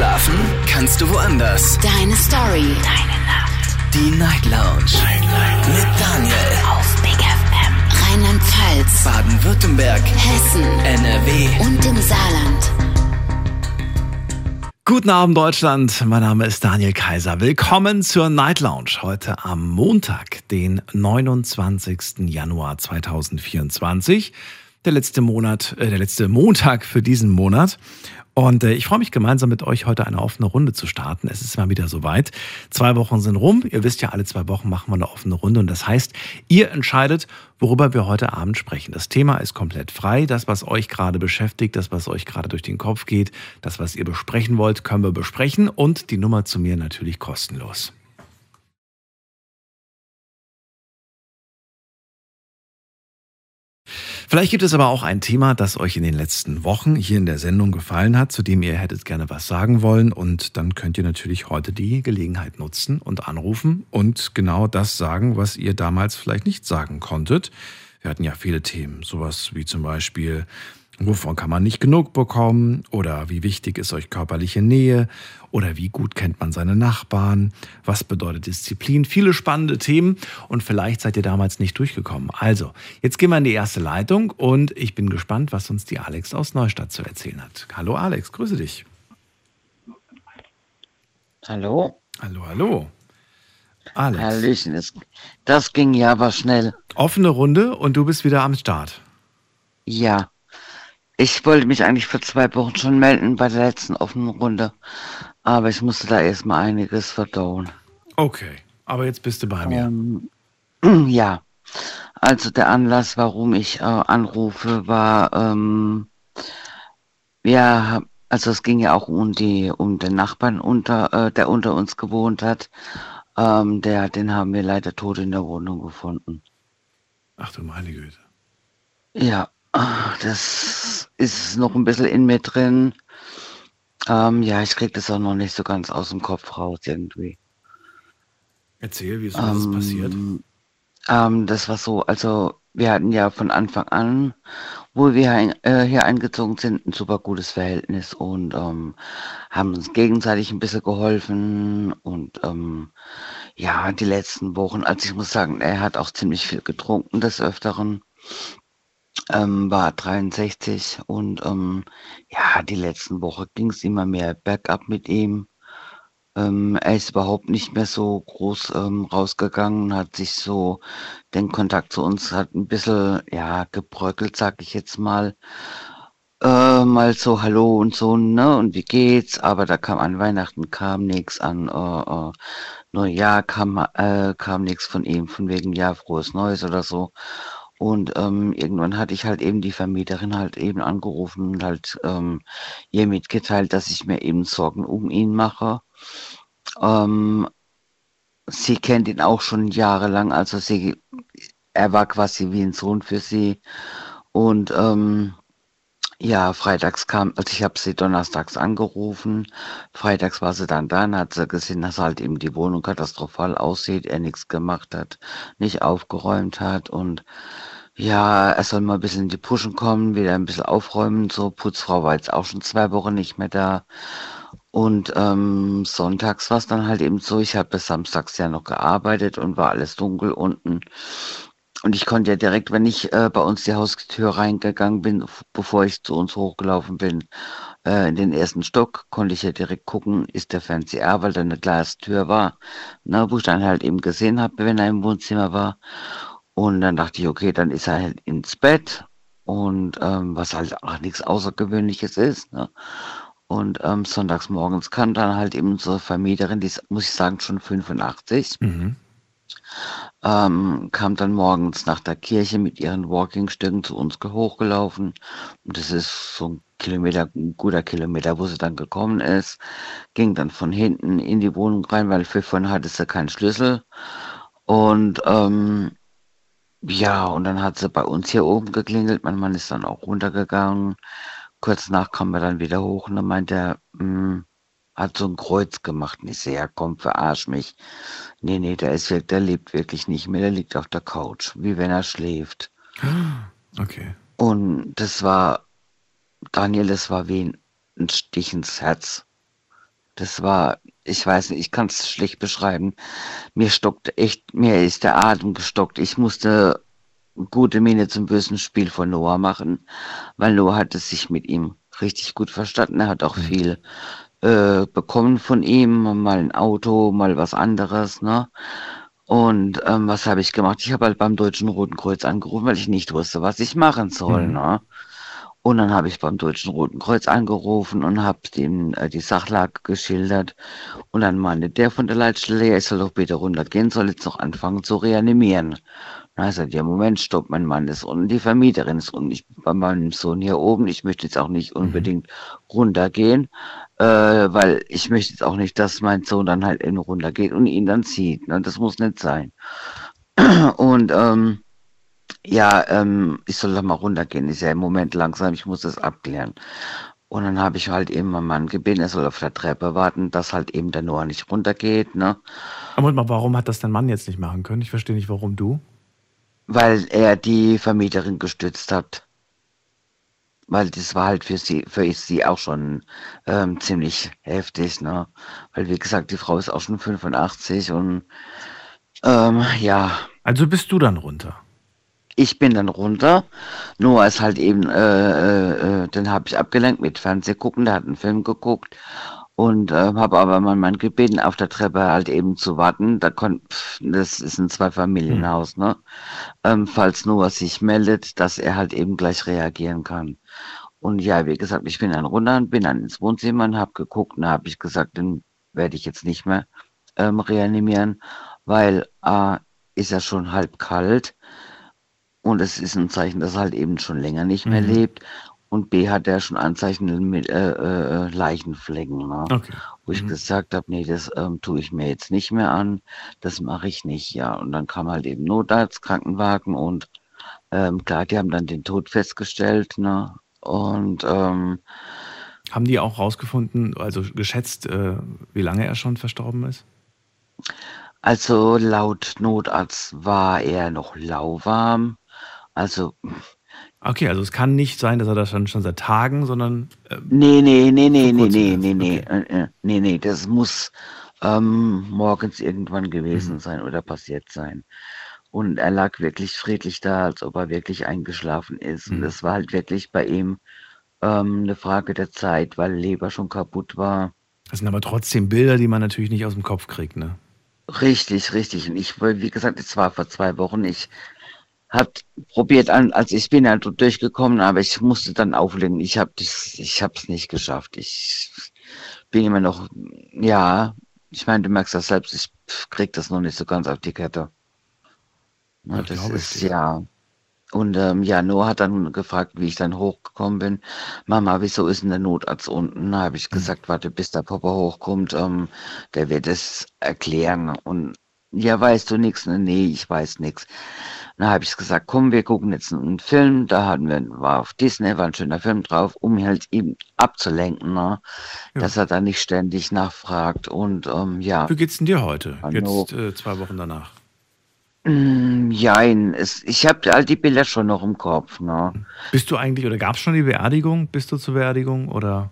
Schlafen kannst du woanders. Deine Story. Deine Nacht. Die Night Lounge. Night, Night. Mit Daniel. Auf Big FM. Rheinland-Pfalz. Baden-Württemberg. Hessen. NRW. Und im Saarland. Guten Abend, Deutschland. Mein Name ist Daniel Kaiser. Willkommen zur Night Lounge. Heute am Montag, den 29. Januar 2024. Der letzte Monat, äh, der letzte Montag für diesen Monat. Und äh, ich freue mich gemeinsam mit euch heute eine offene Runde zu starten. Es ist mal wieder soweit. Zwei Wochen sind rum. Ihr wisst ja, alle zwei Wochen machen wir eine offene Runde. Und das heißt, ihr entscheidet, worüber wir heute Abend sprechen. Das Thema ist komplett frei. Das, was euch gerade beschäftigt, das, was euch gerade durch den Kopf geht, das, was ihr besprechen wollt, können wir besprechen. Und die Nummer zu mir natürlich kostenlos. Vielleicht gibt es aber auch ein Thema, das euch in den letzten Wochen hier in der Sendung gefallen hat, zu dem ihr hättet gerne was sagen wollen. Und dann könnt ihr natürlich heute die Gelegenheit nutzen und anrufen und genau das sagen, was ihr damals vielleicht nicht sagen konntet. Wir hatten ja viele Themen, sowas wie zum Beispiel, Wovon kann man nicht genug bekommen? Oder wie wichtig ist euch körperliche Nähe? Oder wie gut kennt man seine Nachbarn? Was bedeutet Disziplin? Viele spannende Themen und vielleicht seid ihr damals nicht durchgekommen. Also, jetzt gehen wir in die erste Leitung und ich bin gespannt, was uns die Alex aus Neustadt zu erzählen hat. Hallo Alex, grüße dich. Hallo. Hallo, hallo. Alex. Hallöchen, das, das ging ja aber schnell. Offene Runde und du bist wieder am Start. Ja. Ich wollte mich eigentlich vor zwei Wochen schon melden bei der letzten offenen Runde, aber ich musste da erstmal einiges verdauen. Okay, aber jetzt bist du bei mir. Ähm, ja, also der Anlass, warum ich äh, anrufe, war, ähm, ja, also es ging ja auch um die, um den Nachbarn unter, äh, der unter uns gewohnt hat. Ähm, der, den haben wir leider tot in der Wohnung gefunden. Ach du meine Güte. Ja, das ist noch ein bisschen in mir drin. Ähm, ja, ich kriege das auch noch nicht so ganz aus dem Kopf raus irgendwie. Erzähl, wie ist das ähm, passiert? Ähm, das war so, also wir hatten ja von Anfang an, wo wir ein, äh, hier eingezogen sind, ein super gutes Verhältnis und ähm, haben uns gegenseitig ein bisschen geholfen und ähm, ja, die letzten Wochen, also ich muss sagen, er hat auch ziemlich viel getrunken des Öfteren ähm, war 63 und ähm, ja, die letzten Woche ging es immer mehr bergab mit ihm. Ähm, er ist überhaupt nicht mehr so groß ähm, rausgegangen, hat sich so den Kontakt zu uns hat ein bisschen ja gebröckelt, sag ich jetzt mal. Äh, mal so Hallo und so, ne? Und wie geht's? Aber da kam an Weihnachten kam nichts, an äh, äh, Neujahr kam äh, kam nichts von ihm, von wegen ja frohes Neues oder so. Und ähm, irgendwann hatte ich halt eben die Vermieterin halt eben angerufen und halt ähm, ihr mitgeteilt, dass ich mir eben Sorgen um ihn mache. Ähm, sie kennt ihn auch schon jahrelang, also sie, er war quasi wie ein Sohn für sie. Und ähm, ja, freitags kam, also ich habe sie donnerstags angerufen, freitags war sie dann da und hat sie gesehen, dass halt eben die Wohnung katastrophal aussieht, er nichts gemacht hat, nicht aufgeräumt hat und ja, er soll mal ein bisschen in die Puschen kommen, wieder ein bisschen aufräumen. So, Putzfrau war jetzt auch schon zwei Wochen nicht mehr da. Und ähm, sonntags war es dann halt eben so, ich habe bis samstags ja noch gearbeitet und war alles dunkel unten. Und ich konnte ja direkt, wenn ich äh, bei uns die Haustür reingegangen bin, bevor ich zu uns hochgelaufen bin, äh, in den ersten Stock, konnte ich ja direkt gucken, ist der Fernseher, weil da eine Glastür war, ne, wo ich dann halt eben gesehen habe, wenn er im Wohnzimmer war. Und dann dachte ich, okay, dann ist er halt ins Bett und ähm, was halt auch nichts Außergewöhnliches ist. Ne? Und ähm, sonntags morgens kam dann halt eben unsere Vermieterin, die ist, muss ich sagen, schon 85. Mhm. Ähm, kam dann morgens nach der Kirche mit ihren Walking-Stücken zu uns hochgelaufen. Und das ist so ein Kilometer, ein guter Kilometer, wo sie dann gekommen ist. Ging dann von hinten in die Wohnung rein, weil für vorhin hatte sie keinen Schlüssel. Und ähm, ja, und dann hat sie bei uns hier oben geklingelt. Mein Mann ist dann auch runtergegangen. Kurz nach kam er dann wieder hoch und dann meint er, hm, hat so ein Kreuz gemacht. Und ich sehe, ja, komm, verarsch mich. Nee, nee, der ist wirklich, der lebt wirklich nicht mehr. Der liegt auf der Couch, wie wenn er schläft. Okay. Und das war, Daniel, das war wie ein Stich ins Herz. Das war, ich weiß nicht, ich kann es schlecht beschreiben. Mir stockt echt, mir ist der Atem gestockt. Ich musste gute Miene zum bösen Spiel von Noah machen, weil Noah hat es sich mit ihm richtig gut verstanden. Er hat auch mhm. viel äh, bekommen von ihm, mal ein Auto, mal was anderes, ne? Und ähm, was habe ich gemacht? Ich habe halt beim Deutschen Roten Kreuz angerufen, weil ich nicht wusste, was ich machen soll, mhm. ne? Und dann habe ich beim Deutschen Roten Kreuz angerufen und habe ihm äh, die Sachlage geschildert. Und dann meinte der von der Leitstelle, ja, ich soll doch bitte runtergehen, soll jetzt noch anfangen zu reanimieren. Sagte, ja, Moment, stopp, mein Mann ist unten, die Vermieterin ist unten, ich bei meinem Sohn hier oben, ich möchte jetzt auch nicht mhm. unbedingt runtergehen, äh, weil ich möchte jetzt auch nicht, dass mein Sohn dann halt eben runtergeht und ihn dann zieht. Ne? Das muss nicht sein. Und ähm, ja, ähm, ich soll doch mal runtergehen, ist ja im Moment langsam, ich muss das abklären. Und dann habe ich halt eben meinen Mann gebeten, er soll auf der Treppe warten, dass halt eben der Noah nicht runtergeht. Ne? Aber warum hat das dein Mann jetzt nicht machen können? Ich verstehe nicht, warum du? Weil er die Vermieterin gestützt hat. Weil das war halt für sie, für sie auch schon ähm, ziemlich heftig, ne? Weil wie gesagt, die Frau ist auch schon 85 und ähm, ja. Also bist du dann runter? Ich bin dann runter. Noah ist halt eben, äh, äh, äh den habe ich abgelenkt mit Fernseh gucken, der hat einen Film geguckt und äh, habe aber meinen Mann gebeten, auf der Treppe halt eben zu warten. Da kon das ist ein Zweifamilienhaus, mhm. ne? Ähm, falls Noah sich meldet, dass er halt eben gleich reagieren kann. Und ja, wie gesagt, ich bin dann runter und bin dann ins Wohnzimmer und habe geguckt und habe ich gesagt, den werde ich jetzt nicht mehr ähm, reanimieren, weil A, ist er schon halb kalt und es ist ein Zeichen, dass er halt eben schon länger nicht mehr mhm. lebt und B hat er schon Anzeichen mit äh, äh, Leichenflecken. Ne? Okay. Wo ich mhm. gesagt habe, nee, das ähm, tue ich mir jetzt nicht mehr an, das mache ich nicht, ja. Und dann kam halt eben Notarzt, Krankenwagen und ähm, klar, die haben dann den Tod festgestellt, ne? Und ähm, haben die auch rausgefunden, also geschätzt, äh, wie lange er schon verstorben ist? Also laut Notarzt war er noch lauwarm. Also Okay, also es kann nicht sein, dass er das schon, schon seit Tagen, sondern. Äh, nee, nee, nee, nee, nee, nee, nee, nee, okay. äh, nee, nee, das muss ähm, morgens irgendwann gewesen mhm. sein oder passiert sein. Und er lag wirklich friedlich da, als ob er wirklich eingeschlafen ist. Mhm. Und es war halt wirklich bei ihm ähm, eine Frage der Zeit, weil Leber schon kaputt war. Das sind aber trotzdem Bilder, die man natürlich nicht aus dem Kopf kriegt, ne? Richtig, richtig. Und ich, wie gesagt, es war vor zwei Wochen. Ich hat probiert an, als ich bin halt durchgekommen, aber ich musste dann auflegen. Ich habe ich habe es nicht geschafft. Ich bin immer noch, ja, ich meine, du merkst das selbst, ich krieg das noch nicht so ganz auf die Kette. Ja, das ist ja. Und ähm, ja, Noah hat dann gefragt, wie ich dann hochgekommen bin. Mama, wieso ist denn der Notarzt unten? Da habe ich hm. gesagt, warte, bis der Papa hochkommt, ähm, der wird es erklären. Und ja, weißt du nichts? Nee, ich weiß nichts. Dann habe ich gesagt, komm, wir gucken jetzt einen Film. Da hatten wir, war auf Disney, war ein schöner Film drauf, um halt ihm abzulenken, ne? Ja. dass er da nicht ständig nachfragt. Und ähm, ja. Wie geht's denn dir heute? Jetzt äh, zwei Wochen danach. Mm, jein, es, ich habe all die Bilder schon noch im Kopf. Ne? Bist du eigentlich, oder gab es schon die Beerdigung? Bist du zur Beerdigung oder?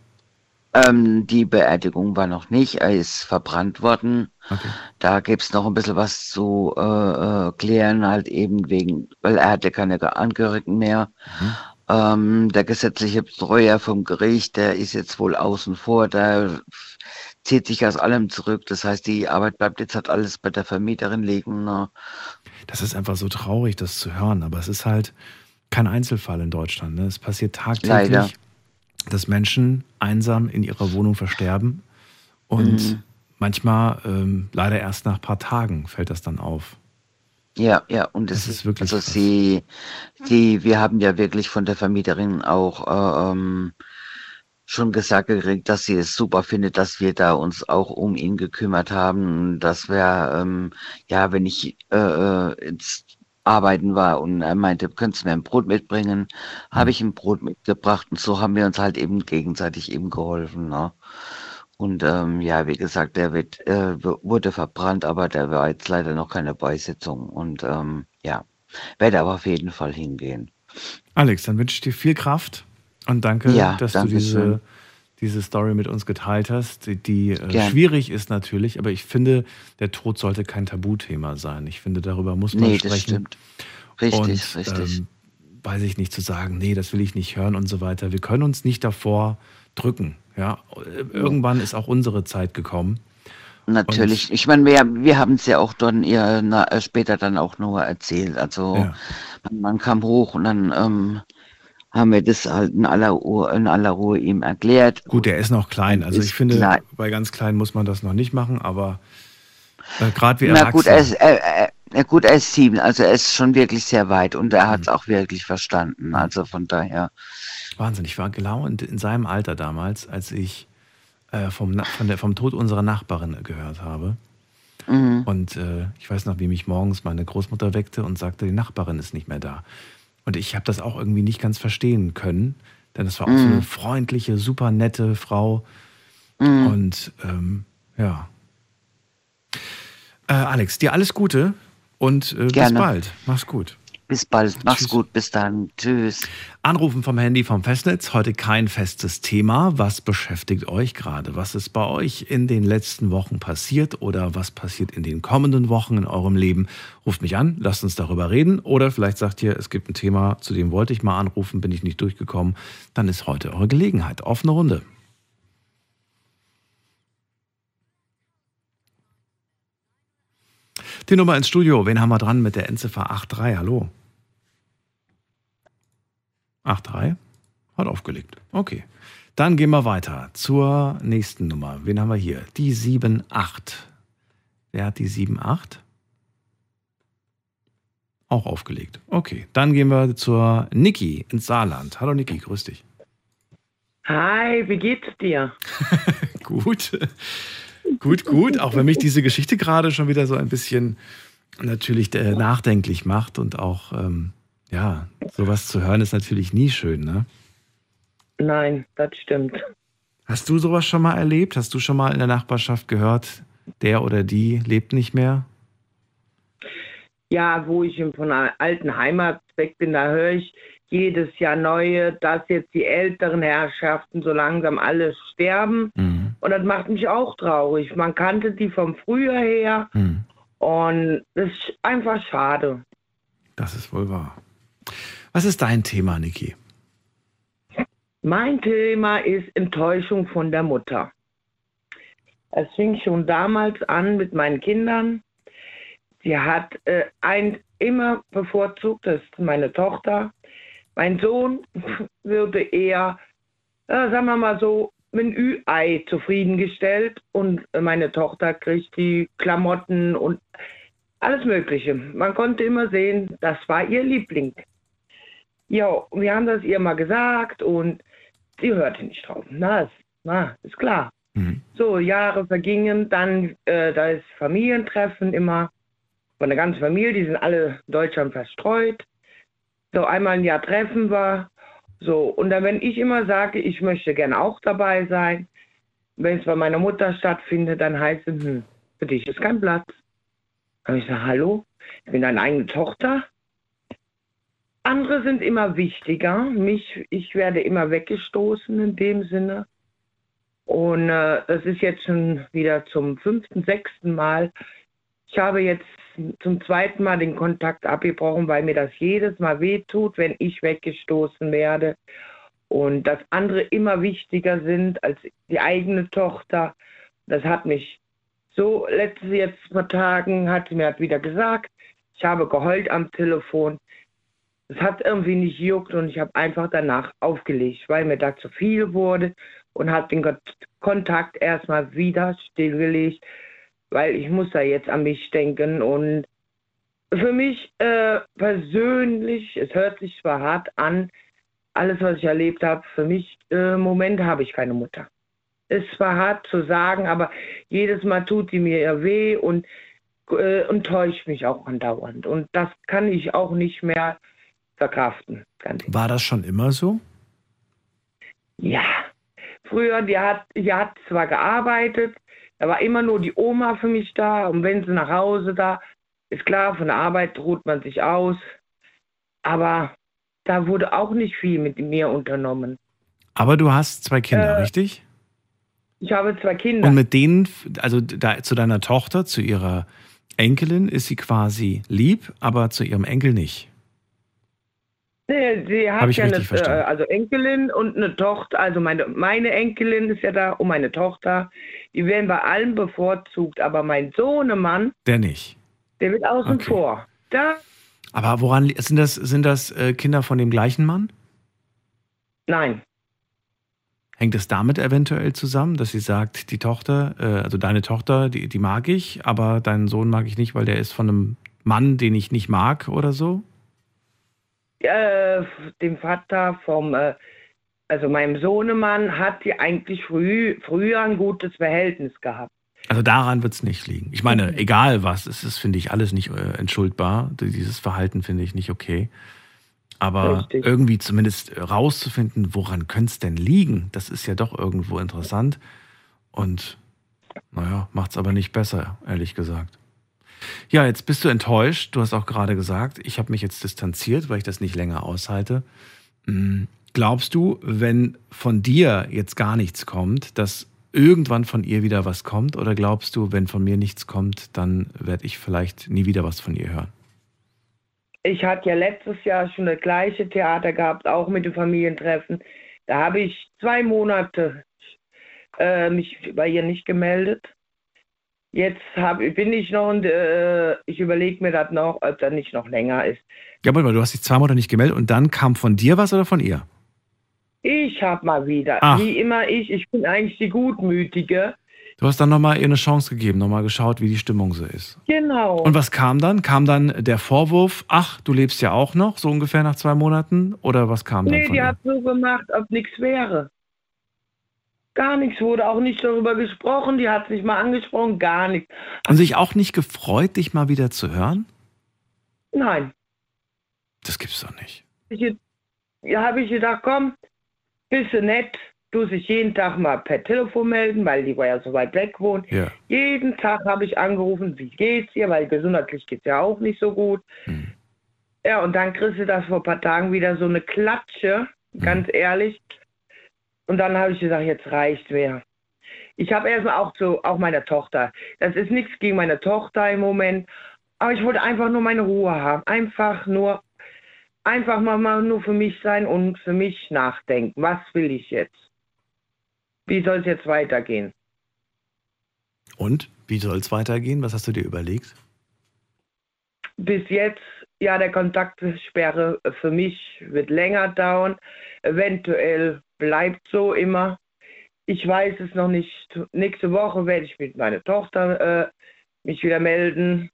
Ähm, die Beerdigung war noch nicht, er ist verbrannt worden. Okay. Da gibt's noch ein bisschen was zu äh, äh, klären, halt eben wegen, weil er hatte keine Angehörigen mehr. Mhm. Ähm, der gesetzliche Betreuer vom Gericht, der ist jetzt wohl außen vor, der zieht sich aus allem zurück. Das heißt, die Arbeit bleibt jetzt halt alles bei der Vermieterin liegen. Ne? Das ist einfach so traurig, das zu hören, aber es ist halt kein Einzelfall in Deutschland. Ne? Es passiert tagtäglich. Leider dass Menschen einsam in ihrer Wohnung versterben und mhm. manchmal ähm, leider erst nach ein paar Tagen fällt das dann auf. Ja, ja, und es ist wirklich. Also sie, sie, wir haben ja wirklich von der Vermieterin auch äh, ähm, schon gesagt gekriegt, dass sie es super findet, dass wir da uns auch um ihn gekümmert haben. Das wäre, ähm, ja, wenn ich äh, äh jetzt arbeiten war und er meinte, könntest du mir ein Brot mitbringen? Mhm. Habe ich ein Brot mitgebracht und so haben wir uns halt eben gegenseitig eben geholfen. Ne? Und ähm, ja, wie gesagt, der wird, äh, wurde verbrannt, aber der war jetzt leider noch keine Beisetzung. Und ähm, ja, werde aber auf jeden Fall hingehen. Alex, dann wünsche ich dir viel Kraft und danke, ja, dass danke du diese diese Story mit uns geteilt hast, die, die äh, schwierig ist natürlich, aber ich finde, der Tod sollte kein Tabuthema sein. Ich finde, darüber muss man nee, sprechen. Das stimmt. Richtig, und, richtig. Ähm, weiß ich nicht zu sagen, nee, das will ich nicht hören und so weiter. Wir können uns nicht davor drücken. Ja, irgendwann ist auch unsere Zeit gekommen. Natürlich. Und ich meine, wir, wir haben es ja auch dann eher na, später dann auch nur erzählt. Also ja. man, man, kam hoch und dann ähm, haben wir das halt in aller, Ruhe, in aller Ruhe ihm erklärt. Gut, er ist noch klein. Also ich finde, klein. bei ganz kleinen muss man das noch nicht machen, aber äh, gerade wie. Na gut, er ist, er, er, gut, er ist sieben, also er ist schon wirklich sehr weit und er hat es mhm. auch wirklich verstanden. Also von daher. Wahnsinn, ich war genau in, in seinem Alter damals, als ich äh, vom, der, vom Tod unserer Nachbarin gehört habe. Mhm. Und äh, ich weiß noch, wie mich morgens meine Großmutter weckte und sagte, die Nachbarin ist nicht mehr da. Und ich habe das auch irgendwie nicht ganz verstehen können, denn es war auch mhm. so eine freundliche, super nette Frau. Mhm. Und ähm, ja. Äh, Alex, dir alles Gute und äh, bis bald. Mach's gut. Bis bald. Mach's Tschüss. gut. Bis dann. Tschüss. Anrufen vom Handy vom Festnetz. Heute kein festes Thema. Was beschäftigt euch gerade? Was ist bei euch in den letzten Wochen passiert oder was passiert in den kommenden Wochen in eurem Leben? Ruft mich an, lasst uns darüber reden. Oder vielleicht sagt ihr, es gibt ein Thema, zu dem wollte ich mal anrufen, bin ich nicht durchgekommen. Dann ist heute eure Gelegenheit. Offene Runde. Die Nummer ins Studio. Wen haben wir dran mit der Endziffer 83? Hallo. 8-3. Hat aufgelegt. Okay. Dann gehen wir weiter zur nächsten Nummer. Wen haben wir hier? Die 7-8. Wer hat die 7-8? Auch aufgelegt. Okay. Dann gehen wir zur Niki ins Saarland. Hallo Niki, grüß dich. Hi, wie geht's dir? gut. Gut, gut. Auch wenn mich diese Geschichte gerade schon wieder so ein bisschen natürlich äh, nachdenklich macht und auch ähm, ja, sowas zu hören ist natürlich nie schön, ne? Nein, das stimmt. Hast du sowas schon mal erlebt? Hast du schon mal in der Nachbarschaft gehört, der oder die lebt nicht mehr? Ja, wo ich von einer alten Heimat weg bin, da höre ich jedes Jahr neue, dass jetzt die älteren Herrschaften so langsam alle sterben. Mhm. Und das macht mich auch traurig. Man kannte die vom Frühjahr her. Mhm. Und das ist einfach schade. Das ist wohl wahr. Was ist dein Thema, Niki? Mein Thema ist Enttäuschung von der Mutter. Es fing schon damals an mit meinen Kindern. Sie hat äh, ein immer bevorzugt, das ist meine Tochter. Mein Sohn würde eher, äh, sagen wir mal so, mit einem Ü-Ei zufriedengestellt und meine Tochter kriegt die Klamotten und alles Mögliche. Man konnte immer sehen, das war ihr Liebling. Ja, wir haben das ihr mal gesagt und sie hörte nicht drauf. Na, ist, na, ist klar. Mhm. So, Jahre vergingen, dann, äh, da ist Familientreffen immer von der ganzen Familie, die sind alle in Deutschland verstreut. So, einmal ein Jahr treffen wir. So, und dann, wenn ich immer sage, ich möchte gerne auch dabei sein, wenn es bei meiner Mutter stattfindet, dann heißt es, hm, für dich ist kein Platz. Und ich sage, hallo, ich bin deine eigene Tochter. Andere sind immer wichtiger. Mich, ich werde immer weggestoßen in dem Sinne. Und äh, das ist jetzt schon wieder zum fünften, sechsten Mal. Ich habe jetzt zum zweiten Mal den Kontakt abgebrochen, weil mir das jedes Mal wehtut, wenn ich weggestoßen werde. Und dass andere immer wichtiger sind als die eigene Tochter. Das hat mich so, letztes jetzt vor Tagen hat sie mir halt wieder gesagt, ich habe geheult am Telefon. Es hat irgendwie nicht juckt und ich habe einfach danach aufgelegt, weil mir da zu viel wurde und habe den Kontakt erstmal wieder stillgelegt, weil ich muss da jetzt an mich denken und für mich äh, persönlich, es hört sich zwar hart an, alles, was ich erlebt habe, für mich äh, im Moment habe ich keine Mutter. Es war hart zu sagen, aber jedes Mal tut sie mir ja weh und, äh, und täuscht mich auch andauernd. Und das kann ich auch nicht mehr verkraften. War das schon immer so? Ja. Früher, die hat, die hat zwar gearbeitet, da war immer nur die Oma für mich da und wenn sie nach Hause da, ist klar, von der Arbeit ruht man sich aus, aber da wurde auch nicht viel mit mir unternommen. Aber du hast zwei Kinder, äh, richtig? Ich habe zwei Kinder. Und mit denen, also da, zu deiner Tochter, zu ihrer Enkelin ist sie quasi lieb, aber zu ihrem Enkel nicht. Nee, sie Hab hat ich ja eine verstanden? äh, also Enkelin und eine Tochter. Also meine, meine Enkelin ist ja da und meine Tochter. Die werden bei allen bevorzugt. Aber mein Sohnemann, Der nicht. der wird außen Okay. vor. Da, Aber woran sind das, sind das äh, Kinder von dem gleichen Mann? nein. Hängt es damit eventuell zusammen, dass sie sagt, die Tochter, äh, also deine Tochter, die, die mag ich, aber deinen Sohn mag ich nicht, weil der ist von einem Mann, den ich nicht mag oder so? Äh, dem Vater vom, äh, also meinem Sohnemann, hat sie eigentlich früh, früher ein gutes Verhältnis gehabt. Also daran wird es nicht liegen. Ich meine, egal was, es ist, finde ich, alles nicht äh, entschuldbar. Dieses Verhalten finde ich nicht okay. Aber Richtig. irgendwie zumindest rauszufinden, woran könnte es denn liegen, das ist ja doch irgendwo interessant. Und naja, macht es aber nicht besser, ehrlich gesagt. Ja, jetzt bist du enttäuscht. Du hast auch gerade gesagt, ich habe mich jetzt distanziert, weil ich das nicht länger aushalte. Hm, Glaubst du, wenn von dir jetzt gar nichts kommt, dass irgendwann von ihr wieder was kommt? Oder glaubst du, wenn von mir nichts kommt, dann werde ich vielleicht nie wieder was von ihr hören? Ich hatte ja letztes Jahr schon das gleiche Theater gehabt, auch mit dem Familientreffen. Da habe ich zwei Monate äh, mich bei ihr nicht gemeldet. Jetzt hab, bin ich noch und äh, ich überlege mir das noch, ob das nicht noch länger ist. Ja, mal, du hast dich zwei Monate nicht gemeldet und dann kam von dir was oder von ihr? Ich habe mal wieder, Ach. wie immer ich, ich bin eigentlich die Gutmütige. Du hast dann nochmal ihr eine Chance gegeben, nochmal geschaut, wie die Stimmung so ist. Genau. Und was kam dann? Kam dann der Vorwurf, ach, du lebst ja auch noch, so ungefähr nach zwei Monaten? Oder was kam dann nee, die ihr? hat so gemacht, ob nichts wäre. Gar nichts wurde auch nicht darüber gesprochen, die hat sich mal angesprochen, gar nichts. Und sich auch nicht gefreut, dich mal wieder zu hören? Nein. Das gibt's doch nicht. Ich, ja, habe ich gedacht, komm, bist du nett, du sich jeden Tag mal per Telefon melden, weil die war ja so weit weg wohnt. Ja. Jeden Tag habe ich angerufen, wie geht's dir, weil gesundheitlich geht's ja auch nicht so gut. Hm. Ja, und dann kriegst du das vor ein paar Tagen wieder so eine Klatsche, ganz ehrlich. Und dann habe ich gesagt, jetzt reicht mehr. Ich habe erstmal auch zu, auch meiner Tochter. Das ist nichts gegen meine Tochter im Moment, aber ich wollte einfach nur meine Ruhe haben. Einfach nur, einfach mal, mal nur für mich sein und für mich nachdenken. Was will ich jetzt? Wie soll es jetzt weitergehen? Und wie soll es weitergehen? Was hast du dir überlegt? bis jetzt, ja, der Kontaktsperre für mich wird länger dauern. Eventuell bleibt so immer. Ich weiß es noch nicht. Nächste Woche werde ich mit meiner Tochter äh, mich wieder melden.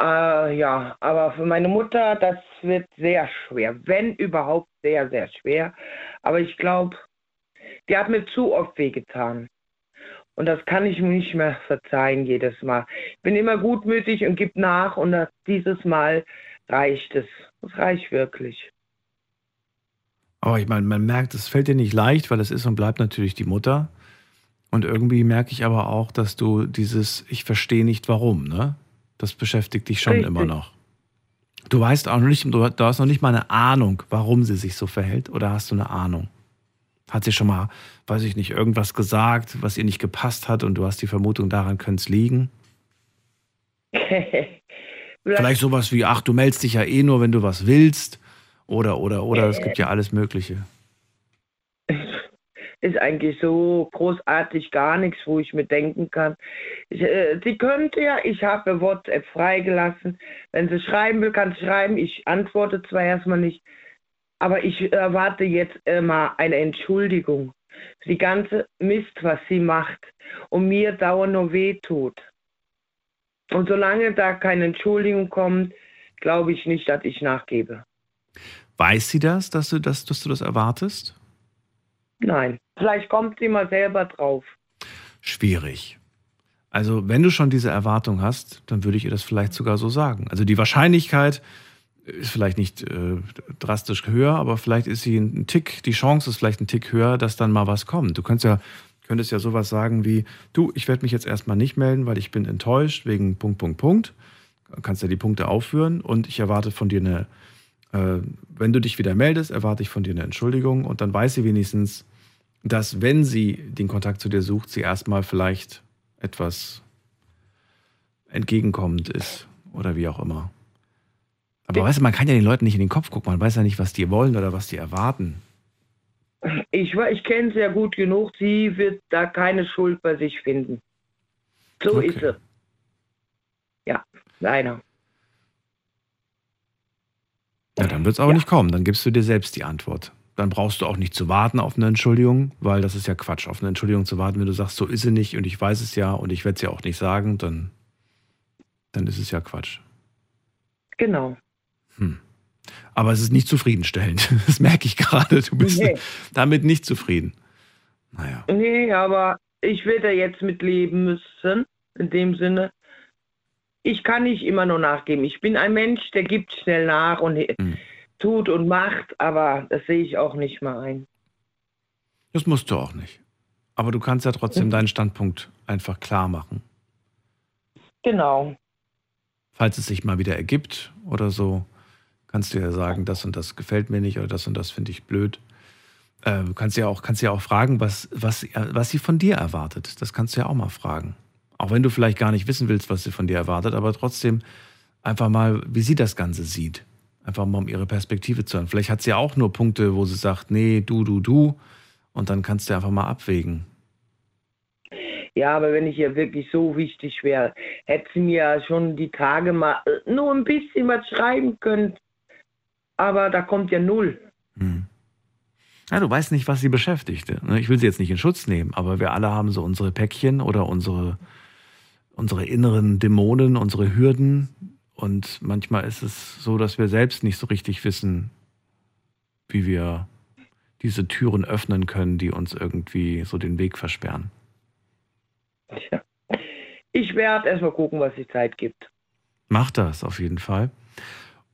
Äh, ja, aber für meine Mutter, das wird sehr schwer. Wenn überhaupt sehr, sehr schwer. Aber ich glaube, die hat mir zu oft wehgetan. Und das kann ich mir nicht mehr verzeihen jedes Mal. Ich bin immer gutmütig und gebe nach und dieses Mal reicht es. Es reicht wirklich. Aber ich meine, man merkt, es fällt dir nicht leicht, weil es ist und bleibt natürlich die Mutter. Und irgendwie merke ich aber auch, dass du dieses Ich verstehe nicht warum, ne? Das beschäftigt dich schon Richtig. immer noch. Du weißt auch noch nicht, du, hast noch nicht mal eine Ahnung, warum sie sich so verhält, oder hast du eine Ahnung? Hat sie schon mal, weiß ich nicht, irgendwas gesagt, was ihr nicht gepasst hat und du hast die Vermutung, daran könnte es liegen? Vielleicht sowas wie, ach, du meldest dich ja eh nur, wenn du was willst. Oder, oder, oder, es gibt ja alles Mögliche. ist eigentlich so großartig gar nichts, wo ich mir denken kann. Ich, äh, sie könnte ja, ich habe WhatsApp freigelassen. Wenn sie schreiben will, kann sie schreiben. Ich antworte zwar erstmal nicht, aber ich erwarte jetzt immer eine Entschuldigung für die ganze Mist, was sie macht und mir dauernd nur weh tut. Und solange da keine Entschuldigung kommt, glaube ich nicht, dass ich nachgebe. Weiß sie das, dass du, das, dass du das erwartest? Nein. Vielleicht kommt sie mal selber drauf. Schwierig. Also, wenn du schon diese Erwartung hast, dann würde ich ihr das vielleicht sogar so sagen. Also, die Wahrscheinlichkeit ist vielleicht nicht äh, drastisch höher, aber vielleicht ist sie ein Tick, die Chance ist vielleicht ein Tick höher, dass dann mal was kommt. Du könntest ja, könntest ja sowas sagen wie: Du, ich werde mich jetzt erstmal nicht melden, weil ich bin enttäuscht wegen Punkt, Punkt, Punkt. Du kannst ja die Punkte aufführen und ich erwarte von dir eine, äh, wenn du dich wieder meldest, erwarte ich von dir eine Entschuldigung und dann weiß sie wenigstens, dass wenn sie den Kontakt zu dir sucht, sie erstmal vielleicht etwas entgegenkommend ist oder wie auch immer. Aber weißt du, man kann ja den Leuten nicht in den Kopf gucken, man weiß ja nicht, was die wollen oder was die erwarten. Ich, ich kenne sie ja gut genug, sie wird da keine Schuld bei sich finden. So Okay. ist sie. Ja, leider. Ja, dann wird es aber Ja. nicht kommen. Dann gibst du dir selbst die Antwort. Dann brauchst du auch nicht zu warten auf eine Entschuldigung, weil das ist ja Quatsch, auf eine Entschuldigung zu warten, wenn du sagst, so ist sie nicht und ich weiß es ja und ich werde es ja auch nicht sagen, dann, dann ist es ja Quatsch. Genau. Hm. Aber es ist nicht zufriedenstellend. Das merke ich gerade. Du bist Nee. damit nicht zufrieden. Naja. Nee, aber ich werde jetzt mit leben müssen, in dem Sinne. Ich kann nicht immer nur nachgeben. Ich bin ein Mensch, der gibt schnell nach und Hm. tut und macht, aber das sehe ich auch nicht mal ein. Das musst du auch nicht. Aber du kannst ja trotzdem deinen Standpunkt einfach klar machen. Genau. Falls es sich mal wieder ergibt oder so, kannst du ja sagen, das und das gefällt mir nicht oder das und das finde ich blöd. Äh, du kannst ja auch, kannst ja auch fragen, was, was, was sie von dir erwartet. Das kannst du ja auch mal fragen. Auch wenn du vielleicht gar nicht wissen willst, was sie von dir erwartet, aber trotzdem einfach mal, wie sie das Ganze sieht. Einfach mal um ihre Perspektive zu hören. Vielleicht hat sie ja auch nur Punkte, wo sie sagt, nee, du, du, du. Und dann kannst du einfach mal abwägen. Ja, aber wenn ich ihr wirklich so wichtig wäre, hätte sie mir ja schon die Tage mal äh, nur ein bisschen was schreiben können. Aber da kommt ja null. Hm. Ja, du weißt nicht, was sie beschäftigt. ne? Ich will sie jetzt nicht in Schutz nehmen, aber wir alle haben so unsere Päckchen oder unsere, unsere inneren Dämonen, unsere Hürden. Und manchmal ist es so, dass wir selbst nicht so richtig wissen, wie wir diese Türen öffnen können, die uns irgendwie so den Weg versperren. Tja. Ich werde erstmal gucken, was die Zeit gibt. Mach das auf jeden Fall.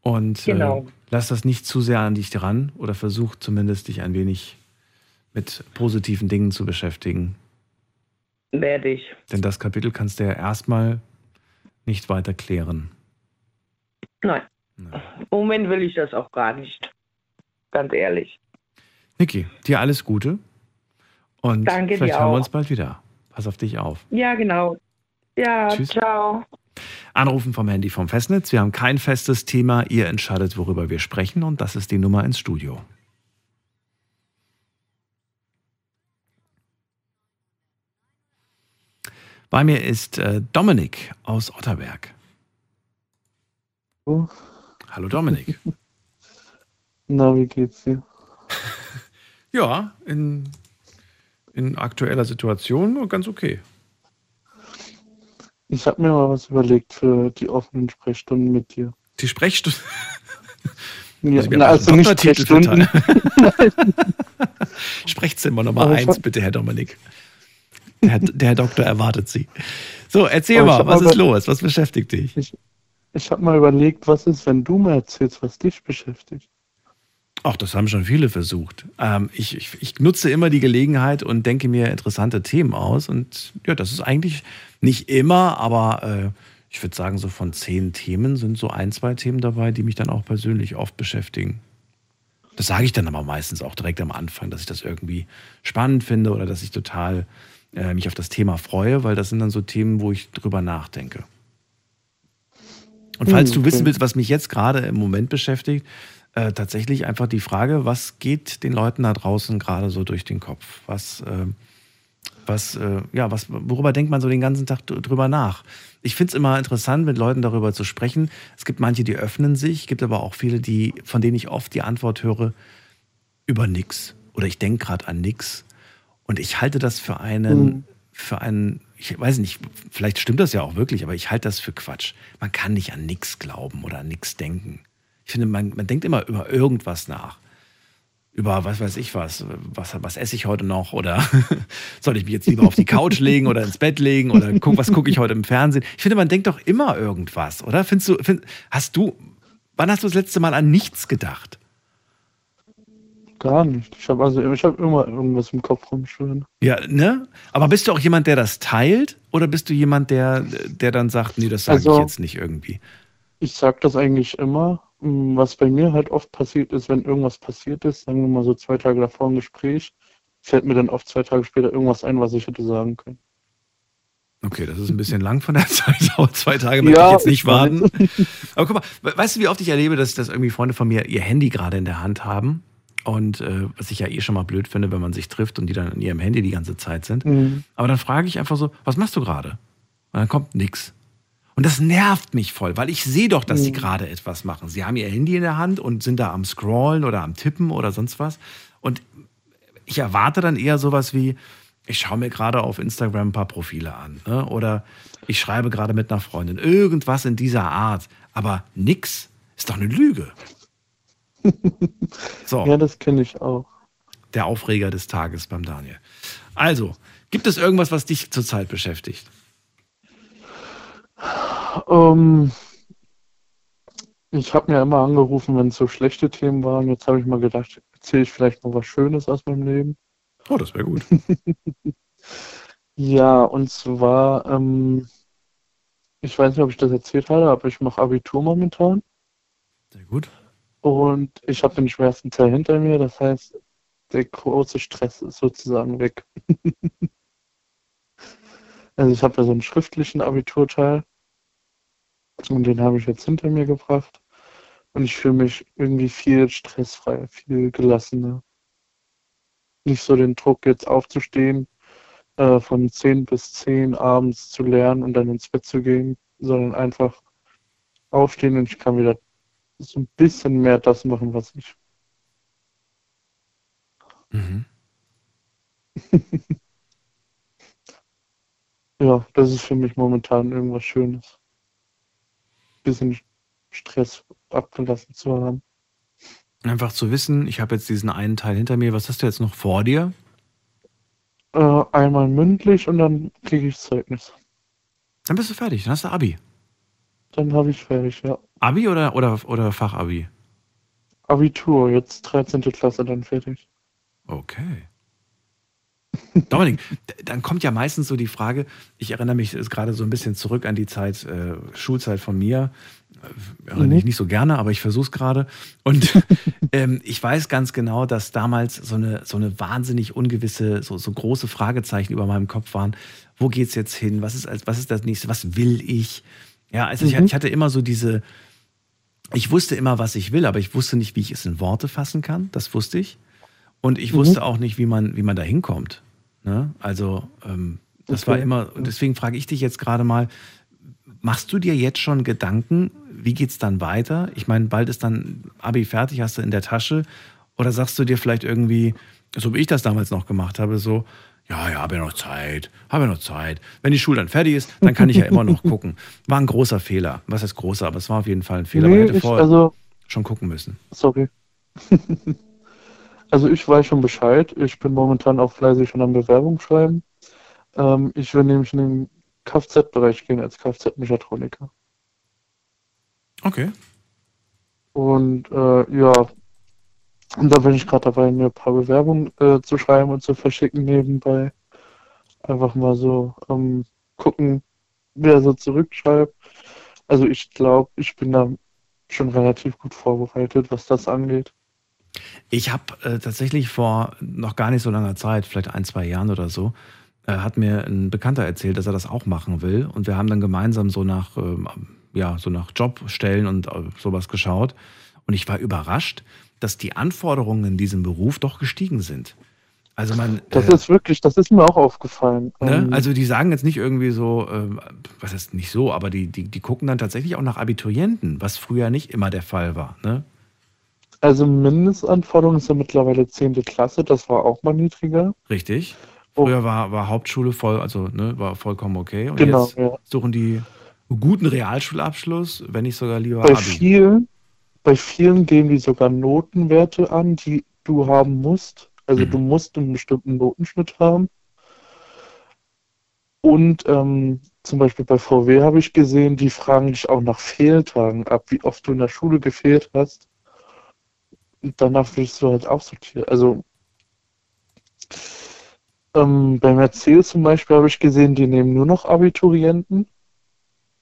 Und Genau. äh, lass das nicht zu sehr an dich dran oder versuch zumindest dich ein wenig mit positiven Dingen zu beschäftigen. Werde ich. Denn das Kapitel kannst du ja erstmal nicht weiter klären. Nein, im Moment will ich das auch gar nicht. Ganz ehrlich. Niki, dir alles Gute. Und Danke vielleicht dir hören wir auch. uns bald wieder. Pass auf dich auf. Ja, genau. Ja, Tschüss. ciao. Anrufen vom Handy vom Festnetz. Wir haben kein festes Thema. Ihr entscheidet, worüber wir sprechen. Und das ist die Nummer ins Studio. Bei mir ist äh, Dominik aus Otterberg. Oh, Hallo Dominik. na, wie geht's dir? ja, in, in aktueller Situation ganz okay. Ich habe mir mal was überlegt für die offenen Sprechstunden mit dir. Die Sprechstunde. Ja, mir na, also nicht Sprechstunden. Sprechzimmer Nummer eins, bitte, Herr Dominik. Der, Herr- der Doktor erwartet Sie. So, erzähl ich mal, was ist los? Was beschäftigt dich? Ich habe mal überlegt, was ist, wenn du mir erzählst, was dich beschäftigt. Ach, das haben schon viele versucht. Ähm, ich, ich, ich nutze immer die Gelegenheit und denke mir interessante Themen aus. Und ja, das ist eigentlich nicht immer, aber äh, ich würde sagen, so von zehn Themen sind so ein, zwei Themen dabei, die mich dann auch persönlich oft beschäftigen. Das sage ich dann aber meistens auch direkt am Anfang, dass ich das irgendwie spannend finde oder dass ich total äh, mich auf das Thema freue, weil das sind dann so Themen, wo ich drüber nachdenke. Und falls Hm, du wissen okay. willst, was mich jetzt gerade im Moment beschäftigt, äh, tatsächlich einfach die Frage, was geht den Leuten da draußen gerade so durch den Kopf? Was, äh, was, äh, ja, was, worüber denkt man so den ganzen Tag dr- drüber nach? Ich finde es immer interessant, mit Leuten darüber zu sprechen. Es gibt manche, die öffnen sich, gibt aber auch viele, die, von denen ich oft die Antwort höre, über nix. Oder ich denke gerade an nix. Und ich halte das für einen, Mhm. für einen, ich weiß nicht, vielleicht stimmt das ja auch wirklich, aber ich halte das für Quatsch. Man kann nicht an nix glauben oder an nix denken. Ich finde, man, man denkt immer über irgendwas nach. Über was weiß ich was, was, was esse ich heute noch oder soll ich mich jetzt lieber auf die Couch legen oder ins Bett legen oder guck, was gucke ich heute im Fernsehen? Ich finde, man denkt doch immer irgendwas, oder? Findest du, find, hast du, wann hast du das letzte Mal an nichts gedacht? Gar nicht. Ich habe also ich habe immer irgendwas im Kopf rumschwirren. Ja, ne? Aber bist du auch jemand, der das teilt? Oder bist du jemand, der, der dann sagt, nee, das sage ich Also- jetzt nicht irgendwie? Ich sage das eigentlich immer. Mm, Was bei mir halt oft passiert ist, wenn irgendwas passiert ist, sagen wir mal so zwei Tage davor im Gespräch, fällt mir dann oft zwei Tage später irgendwas ein, was ich hätte sagen können. Okay, das ist ein bisschen lang von der Zeit, aber zwei Tage möchte ich jetzt nicht warten. Aber guck mal, weißt du, wie oft ich erlebe, dass, dass irgendwie Freunde von mir ihr Handy gerade in der Hand haben und äh, was ich ja eh schon mal blöd finde, wenn man sich trifft und die dann in ihrem Handy die ganze Zeit sind. Mhm. Aber dann frage ich einfach so, was machst du gerade? Und dann kommt nix. Und das nervt mich voll, weil ich sehe doch, dass sie Mhm. gerade etwas machen. Sie haben ihr Handy in der Hand und sind da am Scrollen oder am Tippen oder sonst was. Und ich erwarte dann eher sowas wie, ich schaue mir gerade auf Instagram ein paar Profile an. Ne? Oder ich schreibe gerade mit einer Freundin. Irgendwas in dieser Art. Aber nix ist doch eine Lüge. So, Ja, das kenne ich auch. der Aufreger des Tages beim Daniel. Also, gibt es irgendwas, was dich zurzeit beschäftigt? Ähm, ich habe mir immer angerufen, wenn es so schlechte Themen waren. Jetzt habe ich mal gedacht, erzähle ich vielleicht mal was Schönes aus meinem Leben. Oh, das wäre gut. Ja, und zwar, ähm, ich weiß nicht, ob ich das erzählt hatte, aber ich mache Abitur momentan Sehr gut. Und ich habe den schwersten Teil hinter mir. Das heißt, der große Stress ist sozusagen weg. Also ich habe ja so einen schriftlichen Abiturteil und den habe ich jetzt hinter mir gebracht und ich fühle mich irgendwie viel stressfreier, viel gelassener. Nicht so den Druck, jetzt aufzustehen, äh, von 10 bis 10 abends zu lernen und dann ins Bett zu gehen, sondern einfach aufstehen und ich kann wieder so ein bisschen mehr das machen, was ich. Mhm. Ja, das ist für mich momentan irgendwas Schönes. Bisschen Stress abgelassen zu haben. Einfach zu wissen, ich habe jetzt diesen einen Teil hinter mir. Was hast du jetzt noch vor dir? Äh, einmal mündlich und dann kriege ich Zeugnis. Dann bist du fertig. Dann hast du Abi. Dann habe ich fertig, ja. Abi oder, oder, oder Fachabi? Abitur, jetzt 13. Klasse dann fertig. Okay. Dominik, dann kommt ja meistens so die Frage, ich erinnere mich jetzt gerade so ein bisschen zurück an die Zeit, äh, Schulzeit von mir. Äh, erinnere Mhm. mich nicht so gerne, aber ich versuche es gerade. Und ähm, ich weiß ganz genau, dass damals so eine, so eine wahnsinnig ungewisse, so, so große Fragezeichen über meinem Kopf waren. Wo geht's jetzt hin? Was ist, als- was ist das nächste? Was will ich? Ja, also ich, Mhm. ich hatte immer so diese, ich wusste immer, was ich will, aber ich wusste nicht, wie ich es in Worte fassen kann. Das wusste ich. Und ich Mhm. wusste auch nicht, wie man, wie man da hinkommt. Ne? Also, ähm, das Okay. war immer, und deswegen frage ich dich jetzt gerade mal, machst du dir jetzt schon Gedanken, wie geht's dann weiter? Ich meine, bald ist dann Abi fertig, hast du in der Tasche. Oder sagst du dir vielleicht irgendwie, so wie ich das damals noch gemacht habe, so, ja, ja, habe ja noch Zeit, habe ja noch Zeit. Wenn die Schule dann fertig ist, dann kann ich ja immer noch gucken. War ein großer Fehler. Was heißt großer, aber es war auf jeden Fall ein Fehler. Man Nee, hätte ich, vorher also, schon gucken müssen. sorry. also ich weiß schon Bescheid. Ich bin momentan auch fleißig schon am Bewerbung schreiben. Ähm, ich will nämlich in den Kfz-Bereich gehen als Kfz-Mechatroniker. Okay. Und äh, ja, und da bin ich gerade dabei, mir ein paar Bewerbungen äh, zu schreiben und zu verschicken nebenbei. Einfach mal so ähm, gucken, wer so zurückschreibt. Also ich glaube, ich bin da schon relativ gut vorbereitet, was das angeht. Ich habe äh, tatsächlich vor noch gar nicht so langer Zeit, vielleicht ein, zwei Jahren oder so, äh, hat mir ein Bekannter erzählt, dass er das auch machen will. Und wir haben dann gemeinsam so nach, ähm, ja, so nach Jobstellen und äh, sowas geschaut. Und ich war überrascht, dass die Anforderungen in diesem Beruf doch gestiegen sind. Also man, Das äh, ist wirklich, das ist mir auch aufgefallen. Ne? Ähm, Also die sagen jetzt nicht irgendwie so, äh, was heißt nicht so, aber die, die, die gucken dann tatsächlich auch nach Abiturienten, was früher nicht immer der Fall war. Ne? also Mindestanforderungen sind mittlerweile 10. Klasse, das war auch mal niedriger. Richtig. Oh. Früher war, war Hauptschule voll, also ne, war vollkommen okay. Und Genau, jetzt ja. suchen die guten Realschulabschluss, wenn nicht sogar lieber Bei Abi. vielen, bei vielen geben die sogar Notenwerte an, die du haben musst. Also Mhm. du musst einen bestimmten Notenschnitt haben. Und ähm, zum Beispiel bei VW habe ich gesehen, die fragen dich auch nach Fehltagen ab, wie oft du in der Schule gefehlt hast. Und danach wirst du halt auch sortiert. Also ähm, bei Mercedes zum Beispiel habe ich gesehen, die nehmen nur noch Abiturienten.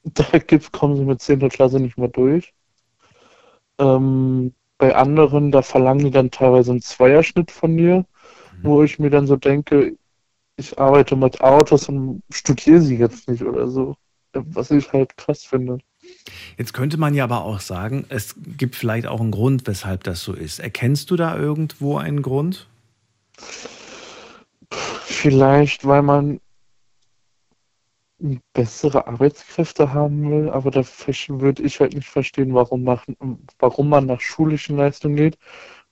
Da gibt, kommen sie mit 10. Klasse nicht mehr durch. Ähm, bei anderen, da verlangen die dann teilweise einen Zweierschnitt von dir. wo ich mir dann so denke, ich arbeite mit Autos und studiere sie jetzt nicht oder so. Was ich halt krass finde. Jetzt könnte man ja aber auch sagen, es gibt vielleicht auch einen Grund, weshalb das so ist. Erkennst du da irgendwo einen Grund? Vielleicht, weil man bessere Arbeitskräfte haben will, aber da würde ich halt nicht verstehen, warum, machen, warum man nach schulischen Leistungen geht.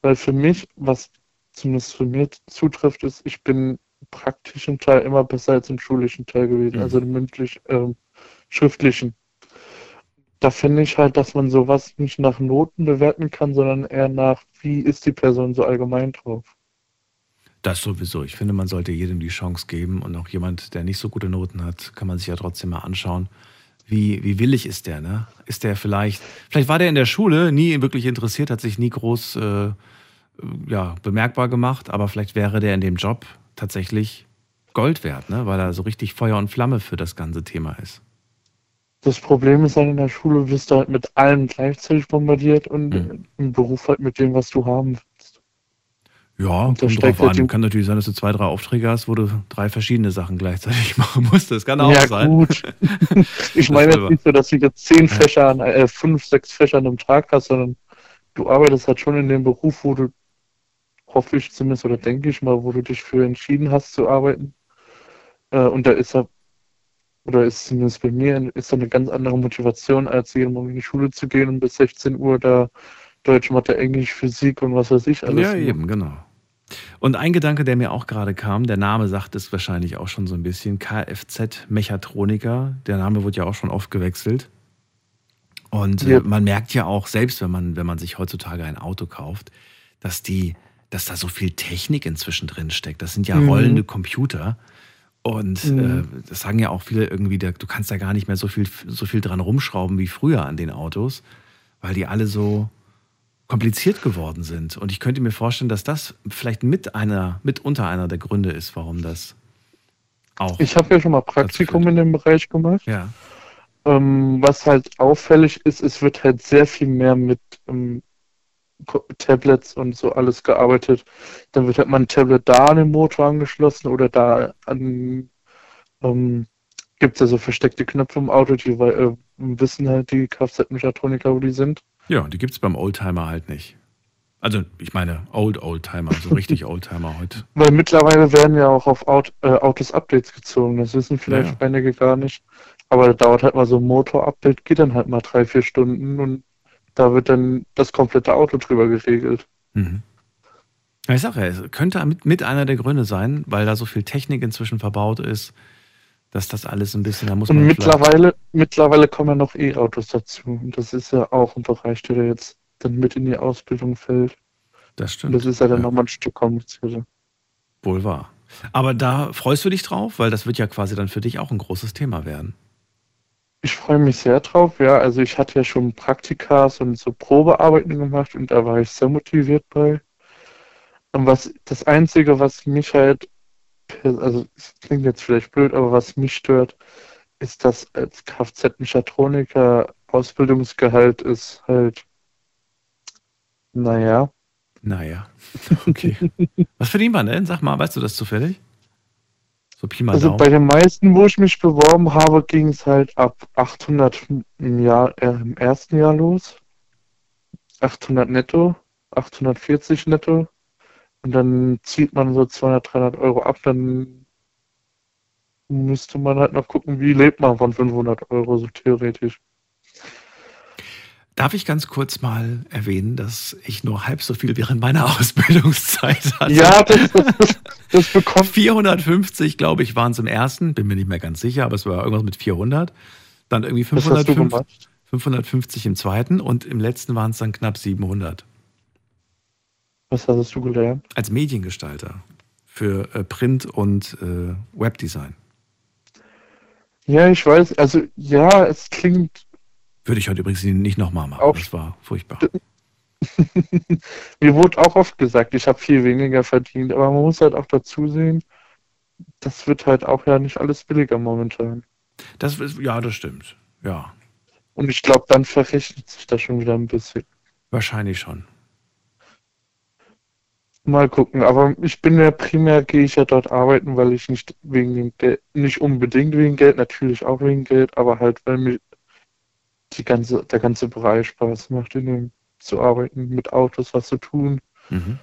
Weil für mich, was zumindest für mich zutrifft, ist, ich bin im praktischen Teil immer besser als im schulischen Teil gewesen, mhm. also im mündlich, äh, schriftlichen. Da finde ich halt, dass man sowas nicht nach Noten bewerten kann, sondern eher nach, wie ist die Person so allgemein drauf. Das sowieso. Ich finde, man sollte jedem die Chance geben und auch jemand, der nicht so gute Noten hat, kann man sich ja trotzdem mal anschauen. Wie, wie willig ist der, ne? Ist der vielleicht, vielleicht war der in der Schule nie wirklich interessiert, hat sich nie groß äh, ja, bemerkbar gemacht, aber vielleicht wäre der in dem Job tatsächlich Gold wert, ne? weil er so richtig Feuer und Flamme für das ganze Thema ist. Das Problem ist halt in der Schule, wirst du halt mit allem gleichzeitig bombardiert und mhm. im Beruf halt mit dem, was du haben ja, kommt drauf an. Kann natürlich sein, dass du zwei, drei Aufträge hast, wo du drei verschiedene Sachen gleichzeitig machen musst. Das kann auch ja, sein. Gut. ich meine jetzt nicht so, dass du jetzt zehn Fächer, an, äh, fünf, sechs Fächer an einem Tag hast, sondern du arbeitest halt schon in dem Beruf, wo du, hoffe ich zumindest oder denke ich mal, wo du dich für entschieden hast zu arbeiten. Äh, und da ist er, oder ist zumindest bei mir, ist da eine ganz andere Motivation, als jeden Morgen in die Schule zu gehen und bis 16 Uhr da Deutsch, Mathe, Englisch, Physik und was weiß ich alles. Ja, eben, genau. Und ein Gedanke, der mir auch gerade kam, der Name sagt es wahrscheinlich auch schon so ein bisschen, Kfz-Mechatroniker. Der Name wurde ja auch schon oft gewechselt. Und äh, ja. äh, man merkt ja auch, selbst wenn man, wenn man sich heutzutage ein Auto kauft, dass die, dass da so viel Technik inzwischen drin steckt. Das sind ja mhm. rollende Computer. Und mhm. äh, das sagen ja auch viele irgendwie, du kannst da gar nicht mehr so viel, so viel dran rumschrauben wie früher an den Autos, weil die alle so, kompliziert geworden sind. Und ich könnte mir vorstellen, dass das vielleicht mit einer, mitunter einer der Gründe ist, warum das auch. Ich habe ja schon mal Praktikum in dem Bereich gemacht. Ja. Ähm, was halt auffällig ist, es wird halt sehr viel mehr mit ähm, Tablets und so alles gearbeitet. Dann wird halt mal ein Tablet da an den Motor angeschlossen oder da an ähm, gibt es ja so versteckte Knöpfe im Auto, die äh, wissen halt die Kfz-Mechatroniker, wo die sind. Ja, die gibt es beim Oldtimer halt nicht. Also ich meine Old Oldtimer, so richtig Oldtimer heute. Weil mittlerweile werden ja auch auf Aut äh, Autos Updates gezogen. Das wissen vielleicht ja. einige gar nicht. Aber da dauert halt mal so ein Motor-Update, geht dann halt mal drei, vier Stunden und da wird dann das komplette Auto drüber geregelt. Mhm. Ich sage ja, es könnte mit, mit einer der Gründe sein, weil da so viel Technik inzwischen verbaut ist, dass das alles ein bisschen, da muss man. Und mittlerweile, mittlerweile kommen ja noch E-Autos dazu. Und das ist ja auch ein Bereich, der jetzt dann mit in die Ausbildung fällt. Das stimmt. Und das ist ja dann ja. nochmal ein Stück komplizierter. Wohl wahr. Aber da freust du dich drauf, weil das wird ja quasi dann für dich auch ein großes Thema werden. Ich freue mich sehr drauf, ja. Also ich hatte ja schon Praktikas und so Probearbeiten gemacht und da war ich sehr motiviert bei. Und was das Einzige, was mich halt also es klingt jetzt vielleicht blöd, aber was mich stört, ist, dass als Kfz-Mechatroniker Ausbildungsgehalt ist halt, naja. Naja, okay. was verdient man denn? Sag mal, weißt du das zufällig? So Pi mal Also Daumen. bei den meisten, wo ich mich beworben habe, ging es halt ab 800 im, Jahr, äh, im ersten Jahr los. 800 netto, 840 netto. Und dann zieht man so 200, 300 Euro ab, dann müsste man halt noch gucken, wie lebt man von 500 Euro, so theoretisch. Darf ich ganz kurz mal erwähnen, dass ich nur halb so viel während meiner Ausbildungszeit hatte? Ja, das, das, das bekommt. 450, glaube ich, waren es im ersten, bin mir nicht mehr ganz sicher, aber es war irgendwas mit 400. Dann irgendwie 550, 550 im zweiten und im letzten waren es dann knapp 700. Was hast du gelernt? Als Mediengestalter für äh, Print und äh, Webdesign. Ja, ich weiß, also ja, es klingt. Würde ich heute übrigens nicht nochmal machen. Auch, das war furchtbar. Mir wurde auch oft gesagt, ich habe viel weniger verdient, aber man muss halt auch dazu sehen, das wird halt auch ja nicht alles billiger momentan. Das ist, ja, das stimmt. Ja. Und ich glaube, dann verrechnet sich das schon wieder ein bisschen. Wahrscheinlich schon. Mal gucken, aber ich bin ja primär, gehe ich ja dort arbeiten, weil ich nicht wegen dem Geld, nicht unbedingt wegen Geld, natürlich auch wegen Geld, aber halt, weil mir die ganze, der ganze Bereich Spaß macht, in dem zu arbeiten, mit Autos was zu tun. Mhm.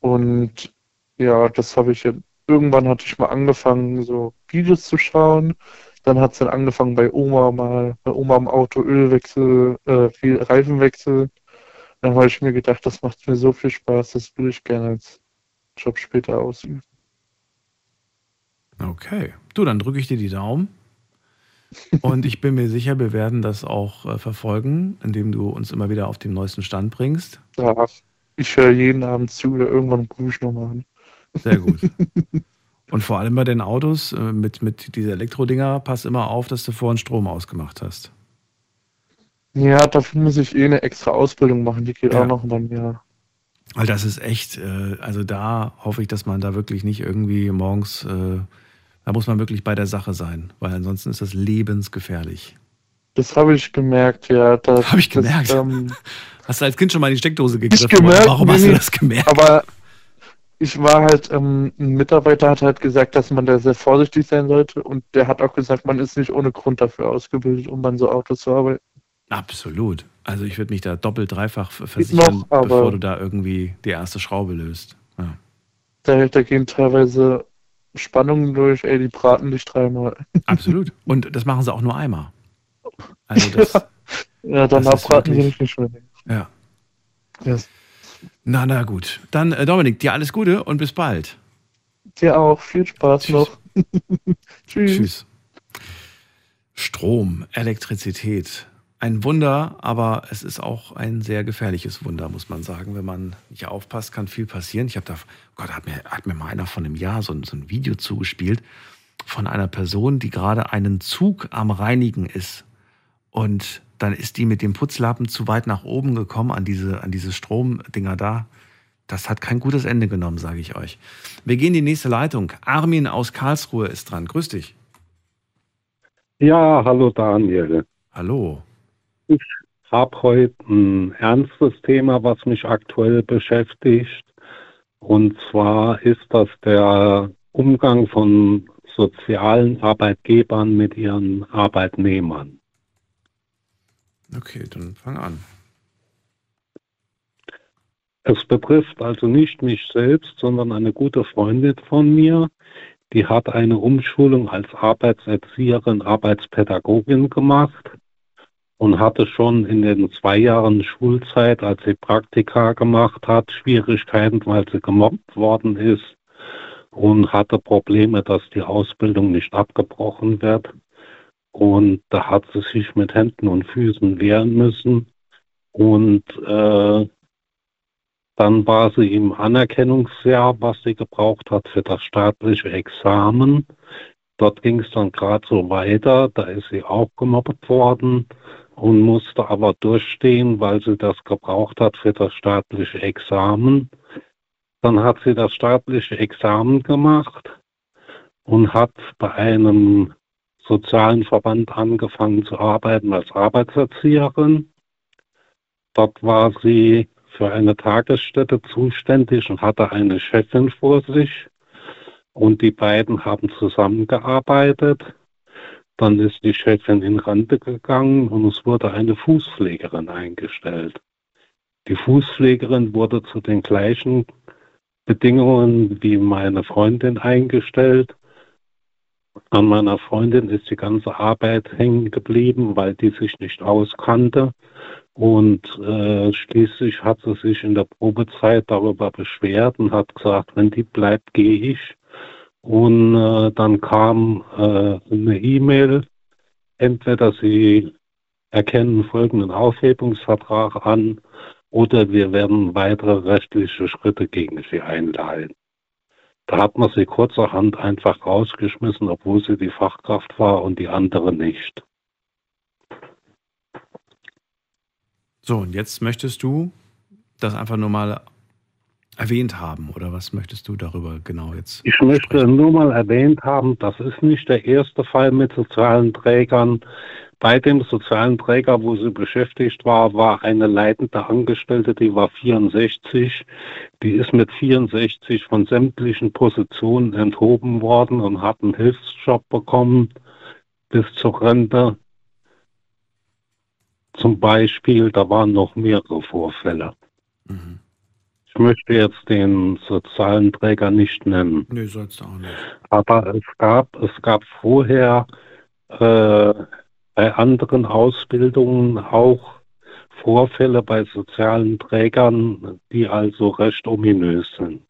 Und ja, das habe ich ja, irgendwann hatte ich mal angefangen, so Videos zu schauen. Dann hat es dann angefangen bei Oma mal, bei Oma im Auto Ölwechsel, äh, viel Reifenwechsel. Dann habe ich mir gedacht, das macht mir so viel Spaß, das würde ich gerne als Job später ausüben. Okay. Du, dann drücke ich dir die Daumen. Und ich bin mir sicher, wir werden das auch äh, verfolgen, indem du uns immer wieder auf den neuesten Stand bringst. Ja, ich höre jeden Abend zu oder irgendwann rufe ich nochmal an. Sehr gut. Und vor allem bei den Autos äh, mit, mit dieser Elektrodinger, pass immer auf, dass du vorhin Strom ausgemacht hast. Ja, dafür muss ich eh eine extra Ausbildung machen, die geht Ja. auch noch beim Jahr. Weil das ist echt, äh, also da hoffe ich, dass man da wirklich nicht irgendwie morgens, äh, da muss man wirklich bei der Sache sein, weil ansonsten ist das lebensgefährlich. Das habe ich gemerkt, ja. Das, Hab ich gemerkt. Das, ähm, Hast du als Kind schon mal in die Steckdose gegriffen? gemerkt, Warum nee, hast du das gemerkt? aber ich war halt, ähm, ein Mitarbeiter hat halt gesagt, dass man da sehr vorsichtig sein sollte und der hat auch gesagt, man ist nicht ohne Grund dafür ausgebildet, um an so Autos zu arbeiten. Absolut. Also ich würde mich da doppelt, dreifach versichern, noch, bevor du da irgendwie die erste Schraube löst. Ja. Da, da gehen teilweise Spannungen durch, ey, die braten dich dreimal. Absolut. Und das machen sie auch nur einmal. Also das, Ja, danach braten sie nicht mehr. ja. Ja. Na, na gut. Dann, äh, Dominik, dir alles Gute und bis bald. Dir auch, viel Spaß Tschüss. noch. Tschüss. Tschüss. Strom, Elektrizität. Ein Wunder, aber es ist auch ein sehr gefährliches Wunder, muss man sagen. Wenn man nicht aufpasst, kann viel passieren. Ich habe da, Gott, hat mir, hat mir mal einer von einem Jahr so, ein- so ein Video zugespielt von einer Person, die gerade einen Zug am Reinigen ist. Und dann ist die mit dem Putzlappen zu weit nach oben gekommen an diese, an diese Stromdinger da. Das hat kein gutes Ende genommen, sage ich euch. Wir gehen in die nächste Leitung. Armin aus Karlsruhe ist dran. Grüß dich. Ja, hallo Daniel. Hallo. Ich habe heute ein ernstes Thema, was mich aktuell beschäftigt. Und zwar ist das der Umgang von sozialen Arbeitgebern mit ihren Arbeitnehmern. Okay, dann fang an. Es betrifft also nicht mich selbst, sondern eine gute Freundin von mir, die hat eine Umschulung als Arbeitserzieherin, Arbeitspädagogin gemacht und hatte schon in den zwei Jahren Schulzeit, als sie Praktika gemacht hat, Schwierigkeiten, weil sie gemobbt worden ist und hatte Probleme, dass die Ausbildung nicht abgebrochen wird. Und da hat sie sich mit Händen und Füßen wehren müssen. Und äh, dann war sie im Anerkennungsjahr, was sie gebraucht hat für das staatliche Examen. Dort ging es dann gerade so weiter. Da ist sie auch gemobbt worden und musste aber durchstehen, weil sie das gebraucht hat für das staatliche Examen. Dann hat sie das staatliche Examen gemacht und hat bei einem sozialen Verband angefangen zu arbeiten als Arbeitserzieherin. Dort war sie für eine Tagesstätte zuständig und hatte eine Chefin vor sich. Und die beiden haben zusammengearbeitet. Dann ist die Chefin in Rente gegangen und es wurde eine Fußpflegerin eingestellt. Die Fußpflegerin wurde zu den gleichen Bedingungen wie meine Freundin eingestellt. An meiner Freundin ist die ganze Arbeit hängen geblieben, weil die sich nicht auskannte. Und äh, schließlich hat sie sich in der Probezeit darüber beschwert und hat gesagt, wenn die bleibt, gehe ich. Und äh, dann kam äh, eine E-Mail, entweder sie erkennen folgenden Aufhebungsvertrag an oder wir werden weitere rechtliche Schritte gegen sie einleiten. Da hat man sie kurzerhand einfach rausgeschmissen, obwohl sie die Fachkraft war und die andere nicht. So, und jetzt möchtest du das einfach nur mal erwähnt haben oder was möchtest du darüber genau jetzt? Ich möchte sprechen? nur mal erwähnt haben, das ist nicht der erste Fall mit sozialen Trägern. bei dem sozialen Träger, wo sie beschäftigt war, war eine leitende Angestellte, die war 64. Die ist mit 64 von sämtlichen Positionen enthoben worden und hat einen Hilfsjob bekommen bis zur Rente. Zum Beispiel, da waren noch mehrere Vorfälle. Mhm. Ich möchte jetzt den sozialen Träger nicht nennen. Nee, sollst du auch nicht. Aber es gab, es gab vorher äh, bei anderen Ausbildungen auch Vorfälle bei sozialen Trägern, die also recht ominös sind.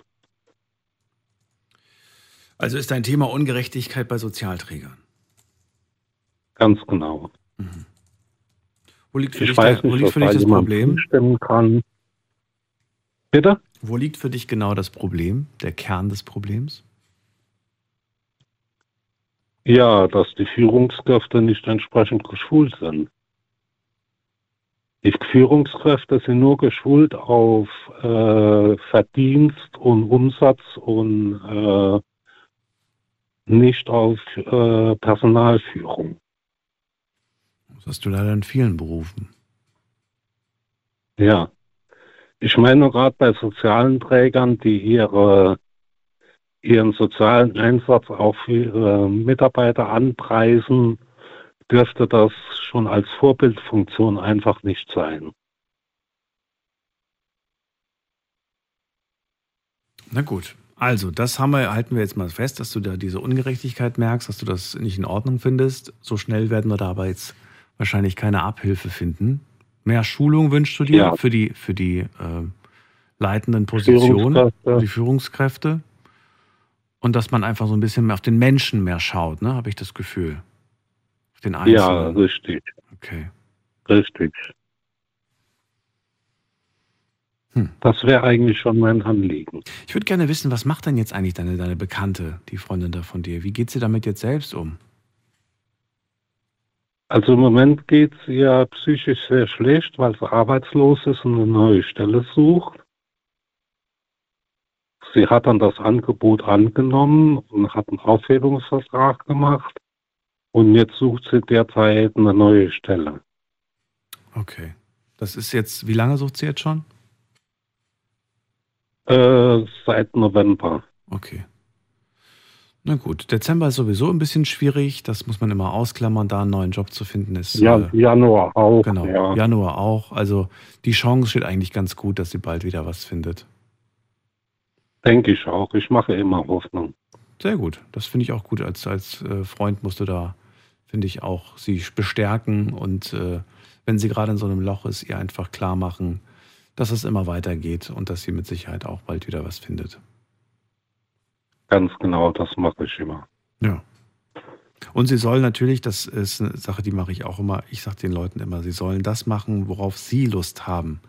Also ist ein Thema Ungerechtigkeit bei Sozialträgern. Ganz genau. Mhm. Wo liegt für ich dich, weiß der, nicht, wo liegt für dich das Problem? Kann. Bitte? Wo liegt für dich genau das Problem, der Kern des Problems? Ja, dass die Führungskräfte nicht entsprechend geschult sind. Die Führungskräfte sind nur geschult auf äh, Verdienst und Umsatz und äh, nicht auf äh, Personalführung. Das hast du leider in vielen Berufen. Ja. Ich meine gerade bei sozialen Trägern, die ihre ihren sozialen Einsatz auch für ihre Mitarbeiter anpreisen, dürfte das schon als Vorbildfunktion einfach nicht sein. Na gut. Also, das haben wir, halten wir jetzt mal fest, dass du da diese Ungerechtigkeit merkst, dass du das nicht in Ordnung findest. So schnell werden wir da aber jetzt wahrscheinlich keine Abhilfe finden. Mehr Schulung wünschst du dir ja. für die, für die äh, leitenden Positionen, die Führungskräfte und dass man einfach so ein bisschen mehr auf den Menschen mehr schaut, ne? Habe ich das Gefühl. Auf den Einzelnen. Ja, richtig. Okay. Richtig. Hm. Das wäre eigentlich schon mein Anliegen. Ich würde gerne wissen, was macht denn jetzt eigentlich deine, deine Bekannte, die Freundin da von dir? Wie geht sie damit jetzt selbst um? Also im Moment geht es ihr psychisch sehr schlecht, weil sie arbeitslos ist und eine neue Stelle sucht. Sie hat dann das Angebot angenommen und hat einen Aufhebungsvertrag gemacht. Und jetzt sucht sie derzeit eine neue Stelle. Okay. Das ist jetzt, wie lange sucht sie jetzt schon? Äh, seit November. Okay. Na gut, Dezember ist sowieso ein bisschen schwierig. Das muss man immer ausklammern, da einen neuen Job zu finden ist. Ja, äh, Januar auch. Genau, ja. Januar auch. Also die Chance steht eigentlich ganz gut, dass sie bald wieder was findet. Denke ich auch. Ich mache immer Hoffnung. Sehr gut. Das finde ich auch gut. Als, als äh, Freund musst du da, finde ich, auch sie bestärken und äh, wenn sie gerade in so einem Loch ist, ihr einfach klar machen, dass es immer weitergeht und dass sie mit Sicherheit auch bald wieder was findet. Ganz genau, das mache ich immer. Ja. Und sie soll natürlich, das ist eine Sache, die mache ich auch immer, ich sage den Leuten immer, sie sollen das machen, worauf sie Lust haben.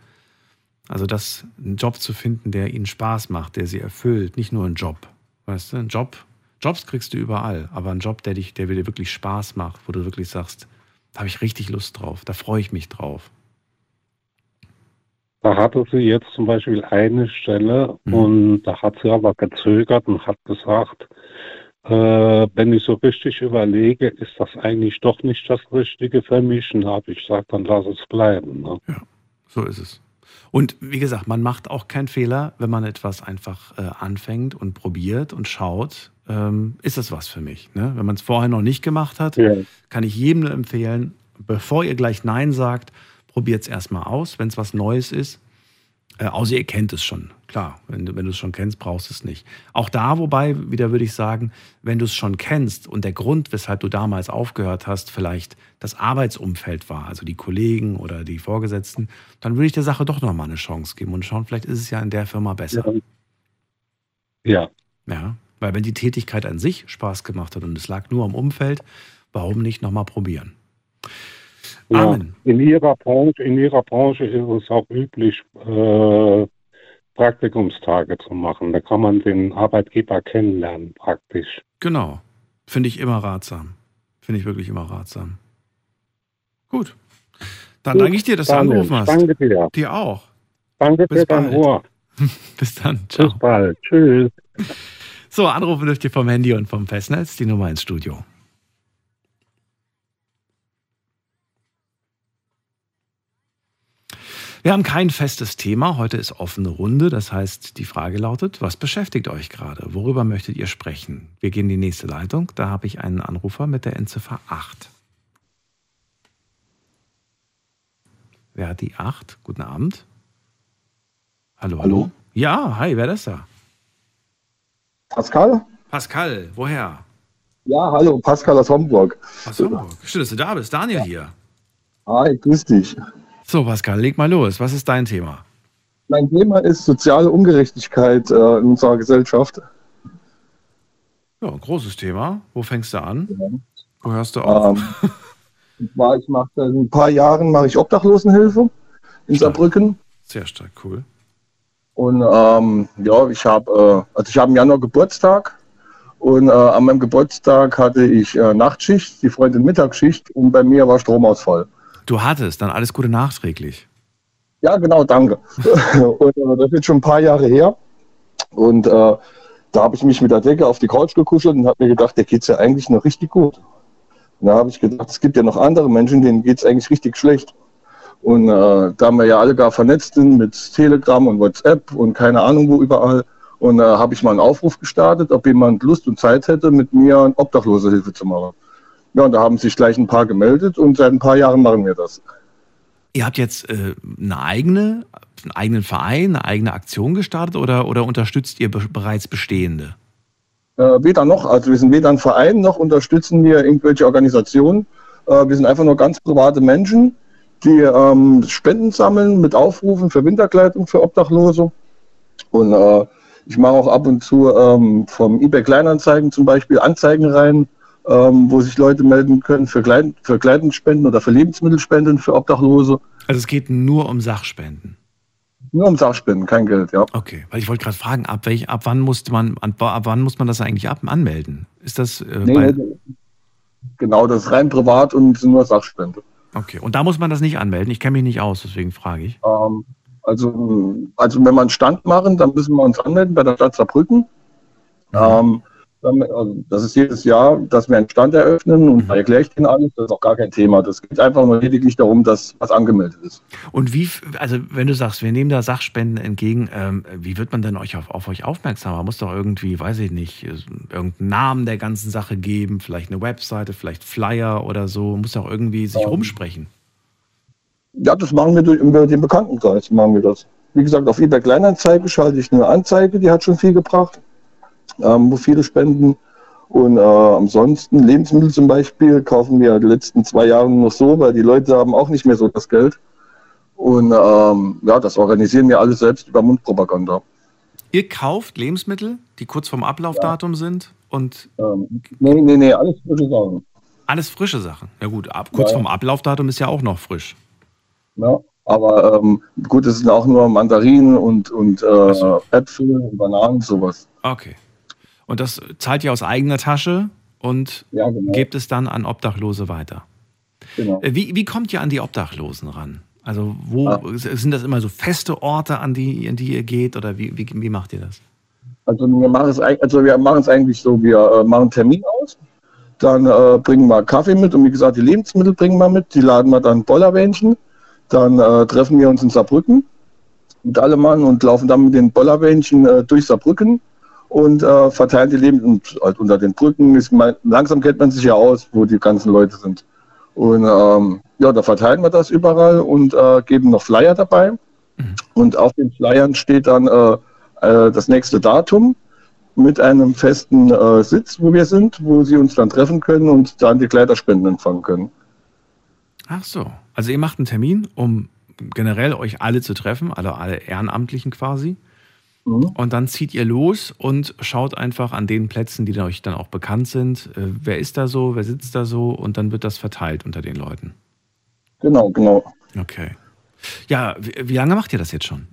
Also das, einen Job zu finden, der ihnen Spaß macht, der sie erfüllt, nicht nur ein Job. Weißt du, ein Job, Jobs kriegst du überall, aber ein Job, der dich, der dir wirklich Spaß macht, wo du wirklich sagst, da habe ich richtig Lust drauf, da freue ich mich drauf. Da hatte sie jetzt zum Beispiel eine Stelle mhm. und da hat sie aber gezögert und hat gesagt, äh, wenn ich so richtig überlege, ist das eigentlich doch nicht das Richtige für mich. Und habe ich gesagt, dann lass es bleiben. Ne? Ja, so ist es. Und wie gesagt, man macht auch keinen Fehler, wenn man etwas einfach äh, anfängt und probiert und schaut, ähm, ist das was für mich. Ne? Wenn man es vorher noch nicht gemacht hat, ja. kann ich jedem nur empfehlen, bevor ihr gleich Nein sagt, probiert es erstmal aus, wenn es was Neues ist. Äh, außer ihr kennt es schon. Klar, wenn, wenn du es schon kennst, brauchst du es nicht. Auch da, wobei, wieder würde ich sagen, wenn du es schon kennst und der Grund, weshalb du damals aufgehört hast, vielleicht das Arbeitsumfeld war, also die Kollegen oder die Vorgesetzten, dann würde ich der Sache doch nochmal eine Chance geben und schauen, vielleicht ist es ja in der Firma besser. Ja. Ja, weil wenn die Tätigkeit an sich Spaß gemacht hat und es lag nur am Umfeld, warum nicht nochmal probieren? Ja, in, ihrer Branche, in Ihrer Branche ist es auch üblich, äh, Praktikumstage zu machen. Da kann man den Arbeitgeber kennenlernen, praktisch. Genau. Finde ich immer ratsam. Finde ich wirklich immer ratsam. Gut. Dann Gut, danke ich dir, dass Daniel, du angerufen hast. Danke dir. Dir auch. Danke Bis für dein Ohr. Bis dann. Ciao. Bis bald. Tschüss. So, anrufen dürft ihr vom Handy und vom Festnetz die Nummer ins Studio. Wir haben kein festes Thema. Heute ist offene Runde. Das heißt, die Frage lautet, was beschäftigt euch gerade? Worüber möchtet ihr sprechen? Wir gehen in die nächste Leitung. Da habe ich einen Anrufer mit der Endziffer 8. Wer hat die 8? Guten Abend. Hallo, hallo. Ja, hi, wer ist da? Pascal? Pascal, woher? Ja, hallo, Pascal aus Homburg. Aus Hamburg. Schön, dass du da bist. Daniel hier. Hi, grüß dich. So, Pascal, leg mal los. Was ist dein Thema? Mein Thema ist soziale Ungerechtigkeit äh, in unserer Gesellschaft. Ja, ein großes Thema. Wo fängst du an? Wo hörst du auf? Ähm, zwar, ich mache seit ein paar Jahren mache ich Obdachlosenhilfe in Stark. Saarbrücken. Sehr stark, cool. Und ähm, ja, ich habe äh, also ich habe im Januar Geburtstag und äh, an meinem Geburtstag hatte ich äh, Nachtschicht, die Freundin Mittagsschicht und bei mir war Stromausfall. Du hattest dann alles Gute nachträglich. Ja, genau, danke. und äh, das ist schon ein paar Jahre her. Und äh, da habe ich mich mit der Decke auf die Couch gekuschelt und habe mir gedacht, der geht's ja eigentlich noch richtig gut. Und da habe ich gedacht, es gibt ja noch andere Menschen, denen geht's eigentlich richtig schlecht. Und äh, da wir ja alle gar vernetzt sind mit Telegram und WhatsApp und keine Ahnung wo überall, und äh, habe ich mal einen Aufruf gestartet, ob jemand Lust und Zeit hätte, mit mir Obdachlosehilfe zu machen. Ja, und da haben sich gleich ein paar gemeldet und seit ein paar Jahren machen wir das. Ihr habt jetzt äh, eine eigene, einen eigenen Verein, eine eigene Aktion gestartet oder, oder unterstützt ihr be bereits bestehende? Äh, weder noch, also wir sind weder ein Verein noch unterstützen wir irgendwelche Organisationen. Äh, wir sind einfach nur ganz private Menschen, die ähm, Spenden sammeln mit Aufrufen für Winterkleidung für Obdachlose. Und äh, ich mache auch ab und zu ähm, vom eBay Kleinanzeigen zum Beispiel Anzeigen rein, ähm, wo sich Leute melden können für, Kleid für Kleidungsspenden oder für Lebensmittelspenden für Obdachlose. Also es geht nur um Sachspenden. Nur um Sachspenden, kein Geld, ja. Okay, weil ich wollte gerade fragen, ab, welch, ab wann musste man, ab, ab wann muss man das eigentlich ab, anmelden? Ist das äh, Nee, bei, genau, das ist rein privat und nur Sachspende. okay? Und da muss man das nicht anmelden. Ich kenne mich nicht aus, deswegen frage ich. Ähm, also, also wenn wir einen Stand machen, dann müssen wir uns anmelden bei der Stadt Saarbrücken. Ähm, dann, also das ist jedes Jahr, dass wir einen Stand eröffnen und da erkläre ich denen alles, das ist auch gar kein Thema. Das geht einfach nur lediglich darum, dass was angemeldet ist. Und wie, also wenn du sagst, wir nehmen da Sachspenden entgegen, ähm, wie wird man denn euch auf, auf euch aufmerksam? Man muss doch irgendwie, weiß ich nicht, irgendeinen Namen der ganzen Sache geben, vielleicht eine Webseite, vielleicht Flyer oder so, muss doch irgendwie sich rumsprechen. Ja, das machen wir durch, über den Bekanntenkreis, machen wir das. Wie gesagt, auf eBay Kleinanzeige schalte ich eine Anzeige, die hat schon viel gebracht, ähm, wo viele spenden. Und äh, ansonsten Lebensmittel zum Beispiel kaufen wir die letzten zwei Jahre nur noch so, weil die Leute haben auch nicht mehr so das Geld. Und ähm, ja, das organisieren wir alles selbst über Mundpropaganda. Ihr kauft Lebensmittel, die kurz vorm Ablaufdatum sind und Ähm, nee, nee, nee, alles frische Sachen. alles frische Sachen. Ja gut, ab, kurz Ja. vorm Ablaufdatum ist ja auch noch frisch. Ja, aber ähm, gut, es sind auch nur Mandarinen und, und äh, so. Äpfel und Bananen, sowas. Okay. Und das zahlt ihr aus eigener Tasche und Ja, genau. gebt es dann an Obdachlose weiter. genau. Äh, Wie, wie kommt ihr an die Obdachlosen ran? Also wo Ah. sind das immer so feste Orte, an die, an die ihr geht oder wie, wie, wie macht ihr das? Also wir machen es, also wir machen es eigentlich so, wir äh, machen einen Termin aus, dann äh, bringen wir Kaffee mit und wie gesagt, die Lebensmittel bringen wir mit, die laden wir dann Bollerwähnchen, dann äh, treffen wir uns in Saarbrücken mit allem Mann und laufen dann mit den Bollerwähnchen äh, durch Saarbrücken und äh, verteilen die Lebensmittel halt unter den Brücken. Ist mal, langsam kennt man sich ja aus, wo die ganzen Leute sind. Und ähm, ja, da verteilen wir das überall und äh, geben noch Flyer dabei. Und auf den Flyern steht dann äh, äh, das nächste Datum mit einem festen äh, Sitz, wo wir sind, wo sie uns dann treffen können und dann die Kleiderspenden empfangen können. Ach so. Also ihr macht einen Termin, um generell euch alle zu treffen, alle, alle Ehrenamtlichen quasi. Mhm. Und dann zieht ihr los und schaut einfach an den Plätzen, die euch dann auch bekannt sind. Äh, wer ist da so, wer sitzt da so und dann wird das verteilt unter den Leuten. Genau, genau. Okay. Ja, wie, wie lange macht ihr das jetzt schon?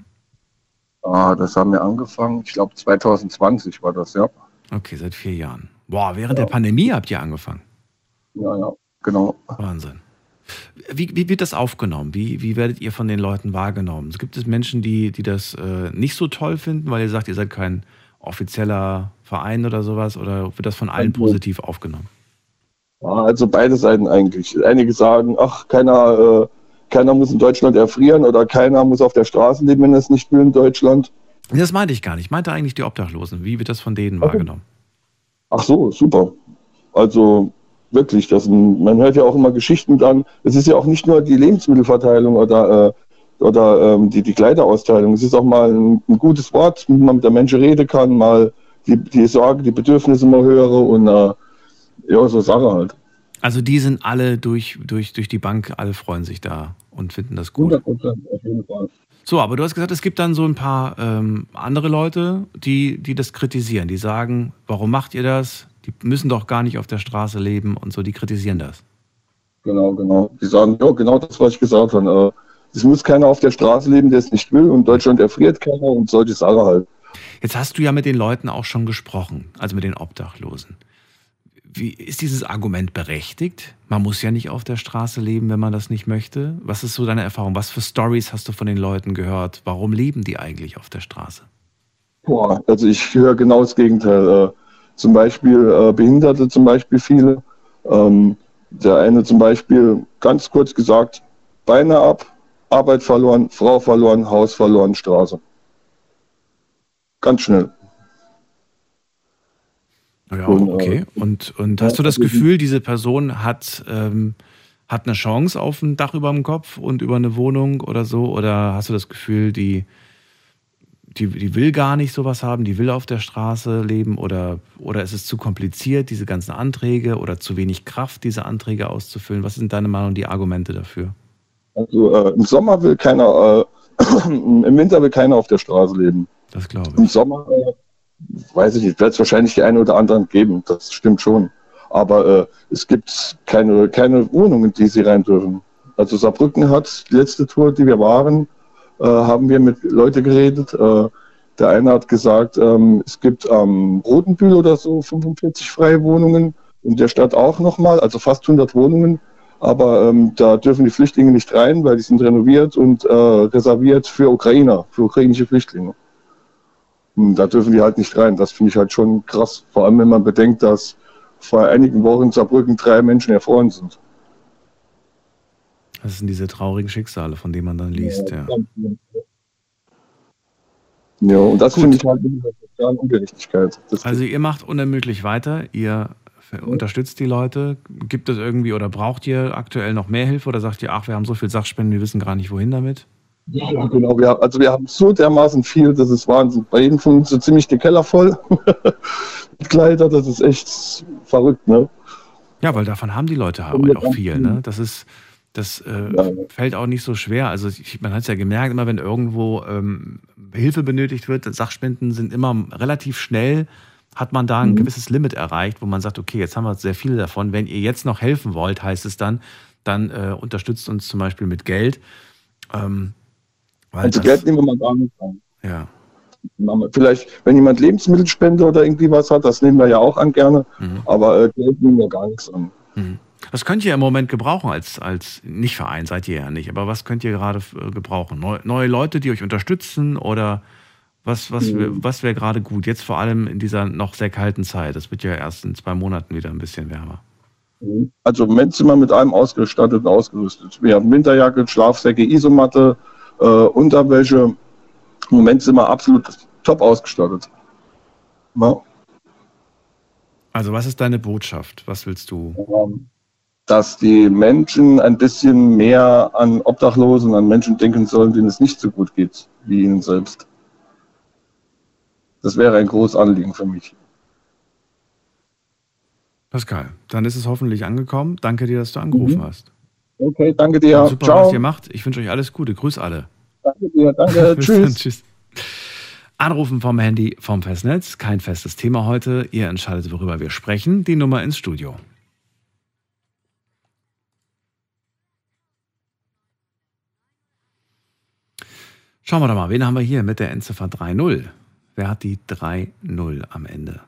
Ah, das haben wir angefangen, ich glaube 2020 war das, ja. Okay, seit vier Jahren. Boah, während der Pandemie habt ihr angefangen. Ja, ja, genau. Wahnsinn. Wie, wie wird das aufgenommen? Wie, wie werdet ihr von den Leuten wahrgenommen? Gibt es Menschen, die, die das äh, nicht so toll finden, weil ihr sagt, ihr seid kein offizieller Verein oder sowas? Oder wird das von allen Also- positiv aufgenommen? Ja, also beide Seiten eigentlich. Einige sagen, ach, keiner, äh, keiner muss in Deutschland erfrieren oder keiner muss auf der Straße leben, wenn er es nicht will in Deutschland. Das meinte ich gar nicht. Ich meinte eigentlich die Obdachlosen. Wie wird das von denen wahrgenommen? Ach so, super. Also wirklich, das, man hört ja auch immer Geschichten an. Es ist ja auch nicht nur die Lebensmittelverteilung oder, äh, oder ähm, die, die Kleiderausteilung. Es ist auch mal ein, ein, gutes Wort, mit man mit der Menschen reden kann, mal die, die Sorge, die Bedürfnisse mal höre und äh, ja, so Sache halt. Also die sind alle durch, durch, durch die Bank, alle freuen sich da und finden das gut. 100 auf jeden Fall. So, aber du hast gesagt, es gibt dann so ein paar ähm, andere Leute, die, die das kritisieren. Die sagen, warum macht ihr das? Die müssen doch gar nicht auf der Straße leben und so, die kritisieren das. Genau, genau. Die sagen, ja, genau das, was ich gesagt habe. Äh, es muss keiner auf der Straße leben, der es nicht will und Deutschland erfriert keiner und solche Sachen halt. Jetzt hast du ja mit den Leuten auch schon gesprochen, also mit den Obdachlosen. Wie ist dieses Argument berechtigt? Man muss ja nicht auf der Straße leben, wenn man das nicht möchte. Was ist so deine Erfahrung? Was für Stories hast du von den Leuten gehört? Warum leben die eigentlich auf der Straße? Boah, also ich höre genau das Gegenteil. Zum Beispiel äh, Behinderte, zum Beispiel viele. Ähm, der eine zum Beispiel, ganz kurz gesagt, Beine ab, Arbeit verloren, Frau verloren, Haus verloren, Straße. Ganz schnell. Ja, und, okay. Äh, und, und hast du das Gefühl, diese Person hat, ähm, hat eine Chance auf ein Dach über dem Kopf und über eine Wohnung oder so? Oder hast du das Gefühl, die, die, die will gar nicht sowas haben, die will auf der Straße leben? Oder, oder ist es zu kompliziert, diese ganzen Anträge oder zu wenig Kraft, diese Anträge auszufüllen? Was sind deine Meinung, die Argumente dafür? Also äh, im Sommer will keiner, äh, im Winter will keiner auf der Straße leben. Das glaube ich. Im Sommer äh, weiß ich nicht, wird es wahrscheinlich die eine oder anderen geben, das stimmt schon. Aber äh, es gibt keine, keine Wohnungen, die sie rein dürfen. Also Saarbrücken hat, die letzte Tour, die wir waren, äh, haben wir mit Leuten geredet. Äh, der eine hat gesagt, ähm, es gibt am ähm, Rotenbühl oder so 45 freie Wohnungen, in der Stadt auch nochmal, also fast 100 Wohnungen. Aber ähm, da dürfen die Flüchtlinge nicht rein, weil die sind renoviert und äh, reserviert für Ukrainer, für ukrainische Flüchtlinge. Hm, da dürfen die halt nicht rein. Das finde ich halt schon krass. Vor allem, wenn man bedenkt, dass vor einigen Wochen in Saarbrücken drei Menschen erfroren sind. Das sind diese traurigen Schicksale, von denen man dann liest, ja. Ja, und das finde ich halt mit dieser sozialen Ungerechtigkeit. Das also ihr macht unermüdlich weiter, ihr ja. unterstützt die Leute. Gibt es irgendwie oder braucht ihr aktuell noch mehr Hilfe oder sagt ihr, ach, wir haben so viel Sachspenden, wir wissen gar nicht, wohin damit? Ja, genau. Wir, also wir haben so dermaßen viel, das ist Wahnsinn. Bei jedem von uns so ziemlich die Keller voll mit Kleider, das ist echt verrückt, ne? Ja, weil davon haben die Leute halt auch viel, ne? Das ist, das äh, ja. fällt auch nicht so schwer. Also ich, man hat es ja gemerkt, immer wenn irgendwo ähm, Hilfe benötigt wird, Sachspenden sind immer relativ schnell, hat man da ein mhm. gewisses Limit erreicht, wo man sagt, okay, jetzt haben wir sehr viele davon. Wenn ihr jetzt noch helfen wollt, heißt es dann, dann äh, unterstützt uns zum Beispiel mit Geld. Ähm, weil also Geld nehmen wir mal gar nicht an. Ja. Vielleicht, wenn jemand Lebensmittelspende oder irgendwie was hat, das nehmen wir ja auch an gerne, mhm. aber äh, Geld nehmen wir gar nichts an. Mhm. Was könnt ihr im Moment gebrauchen als, als nicht Verein, seid ihr ja nicht, aber was könnt ihr gerade äh, gebrauchen? Neu, neue Leute, die euch unterstützen oder was, was, mhm. was wäre gerade gut? Jetzt vor allem in dieser noch sehr kalten Zeit. Das wird ja erst in zwei Monaten wieder ein bisschen wärmer. Mhm. Also im Moment sind wir mit allem ausgestattet und ausgerüstet. Wir haben Winterjacke, Schlafsäcke, Isomatte, äh, Unterwäsche. Im Moment sind wir absolut top ausgestattet. Ja. Also was ist deine Botschaft? Was willst du? Dass die Menschen ein bisschen mehr an Obdachlosen, an Menschen denken sollen, denen es nicht so gut geht wie ihnen selbst. Das wäre ein großes Anliegen für mich. Pascal, dann ist es hoffentlich angekommen. Danke dir, dass du angerufen mhm. hast. Okay, danke dir. Super, Ciao. was ihr macht. Ich wünsche euch alles Gute. Grüß alle. Danke dir, danke. tschüss. Dann, tschüss. Anrufen vom Handy vom Festnetz. Kein festes Thema heute. Ihr entscheidet, worüber wir sprechen. Die Nummer ins Studio. Schauen wir doch mal, wen haben wir hier mit der Endziffer 3.0? Wer hat die 3.0 am Ende?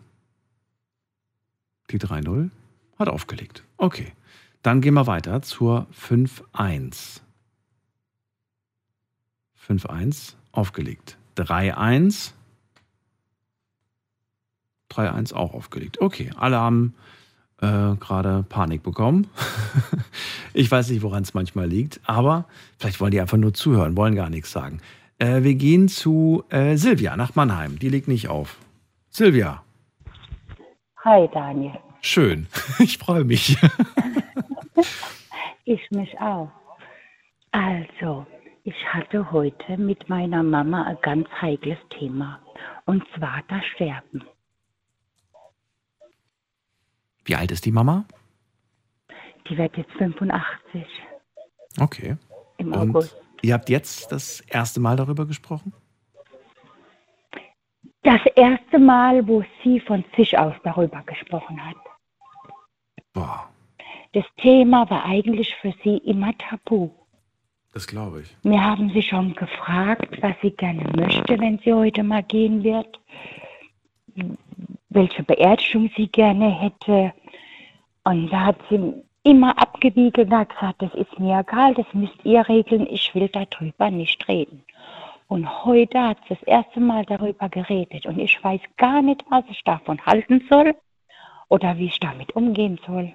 Die 3.0 hat aufgelegt. Okay. Dann gehen wir weiter zur 5-1. 5-1 aufgelegt. 3-1. 3-1 auch aufgelegt. Okay, alle haben äh, gerade Panik bekommen. Ich weiß nicht, woran es manchmal liegt, aber vielleicht wollen die einfach nur zuhören, wollen gar nichts sagen. Äh, wir gehen zu äh, Silvia nach Mannheim. Die legt nicht auf. Silvia, Hi Daniel, schön. Ich freue mich. ich mich auch. Also, ich hatte heute mit meiner Mama ein ganz heikles Thema. Und zwar das Sterben. Wie alt ist die Mama? Die wird jetzt 85 Okay. im Und August. Ihr habt jetzt das erste Mal darüber gesprochen? Das erste Mal, wo sie von sich aus darüber gesprochen hat. Boah, Das Thema war eigentlich für sie immer tabu. das glaube ich. Wir haben sie schon gefragt, was sie gerne möchte, wenn sie heute mal gehen wird, welche Beerdigung sie gerne hätte. Und da hat sie immer abgewiegelt und hat gesagt, das ist mir egal, das müsst ihr regeln, ich will darüber nicht reden. Und heute hat sie das erste Mal darüber geredet und ich weiß gar nicht, was ich davon halten soll oder wie ich damit umgehen soll.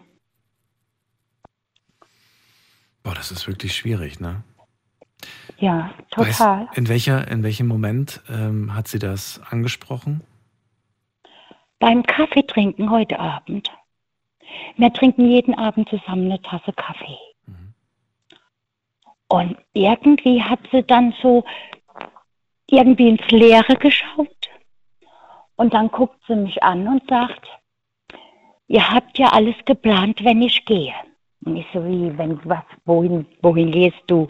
Boah, das ist wirklich schwierig, ne? Ja, total. in, welcher, in welchem Moment ähm, hat sie das angesprochen? Beim Kaffee trinken heute Abend. Wir trinken jeden Abend zusammen eine Tasse Kaffee. Und irgendwie hat sie dann so irgendwie ins Leere geschaut. Und dann guckt sie mich an und sagt, ihr habt ja alles geplant, wenn ich gehe. Und ich so, wie, wenn, was, wohin, wohin gehst du?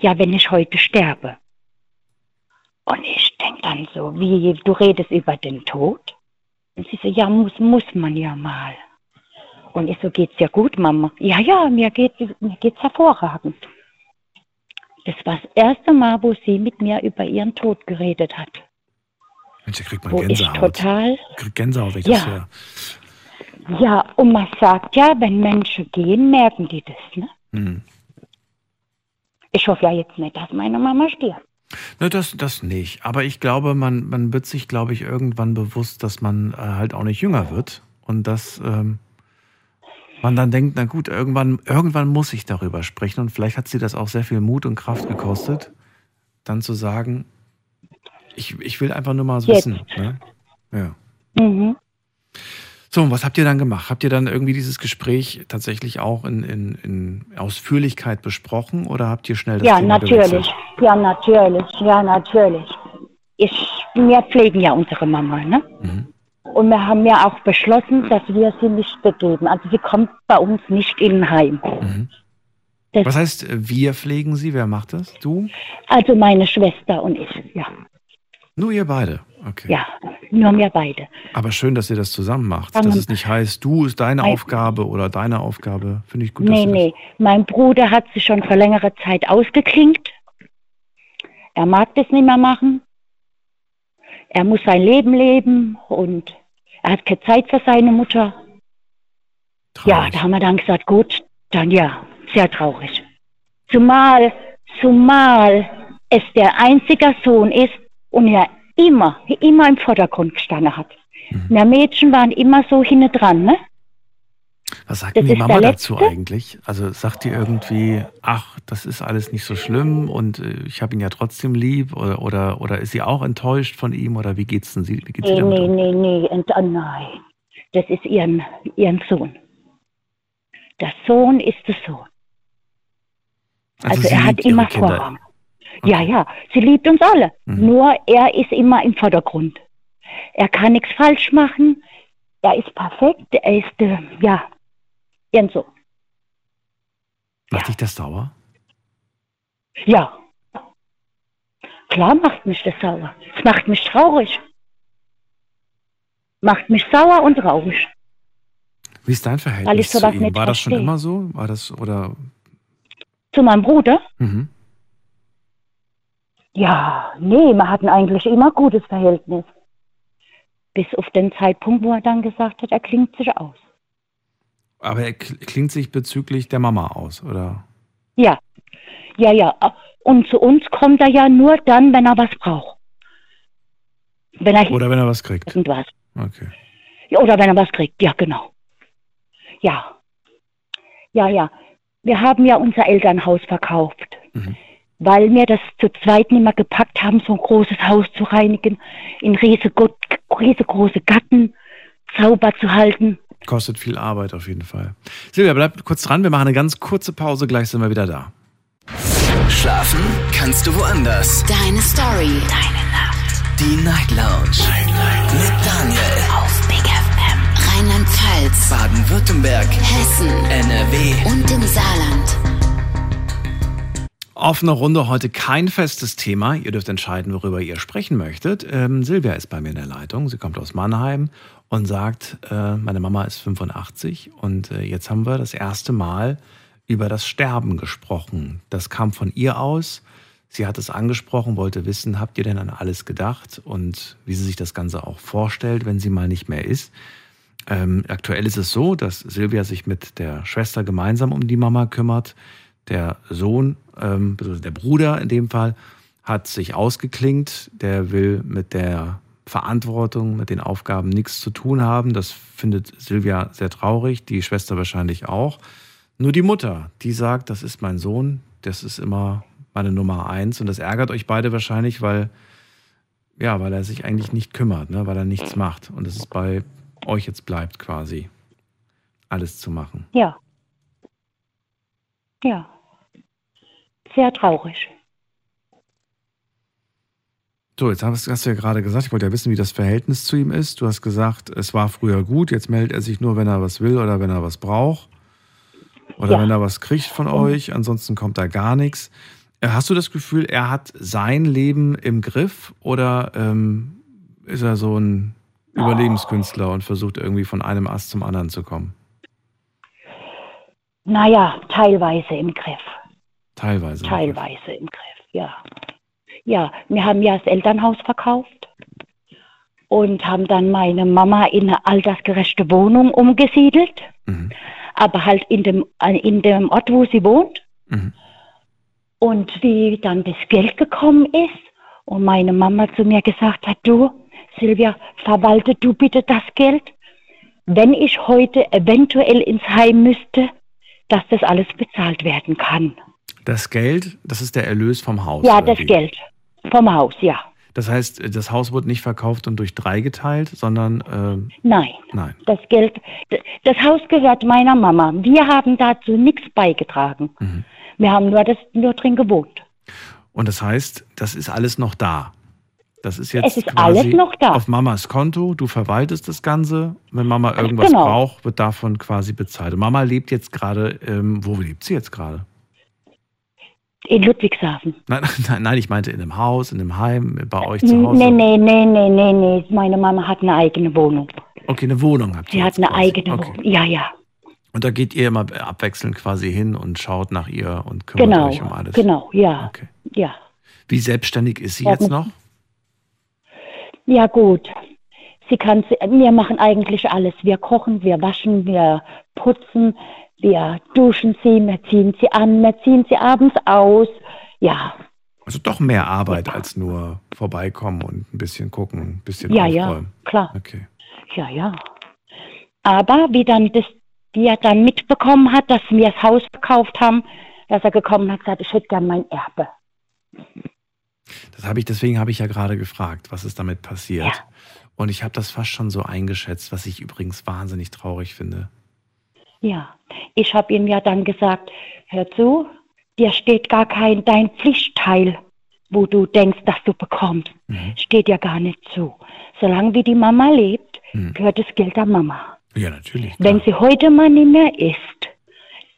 Ja, wenn ich heute sterbe. Und ich denke dann so, wie, du redest über den Tod? Und sie so, ja, muss, muss man ja mal. Und ich so, geht's dir gut, Mama? Ja, ja, mir geht's, mir geht's hervorragend. Das war das erste Mal, wo sie mit mir über ihren Tod geredet hat. Mensch, da kriegt man Wo ich Gänsehaut. total, Kriegt Gänsehaut, wenn ich Ja. das höre. ja, und man sagt ja, wenn Menschen gehen, merken die das, ne? Hm. Ich hoffe ja jetzt nicht, dass meine Mama stirbt. Ne, das, das nicht. Aber ich glaube, man, man wird sich, glaube ich, irgendwann bewusst, dass man äh, halt auch nicht jünger wird. Und dass ähm, man dann denkt, na gut, irgendwann, irgendwann muss ich darüber sprechen. Und vielleicht hat sie das auch sehr viel Mut und Kraft gekostet, dann zu sagen, ich, ich will einfach nur mal so wissen. Ne? Ja. Mhm. So, und was habt ihr dann gemacht? Habt ihr dann irgendwie dieses Gespräch tatsächlich auch in, in, in Ausführlichkeit besprochen oder habt ihr schnell das Ja, Thema natürlich. gewechselt? Ja, natürlich. Ja, natürlich. Ich, wir pflegen ja unsere Mama, ne? Mhm. Und wir haben ja auch beschlossen, dass wir sie nicht begeben. Also sie kommt bei uns nicht in ein Heim. Mhm. Was heißt, äh, wir pflegen sie? Wer macht das? Du? Also meine Schwester und ich, ja. Nur ihr beide. Okay. Ja, nur wir beide. Aber schön, dass ihr das zusammen macht. Dass es nicht heißt, du ist deine. Aufgabe oder deine Aufgabe. Finde ich gut, dass nee, ihr nee. Mein Bruder hat sich schon vor längerer Zeit ausgeklinkt. Er mag das nicht mehr machen. Er muss sein Leben leben und er hat keine Zeit für seine Mutter. das Ja, traurig. da haben wir dann gesagt, gut, dann ja, sehr traurig. Zumal, zumal es der einzige Sohn ist und er immer, immer im Vordergrund gestanden hat. Mhm. Wir Mädchen waren immer so hinten dran, ne? Was sagt das die Mama dazu Letzte. eigentlich? Also sagt die irgendwie, ach, das ist alles nicht so schlimm und äh, ich habe ihn ja trotzdem lieb oder, oder, oder ist sie auch enttäuscht von ihm oder wie geht's denn sie? Wie geht's sie Nee, damit nee, nee, nee, und, oh nein. Das ist ihren, ihren Sohn. Der Sohn ist der Sohn. Also, sie er hat immer. Vorrang. Ja, ja, sie liebt uns alle. Mhm. Nur er ist immer im Vordergrund. Er kann nichts falsch machen. Er ist perfekt. Er ist, äh, ja, Sohn. Macht dich das sauer? Ja. Klar macht mich das sauer. Es macht mich traurig. Macht mich sauer und traurig. Wie ist dein Verhältnis zu ihm? War das schon verstehe. immer so? War das oder? Zu meinem Bruder? Mhm. Ja, nee, wir hatten eigentlich immer ein gutes Verhältnis. Bis auf den Zeitpunkt, wo er dann gesagt hat, er klingt sich aus. Aber er kl- klingt sich bezüglich der Mama aus, oder? Ja, ja, ja. Und zu uns kommt er ja nur dann, wenn er was braucht. Wenn er Oder wenn er was kriegt. irgendwas. Okay. Ja, Oder wenn er was kriegt, ja, genau. Ja. Ja, ja. wir haben ja unser Elternhaus verkauft, Mhm. weil wir das zu zweit nicht mehr gepackt haben, so ein großes Haus zu reinigen, in riesengroße Gatten sauber zu halten. Kostet viel Arbeit auf jeden Fall. Silvia, bleib kurz dran. Wir machen eine ganz kurze Pause. Gleich sind wir wieder da. Schlafen kannst du woanders. Deine Story. Deine Nacht. Die Night Lounge. Mit Daniel. Auf Big FM. Rheinland-Pfalz. Baden-Württemberg. Hessen. NRW. Und im Saarland. Offene Runde heute kein festes Thema. Ihr dürft entscheiden, worüber ihr sprechen möchtet. Ähm, Silvia ist bei mir in der Leitung. Sie kommt aus Mannheim und sagt, äh, meine Mama ist 85 und äh, jetzt haben wir das erste Mal über das Sterben gesprochen. Das kam von ihr aus. Sie hat es angesprochen, wollte wissen, habt ihr denn an alles gedacht und wie sie sich das Ganze auch vorstellt, wenn sie mal nicht mehr ist. Ähm, aktuell ist es so, dass Silvia sich mit der Schwester gemeinsam um die Mama kümmert. Der Sohn, ähm, der Bruder in dem Fall, hat sich ausgeklinkt. Der will mit der Verantwortung, mit den Aufgaben nichts zu tun haben. Das findet Silvia sehr traurig, die Schwester wahrscheinlich auch. Nur die Mutter, die sagt, das ist mein Sohn, das ist immer meine Nummer eins. Und das ärgert euch beide wahrscheinlich, weil, ja, weil er sich eigentlich nicht kümmert, ne? weil er nichts macht. Und es bei euch jetzt bleibt quasi, alles zu machen. Ja. Ja. Sehr traurig. So, jetzt hast, hast du ja gerade gesagt, ich wollte ja wissen, wie das Verhältnis zu ihm ist. Du hast gesagt, es war früher gut, jetzt meldet er sich nur, wenn er was will oder wenn er was braucht. Oder Ja. wenn er was kriegt von euch, ansonsten kommt da gar nichts. Äh, Hast du das Gefühl, er hat sein Leben im Griff oder ähm, ist er so ein Überlebenskünstler und versucht irgendwie von einem Ast zum anderen zu kommen? Naja, teilweise im Griff. Teilweise. Teilweise im Griff, ja. Ja, wir haben ja das Elternhaus verkauft und haben dann meine Mama in eine altersgerechte Wohnung umgesiedelt, Mhm. aber halt in dem, äh, in dem Ort, wo sie wohnt. Mhm. Und wie dann das Geld gekommen ist und meine Mama zu mir gesagt hat, du, Silvia, verwalte du bitte das Geld. Wenn ich heute eventuell ins Heim müsste, dass das alles bezahlt werden kann. Das Geld, das ist der Erlös vom Haus. Ja, das wie? Geld vom Haus, ja. Das heißt, das Haus wurde nicht verkauft und durch drei geteilt, sondern ähm, Nein, nein. das Geld, das Haus gehört meiner Mama. Wir haben dazu nichts beigetragen. Mhm. Wir haben nur, das, nur drin gewohnt. Und das heißt, das ist alles noch da. Das ist jetzt Es ist quasi alles noch da. auf Mamas Konto. Du verwaltest das Ganze. Wenn Mama irgendwas Genau. braucht, wird davon quasi bezahlt. Und Mama lebt jetzt gerade, ähm, wo lebt sie jetzt gerade? In Ludwigshafen. Nein, nein, nein, ich meinte in einem Haus, in einem Heim, bei euch zu Hause. Nee, nee, nee, nee, nee, nee. Meine Mama hat eine eigene Wohnung. Okay, eine Wohnung habt ihr Sie hat eine quasi. eigene okay. Wohnung. Ja, ja. Und da geht ihr immer abwechselnd quasi hin und schaut nach ihr und kümmert Genau. euch um alles. Genau, ja. Okay. Ja. Wie selbstständig ist sie Ja, jetzt noch? Ja, gut. Sie kann, wir machen eigentlich alles. Wir kochen, wir waschen, wir putzen, wir duschen sie, wir ziehen sie an, wir ziehen sie abends aus. Ja, Also doch mehr Arbeit als nur vorbeikommen und ein bisschen gucken, ein bisschen ja, ja, aufräumen. klar. Okay. Ja, ja. Aber wie dann das, wie er dann mitbekommen hat, dass wir das Haus verkauft haben, dass er gekommen hat, gesagt, ich hätte gern mein Erbe. Das habe ich, deswegen habe ich ja gerade gefragt, was ist damit passiert. Ja. Und ich habe das fast schon so eingeschätzt, was ich übrigens wahnsinnig traurig finde. Ja, ich habe ihm ja dann gesagt, hör zu, dir steht gar kein dein Pflichtteil, wo du denkst, dass du bekommst, Mhm. steht dir gar nicht zu. Solange wie die Mama lebt, Mhm. gehört das Geld der Mama. Ja, natürlich. Wenn sie heute mal nicht mehr ist,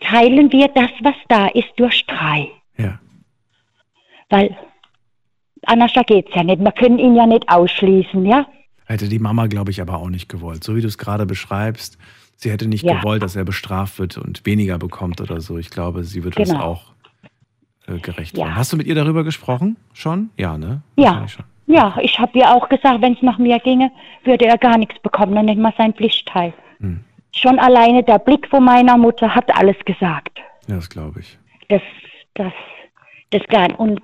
teilen wir das, was da ist, durch drei. Ja. Weil anders geht's ja nicht. Wir können ihn ja nicht ausschließen, ja? Hätte die Mama, glaube ich, aber auch nicht gewollt. So wie du es gerade beschreibst, sie hätte nicht Ja. gewollt, dass er bestraft wird und weniger bekommt oder so. Ich glaube, sie wird das Genau. auch äh, gerecht Ja. werden. Hast du mit ihr darüber gesprochen? Schon? Ja, ne? Ja. Ja, ich habe ihr auch gesagt, wenn es nach mir ginge, würde er gar nichts bekommen, dann nicht mal sein Pflichtteil. Hm. Schon alleine der Blick von meiner Mutter hat alles gesagt. Ja, das glaube ich. Das, das, das gar und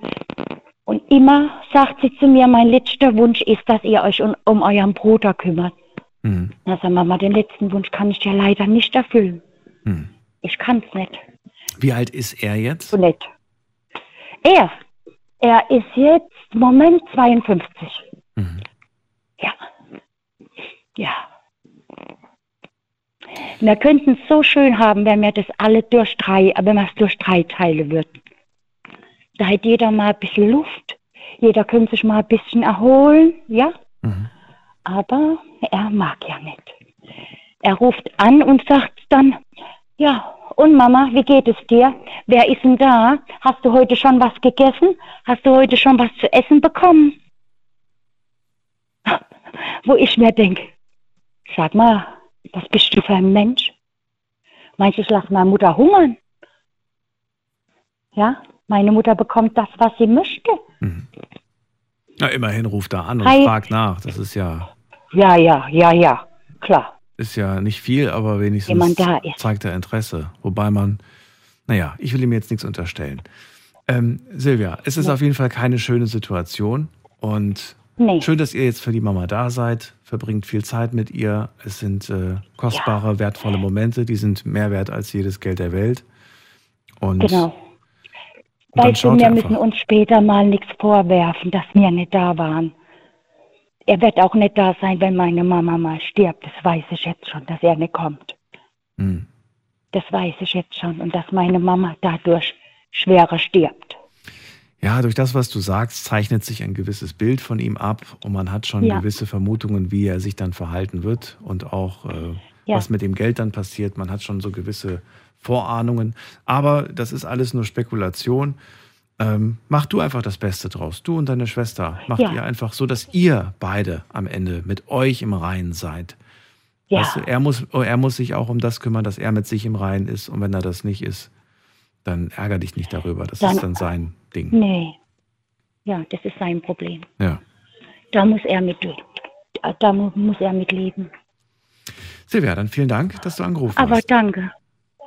und immer sagt sie zu mir, mein letzter Wunsch ist, dass ihr euch um, um euren Bruder kümmert. Hm. Na, sag Mama, den letzten Wunsch kann ich dir leider nicht erfüllen. Hm. Ich kann's nicht. Wie alt ist er jetzt? So nett. Er, er ist jetzt, Moment, 52. Mhm. Ja. Ja. Wir könnten es so schön haben, wenn wir das alle durch drei, wenn wir es durch drei Teile würden. Da hat jeder mal ein bisschen Luft, jeder könnte sich mal ein bisschen erholen, ja. Mhm. Aber er mag ja nicht. Er ruft an und sagt dann, ja, und Mama, wie geht es dir? Wer ist denn da? Hast du heute schon was gegessen? Hast du heute schon was zu essen bekommen? Wo ich mir denke, sag mal, was bist du für ein Mensch? Meinst du, ich lasse meine Mutter hungern? Ja, meine Mutter bekommt das, was sie möchte. Na, immerhin ruft er an und Hi. fragt nach. Das ist ja, Ja, ja, ja, ja, klar. ist ja nicht viel, aber wenigstens zeigt er Interesse. Wobei man, naja, ich will ihm jetzt nichts unterstellen. Ähm, Silvia, es ist Ja. auf jeden Fall keine schöne Situation und Nee. schön, dass ihr jetzt für die Mama da seid. Verbringt viel Zeit mit ihr. Es sind äh, kostbare, wertvolle Momente, die sind mehr wert als jedes Geld der Welt. Und Genau. Schaut wir müssen uns später mal nichts vorwerfen, dass wir nicht da waren. Er wird auch nicht da sein, wenn meine Mama mal stirbt. Das weiß ich jetzt schon, dass er nicht kommt. Hm. Das weiß ich jetzt schon. Und dass meine Mama dadurch schwerer stirbt. Ja, durch das, was du sagst, zeichnet sich ein gewisses Bild von ihm ab und man hat schon Ja. gewisse Vermutungen, wie er sich dann verhalten wird und auch äh, Ja. was mit dem Geld dann passiert. Man hat schon so gewisse Vorahnungen. Aber das ist alles nur Spekulation. Ähm, mach du einfach das Beste draus. Du und deine Schwester. Macht Ja. ihr einfach so, dass ihr beide am Ende mit euch im Reinen seid. Ja. Weißt du, er, muss, er muss sich auch um das kümmern, dass er mit sich im Reinen ist. Und wenn er das nicht ist, dann ärger dich nicht darüber. Das Dann- ist dann sein Ding. Nee. Ja, das ist sein Problem. Ja. Da muss er mit, da mu- muss er mitleben. Silvia, dann vielen Dank, dass du angerufen Aber hast. danke.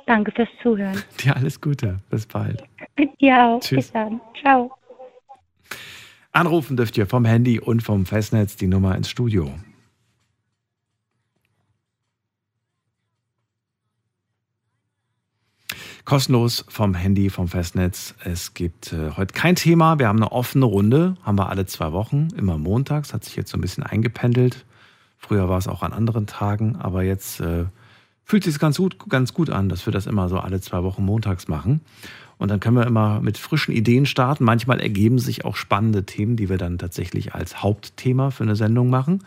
Danke fürs Zuhören. Dir alles Gute. Bis bald. Dir auch. Tschüss. Bis dann. Ciao. Anrufen dürft ihr vom Handy und vom Festnetz die Nummer ins Studio. Kostenlos vom Handy, vom Festnetz. Es gibt äh, heute kein Thema. Wir haben eine offene Runde. Haben wir alle zwei Wochen, immer montags. Hat sich jetzt so ein bisschen eingependelt. Früher war es auch an anderen Tagen, aber jetzt äh, fühlt sich ganz gut, ganz gut an, dass wir das immer so alle zwei Wochen montags machen. Und dann können wir immer mit frischen Ideen starten. Manchmal ergeben sich auch spannende Themen, die wir dann tatsächlich als Hauptthema für eine Sendung machen.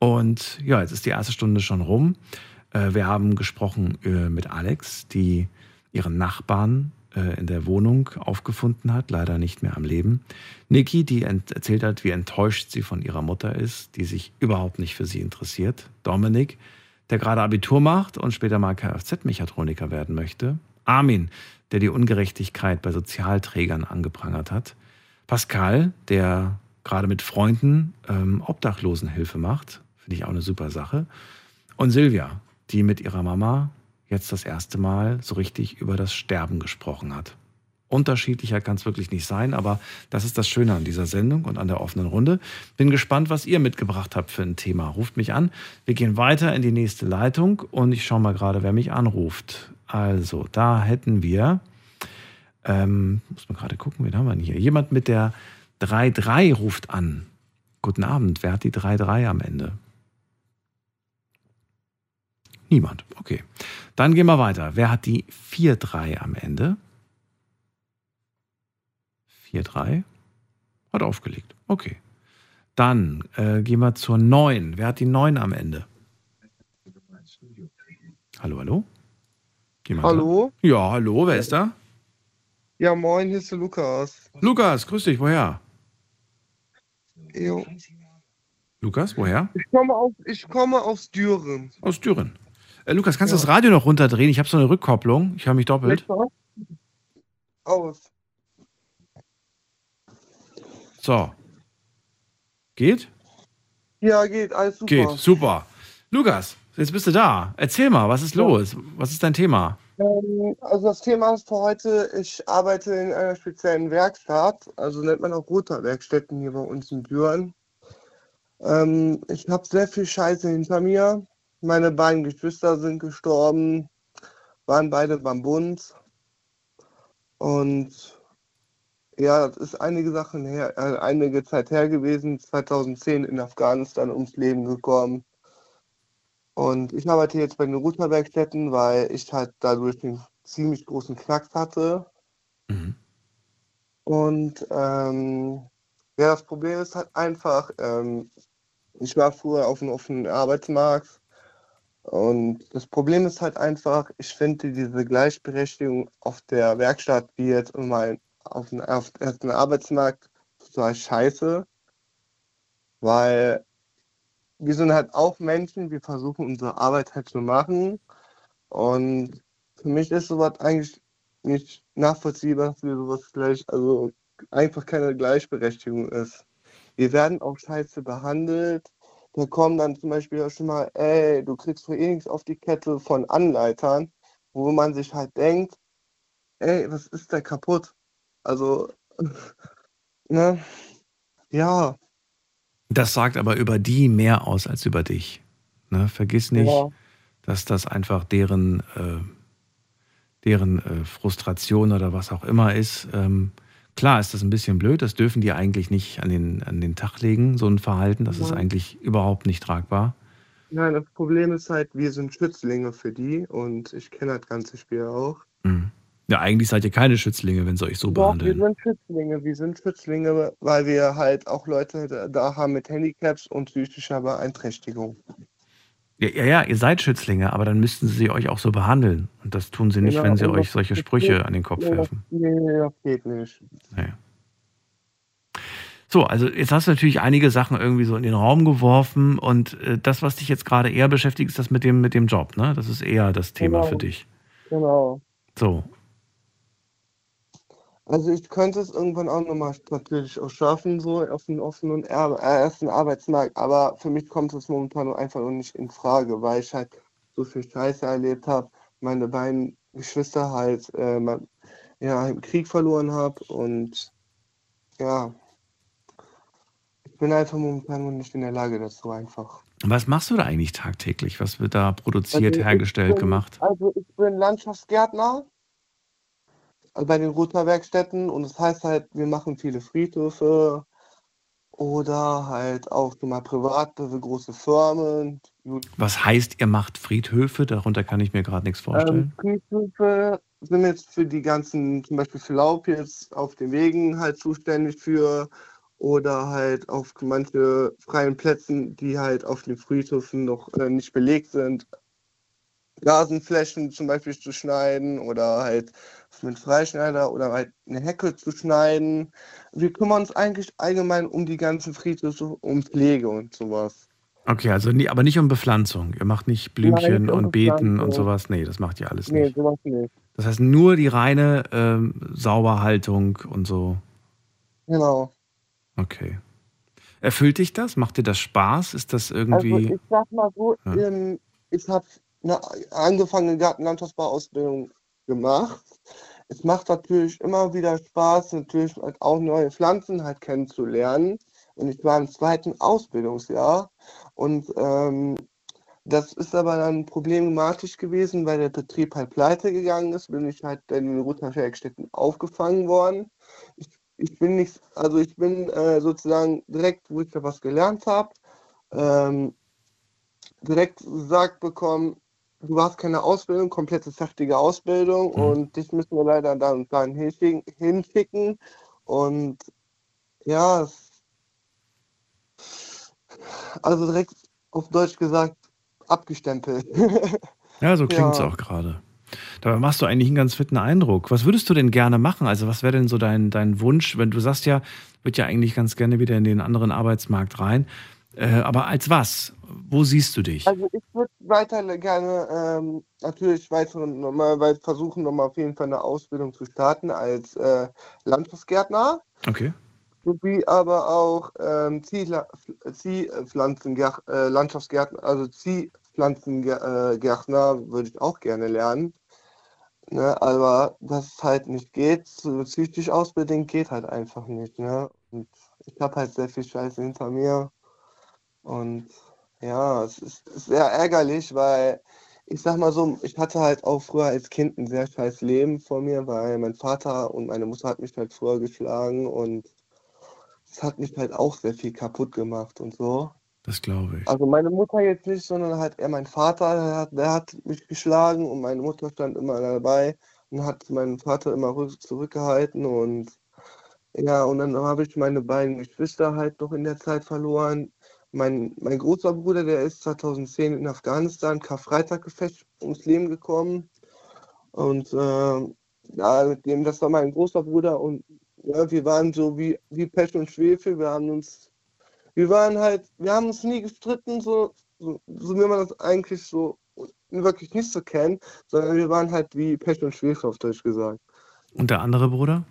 Und ja, jetzt ist die erste Stunde schon rum. Äh, Wir haben gesprochen äh, mit Alex, die ihren Nachbarn äh, in der Wohnung aufgefunden hat, leider nicht mehr am Leben. Niki, die erzählt hat, wie enttäuscht sie von ihrer Mutter ist, die sich überhaupt nicht für sie interessiert. Dominik, der gerade Abitur macht und später mal Kfz-Mechatroniker werden möchte. Armin, der die Ungerechtigkeit bei Sozialträgern angeprangert hat. Pascal, der gerade mit Freunden ähm, Obdachlosenhilfe macht. Finde ich auch eine super Sache. Und Silvia, die mit ihrer Mama jetzt das erste Mal so richtig über das Sterben gesprochen hat. Unterschiedlicher kann es wirklich nicht sein, aber das ist das Schöne an dieser Sendung und an der offenen Runde. Bin gespannt, was ihr mitgebracht habt für ein Thema. Ruft mich an. Wir gehen weiter in die nächste Leitung und ich schaue mal gerade, wer mich anruft. Also, da hätten wir, ähm, muss man gerade gucken, wen haben wir denn hier? Jemand mit der 3-3 ruft an. Guten Abend, wer hat die 3-3 am Ende? Niemand, okay. Dann gehen wir weiter. Wer hat die 4-3 am Ende? 4-3. Hat aufgelegt. Okay. Dann äh, gehen wir zur 9. Wer hat die 9 am Ende? Hallo, hallo? Jemand Hallo? Da? Ja, hallo, wer ist da? Ja, moin, hier ist der Lukas. Lukas, grüß dich, woher? Jo. Lukas, woher? Ich komme, auf, ich komme aus Düren. Aus Düren. Äh, Lukas, kannst du Ja. das Radio noch runterdrehen? Ich habe so eine Rückkopplung. Ich höre mich doppelt. Aus. So. Geht? Ja, geht, alles super. Geht, super. Lukas, jetzt bist du da. Erzähl mal, was ist los? Was ist dein Thema? Ähm, also das Thema ist für heute, ich arbeite in einer speziellen Werkstatt, also nennt man auch Rotorwerkstätten hier bei uns in Düren. Ähm, ich habe sehr viel Scheiße hinter mir. Meine beiden Geschwister sind gestorben, waren beide beim Bund. Und ja, das ist einige Sachen her, äh, einige Zeit her gewesen, 2010 in Afghanistan ums Leben gekommen. Und ich arbeite jetzt bei den Routerwerkstätten, weil ich halt dadurch einen ziemlich großen Knacks hatte. Mhm. Und ähm, ja, das Problem ist halt einfach, ähm, ich war früher auf dem offenen Arbeitsmarkt und das Problem ist halt einfach, ich finde diese Gleichberechtigung auf der Werkstatt wie jetzt mal auf dem, auf dem Arbeitsmarkt total scheiße, weil wir sind halt auch Menschen, wir versuchen unsere Arbeit halt zu machen und für mich ist sowas eigentlich nicht nachvollziehbar, dass wir sowas gleich, also einfach keine Gleichberechtigung ist. Wir werden auch scheiße behandelt. Da kommen dann zum Beispiel auch schon mal, ey, du kriegst für eh nichts auf die Kette von Anleitern, wo man sich halt denkt, ey, was ist da kaputt? Also, ne? Ja. Das sagt aber über die mehr aus als über dich. Ne? Vergiss nicht, Ja. dass das einfach deren, äh, deren äh, Frustration oder was auch immer ist. Ähm, klar ist das ein bisschen blöd, das dürfen die eigentlich nicht an den, an den Tag legen, so ein Verhalten. Das ist Ja. eigentlich überhaupt nicht tragbar. Nein, das Problem ist halt, wir sind Schützlinge für die und ich kenne das ganze Spiel auch. Mhm. Ja, eigentlich seid ihr keine Schützlinge, wenn sie euch so Doch, wir behandeln. sind Schützlinge, wir sind Schützlinge, weil wir halt auch Leute da- haben mit Handicaps und psychischer Beeinträchtigung. Ja, ja, ja, ihr seid Schützlinge, aber dann müssten sie euch auch so behandeln. Und das tun sie nicht, Genau, wenn sie und euch solche Sprüche geht- an den Kopf werfen. Nee, das geht nicht. Nee. So, also jetzt hast du natürlich einige Sachen irgendwie so in den Raum geworfen und äh, das, was dich jetzt gerade eher beschäftigt, ist das mit dem, mit dem Job, ne? Das ist eher das Thema Genau. für dich. Genau. So. Also ich könnte es irgendwann auch nochmal natürlich auch schaffen, so auf den offenen äh, ersten Arbeitsmarkt, aber für mich kommt es momentan einfach noch nicht in Frage, weil ich halt so viel Scheiße erlebt habe, meine beiden Geschwister halt äh, ja, im Krieg verloren habe und ja, ich bin einfach momentan noch nicht in der Lage dazu einfach. Was machst du da eigentlich tagtäglich? Was wird da produziert, Also hergestellt, bin, gemacht? Also ich bin Landschaftsgärtner bei den Routerwerkstätten und das heißt halt, wir machen viele Friedhöfe oder halt auch so mal private große Firmen. Was heißt, ihr macht Friedhöfe? Darunter kann ich mir gerade nichts Ähm, vorstellen. Friedhöfe sind jetzt für die ganzen, zum Beispiel für Laub jetzt auf den Wegen halt zuständig für oder halt auf manche freien Plätzen, die halt auf den Friedhöfen noch äh, nicht belegt sind, Rasenflächen zum Beispiel zu schneiden oder halt mit Freischneider oder halt eine Hecke zu schneiden. Wir kümmern uns eigentlich allgemein um die ganzen Friedhöfe, um Pflege und sowas. Okay, also nie, aber nicht um Bepflanzung. Ihr macht nicht Blümchen um und Beeten und sowas. Nee, das macht ihr alles Nee, nicht. sowas nicht. Das heißt nur die reine ähm, Sauberhaltung und so. Genau. Okay. Erfüllt dich das? Macht dir das Spaß? Ist das Also irgendwie. ich sag mal so, Ja. ähm, ich habe eine angefangene Gartenlandschaftsbauausbildung gemacht. Es macht natürlich immer wieder Spaß, natürlich halt auch neue Pflanzen halt kennenzulernen. Und ich war im zweiten Ausbildungsjahr und ähm, das ist aber dann problematisch gewesen, weil der Betrieb halt pleite gegangen ist, bin ich halt in den Rutherwerkstätten aufgefangen worden. Ich, ich bin nicht, also ich bin äh, sozusagen direkt, wo ich da was gelernt habe, ähm, direkt gesagt bekommen, du hast keine Ausbildung, komplette fertige Ausbildung und dich müssen wir leider da und dann hinschicken. Und ja, also direkt auf Deutsch gesagt, abgestempelt. Ja, so klingt es Ja. auch gerade. Dabei machst du eigentlich einen ganz fitten Eindruck. Was würdest du denn gerne machen? Also, was wäre denn so dein, dein Wunsch, wenn du sagst ja, würde ja eigentlich ganz gerne wieder in den anderen Arbeitsmarkt rein. Äh, aber als was? Wo siehst du dich? Also ich würde weiter gerne ähm, natürlich weiter nochmal weit versuchen, nochmal auf jeden Fall eine Ausbildung zu starten als äh, Landschaftsgärtner, Okay. sowie aber auch ähm, Ziehla- Ziehpflanzengär- äh, Landschaftsgärtner, also Ziehpflanzengärtner würde ich auch gerne lernen. Ne, aber dass es halt nicht geht, so psychisch ausbedingt geht halt einfach nicht. Ne? Und ich habe halt sehr viel Scheiße hinter mir. Und ja, es ist, sehr ärgerlich, weil ich sag mal so, ich hatte halt auch früher als Kind ein sehr scheiß Leben vor mir, weil mein Vater und meine Mutter hat mich halt früher geschlagen und es hat mich halt auch sehr viel kaputt gemacht und so. Das glaube ich. Also meine Mutter jetzt nicht, sondern halt eher mein Vater, der hat, der hat mich geschlagen und meine Mutter stand immer dabei und hat meinen Vater immer rück- zurückgehalten und ja, und dann habe ich meine beiden Geschwister halt noch in der Zeit verloren. Mein, mein großer Bruder, der ist 2010 in Afghanistan, Karfreitaggefecht ums Leben gekommen. Und äh, ja, mit dem, das war mein großer Bruder und ja, wir waren so wie, wie Pech und Schwefel. Wir haben uns, wir waren halt, wir haben uns nie gestritten, so, so, so wie man das eigentlich so wirklich nicht so kennt, sondern wir waren halt wie Pech und Schwefel auf Deutsch gesagt. Und der andere Bruder?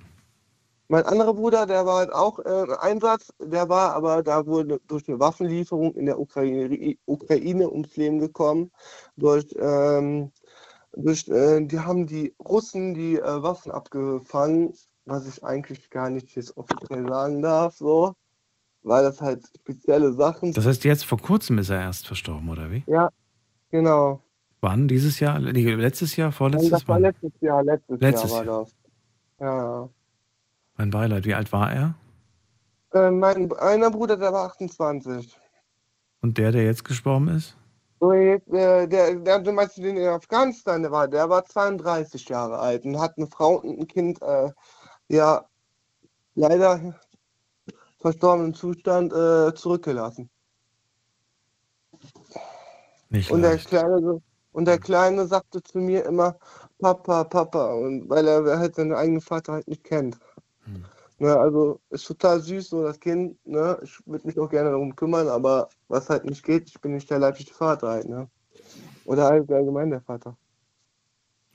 Mein anderer Bruder, der war halt auch äh, im Einsatz, der war aber da wurde durch eine Waffenlieferung in der Ukraine, Ukraine ums Leben gekommen. Durch, ähm, durch äh, die haben die Russen die äh, Waffen abgefangen, was ich eigentlich gar nicht jetzt offiziell sagen darf, so, weil das halt spezielle Sachen Das heißt, jetzt vor kurzem ist er erst verstorben, oder wie? Ja, genau. Wann? Dieses Jahr? Nee, letztes Jahr? Vorletztes das war letztes Jahr, letztes, Letztes Jahr war Jahr. das. Ja, ja. Mein Beileid. Wie alt war er? Äh, mein einer Bruder, der war 28. Und der, der jetzt gestorben ist? Jetzt, äh, der, der, du meinst den in Afghanistan, der war, der war 32 Jahre alt und hat eine Frau und ein Kind, äh, ja, leider verstorbenen Zustand äh, zurückgelassen. Nicht Und der. Kleine, und der Kleine sagte zu mir immer, Papa, Papa, und weil er halt seinen eigenen Vater halt nicht kennt. Hm. Ne, also ist total süß, so das Kind, ne? Ich würde mich auch gerne darum kümmern, aber was halt nicht geht, ich bin nicht der leibliche Vater halt, ne? Oder halt allgemein der Vater.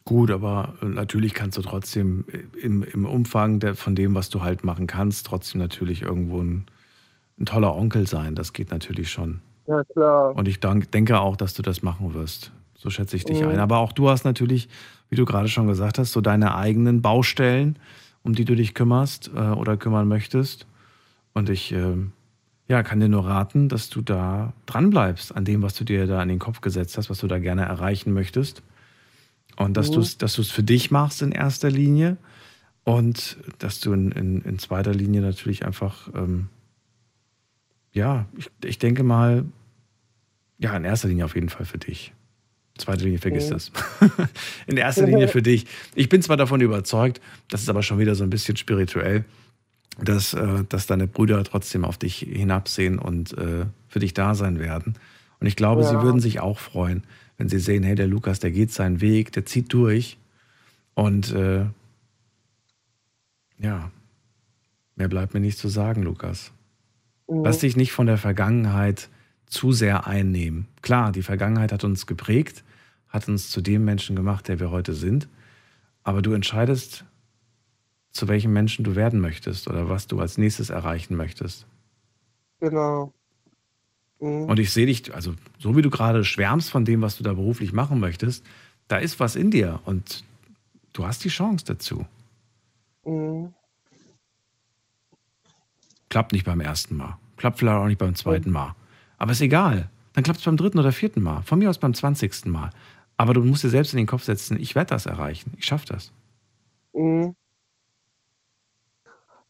Gut, aber äh, natürlich kannst du trotzdem äh, im, im Umfang der, von dem, was du halt machen kannst, trotzdem natürlich irgendwo ein, ein toller Onkel sein. Das geht natürlich schon. Ja, klar. Und ich dank, denke auch, dass du das machen wirst. So schätze ich dich Mhm. ein. Aber auch du hast natürlich, wie du gerade schon gesagt hast, so deine eigenen Baustellen, um die du dich kümmerst äh, oder kümmern möchtest. Und ich ähm, ja, kann dir nur raten, dass du da dranbleibst an dem, was du dir da in den Kopf gesetzt hast, was du da gerne erreichen möchtest. Und dass Mhm. du es dass du's für dich machst in erster Linie und dass du in, in, in zweiter Linie natürlich einfach, ähm, ja, ich, ich denke mal, ja, in erster Linie auf jeden Fall für dich. In zweiter Linie vergiss Mhm. das. in erster Linie für dich. Ich bin zwar davon überzeugt, das ist aber schon wieder so ein bisschen spirituell, dass, äh, dass deine Brüder trotzdem auf dich hinabsehen und äh, für dich da sein werden. Und ich glaube, sie Ja. würden sich auch freuen, wenn sie sehen, hey, der Lukas, der geht seinen Weg, der zieht durch. Und äh, ja, mehr bleibt mir nicht zu sagen, Lukas. Mhm. Lass dich nicht von der Vergangenheit zu sehr einnehmen. Klar, die Vergangenheit hat uns geprägt, hat uns zu dem Menschen gemacht, der wir heute sind. Aber du entscheidest, zu welchem Menschen du werden möchtest oder was du als nächstes erreichen möchtest. Genau. Mhm. Und ich sehe dich, also so wie du gerade schwärmst von dem, was du da beruflich machen möchtest, da ist was in dir und du hast die Chance dazu. Mhm. Klappt nicht beim ersten Mal. Klappt vielleicht auch nicht beim zweiten Mal. Aber ist egal. Dann klappt es beim dritten oder vierten Mal. Von mir aus beim zwanzigsten Mal. Aber du musst dir selbst in den Kopf setzen, ich werde das erreichen. Ich schaffe das. Mhm.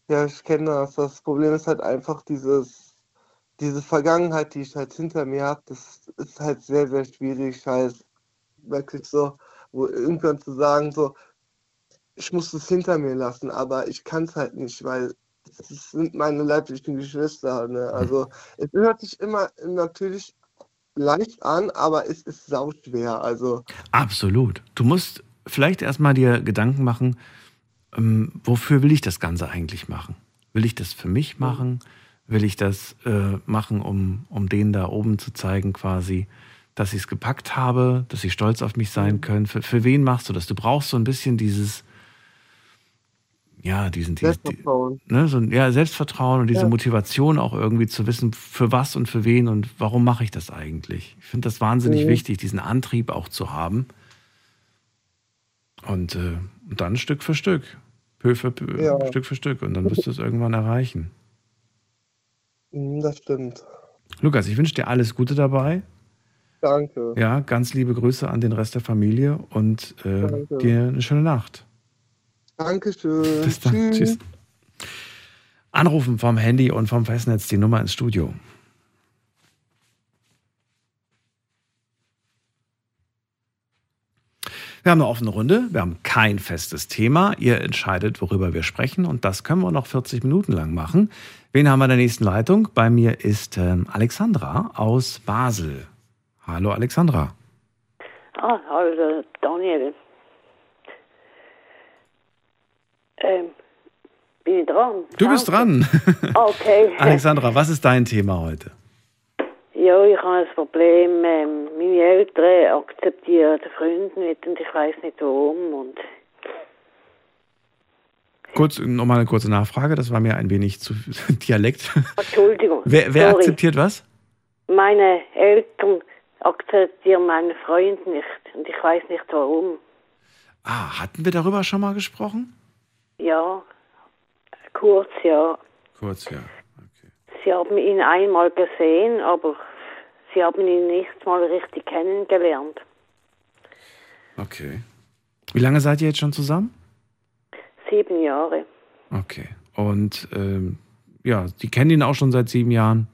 Ja, ich kenne das. Das Problem ist halt einfach dieses, diese Vergangenheit, die ich halt hinter mir habe, das ist halt sehr, sehr schwierig, halt wirklich so, wo irgendwann zu sagen, so, ich muss es hinter mir lassen, aber ich kann es halt nicht, weil es sind meine leiblichen Geschwister. Ne? Also es hört sich immer natürlich leicht an, aber es ist sauschwer. Also Absolut. Du musst vielleicht erstmal dir Gedanken machen, ähm, wofür will ich das Ganze eigentlich machen? Will ich das für mich machen? Will ich das äh, machen, um, um denen da oben zu zeigen, quasi, dass ich es gepackt habe, dass sie stolz auf mich sein können? Für, für wen machst du das? Du brauchst so ein bisschen dieses, ja, diesen, dieses, Selbstvertrauen. ne, so ja, Selbstvertrauen und diese Ja. Motivation auch irgendwie zu wissen, für was und für wen und warum mache ich das eigentlich. Ich finde das wahnsinnig Mhm. wichtig, diesen Antrieb auch zu haben. Und, äh, und dann Stück für Stück, peu für peu, Ja. Stück für Stück. Und dann wirst du es irgendwann erreichen. Mhm, Das stimmt. Lukas, ich wünsche dir alles Gute dabei. Danke. Ja, ganz liebe Grüße an den Rest der Familie und äh, dir eine schöne Nacht. Dankeschön. Bis dann. Tschüss. Anrufen vom Handy und vom Festnetz die Nummer ins Studio. Wir haben eine offene Runde, wir haben kein festes Thema. Ihr entscheidet, worüber wir sprechen und das können wir noch 40 Minuten lang machen. Wen haben wir in der nächsten Leitung? Bei mir ist ähm, Alexandra aus Basel. Hallo Alexandra. Ah, hallo Daniel. Ähm, bin ich dran? Du bist dran. Okay. Alexandra, was ist dein Thema heute? Ja, ich habe ein Problem. Ähm, meine Eltern akzeptieren den Freund nicht und ich weiß nicht warum. Und Kurz, nochmal eine kurze Nachfrage, das war mir ein wenig zu Dialekt. Entschuldigung. Wer, wer akzeptiert was? Meine Eltern akzeptieren meinen Freund nicht und ich weiß nicht warum. Ah, hatten wir darüber schon mal gesprochen? Ja, kurz, ja. Kurz, ja. Sie haben ihn einmal gesehen, aber sie haben ihn nicht mal richtig kennengelernt. Okay. Wie lange seid ihr jetzt schon zusammen? Sieben Jahre. Okay. Und ähm, ja, Sie kennen ihn auch schon seit sieben Jahren.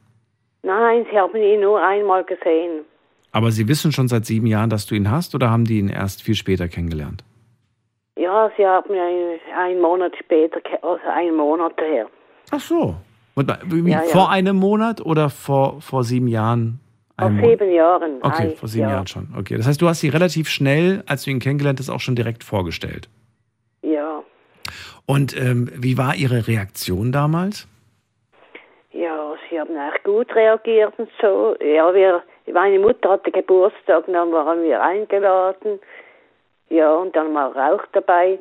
Nein, sie haben ihn nur einmal gesehen. Aber Sie wissen schon seit sieben Jahren, dass du ihn hast, oder haben die ihn erst viel später kennengelernt? Ja, sie haben ihn einen Monat später, also einen Monat her. Ach so. Und, wie, Ja, ja. Vor einem Monat oder vor, vor sieben Jahren? Vor Einen Monat? sieben Jahren. Okay, vor sieben ja. Jahren schon. Okay, das heißt, du hast sie relativ schnell, als du ihn kennengelernt hast, auch schon direkt vorgestellt. Ja, Und ähm, wie war ihre Reaktion damals? ja, sie haben echt gut reagiert und so. Ja, wir, meine Mutter hatte Geburtstag und dann waren wir eingeladen. Ja, und dann war Rauch dabei.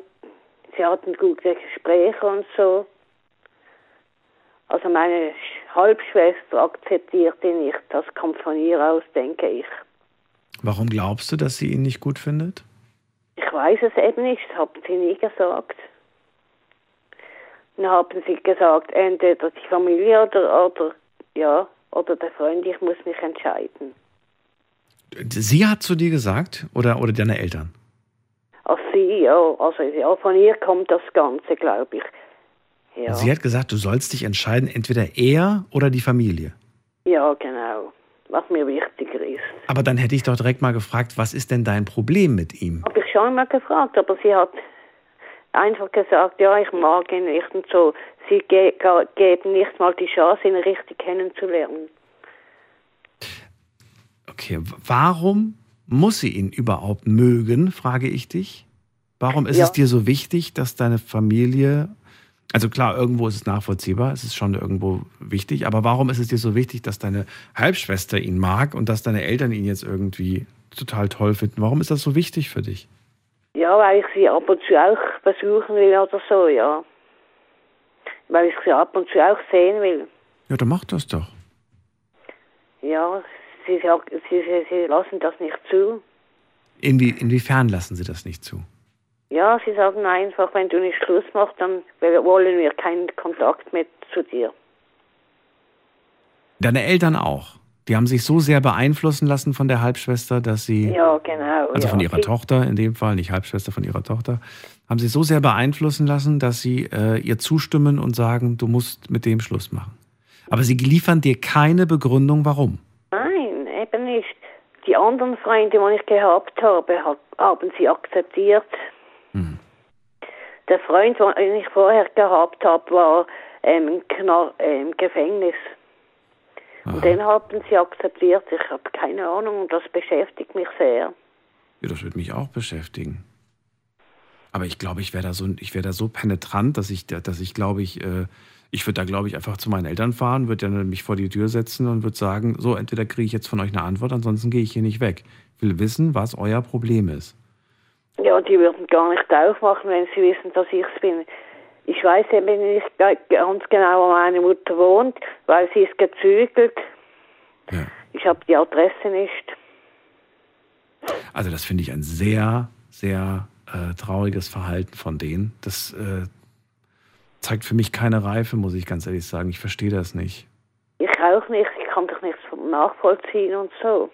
Sie hatten gute Gespräche und so. Also meine Sch- Halbschwester akzeptiert ihn nicht. Das kommt von ihr aus, denke ich. Warum glaubst du, dass sie ihn nicht gut findet? Ich weiß es eben nicht, das haben sie nie gesagt. Dann haben sie gesagt, entweder die Familie oder, oder, ja, oder der Freund, ich muss mich entscheiden. Sie hat zu dir gesagt oder, oder deine Eltern? Ach sie, ja, also ja, von ihr kommt das Ganze, glaube ich. Ja, Sie hat gesagt, du sollst dich entscheiden, entweder er oder die Familie. ja, genau, was mir wichtiger ist. Aber dann hätte ich doch direkt mal gefragt, was ist denn dein Problem mit ihm? Habe ich schon mal gefragt, aber sie hat einfach gesagt, ja, ich mag ihn nicht und so. Sie ge ge geben nicht mal die Chance, ihn richtig kennenzulernen. Okay, warum muss sie ihn überhaupt mögen, frage ich dich? Warum ist Ja. es dir so wichtig, dass deine Familie, also klar, irgendwo ist es nachvollziehbar, es ist schon irgendwo wichtig, aber warum ist es dir so wichtig, dass deine Halbschwester ihn mag und dass deine Eltern ihn jetzt irgendwie total toll finden? Warum ist das so wichtig für dich? Ja, weil ich sie ab und zu auch besuchen will oder so, ja. Weil ich sie ab und zu auch sehen will. Ja, dann mach das doch. Ja, sie, sie, sie, sie lassen das nicht zu. Inwie, inwiefern lassen sie das nicht zu? Ja, sie sagen einfach, wenn du nicht Schluss machst, dann wollen wir keinen Kontakt mehr zu dir. Deine Eltern auch. Die haben sich so sehr beeinflussen lassen von der Halbschwester, dass sie, Ja, genau. also ja. von ihrer Tochter in dem Fall, nicht Halbschwester von ihrer Tochter, haben sie so sehr beeinflussen lassen, dass sie äh, ihr zustimmen und sagen, du musst mit dem Schluss machen. Aber sie liefern dir keine Begründung, warum. Nein, eben nicht. Die anderen Freunde, die ich gehabt habe, hat, haben sie akzeptiert. Hm. Der Freund, den ich vorher gehabt habe, war ähm, im, Knall, äh, im Gefängnis. Und den haben sie akzeptiert. Ich habe keine Ahnung und das beschäftigt mich sehr. Ja, das würde mich auch beschäftigen. Aber ich glaube, ich wäre da so, ich wäre da so penetrant, dass ich, dass ich glaube ich, äh, ich würde da glaube ich einfach zu meinen Eltern fahren, würde dann mich vor die Tür setzen und würde sagen, so entweder kriege ich jetzt von euch eine Antwort, ansonsten gehe ich hier nicht weg. Ich will wissen, was euer Problem ist. Ja, die würden gar nicht aufmachen, wenn sie wissen, dass ich es bin. Ich weiß eben nicht ga- ganz genau, wo meine Mutter wohnt, weil sie ist gezügelt. Ich habe die Adresse nicht. Also das finde ich ein sehr, sehr äh, trauriges Verhalten von denen. Das äh, zeigt für mich keine Reife, muss ich ganz ehrlich sagen. Ich verstehe das nicht. Ich auch nicht. Ich kann doch nichts nachvollziehen und so.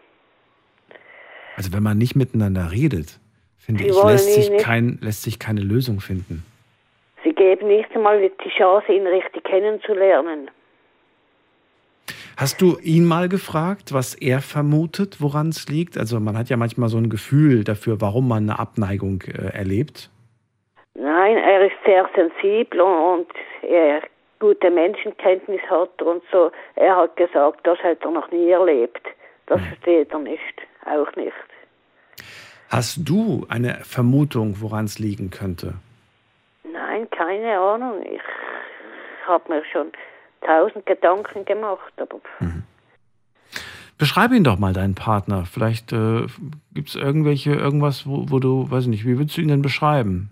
Also wenn man nicht miteinander redet, finde Sie ich, lässt sich, kein, lässt sich keine Lösung finden. Sie geben nicht einmal die Chance, ihn richtig kennenzulernen. Hast du ihn mal gefragt, was er vermutet, woran es liegt? Also man hat ja manchmal so ein Gefühl dafür, warum man eine Abneigung äh, erlebt. Nein, er ist sehr sensibel und er gute Menschenkenntnis hat und so. Er hat gesagt, das hat er noch nie erlebt. Das versteht er nicht, auch nicht. Hast du eine Vermutung, woran es liegen könnte? Nein, keine Ahnung. Ich habe mir schon tausend Gedanken gemacht, aber Beschreibe ihn doch mal, deinen Partner. Vielleicht äh, gibt es irgendwelche, irgendwas, wo, wo du, weiß ich nicht, wie würdest du ihn denn beschreiben?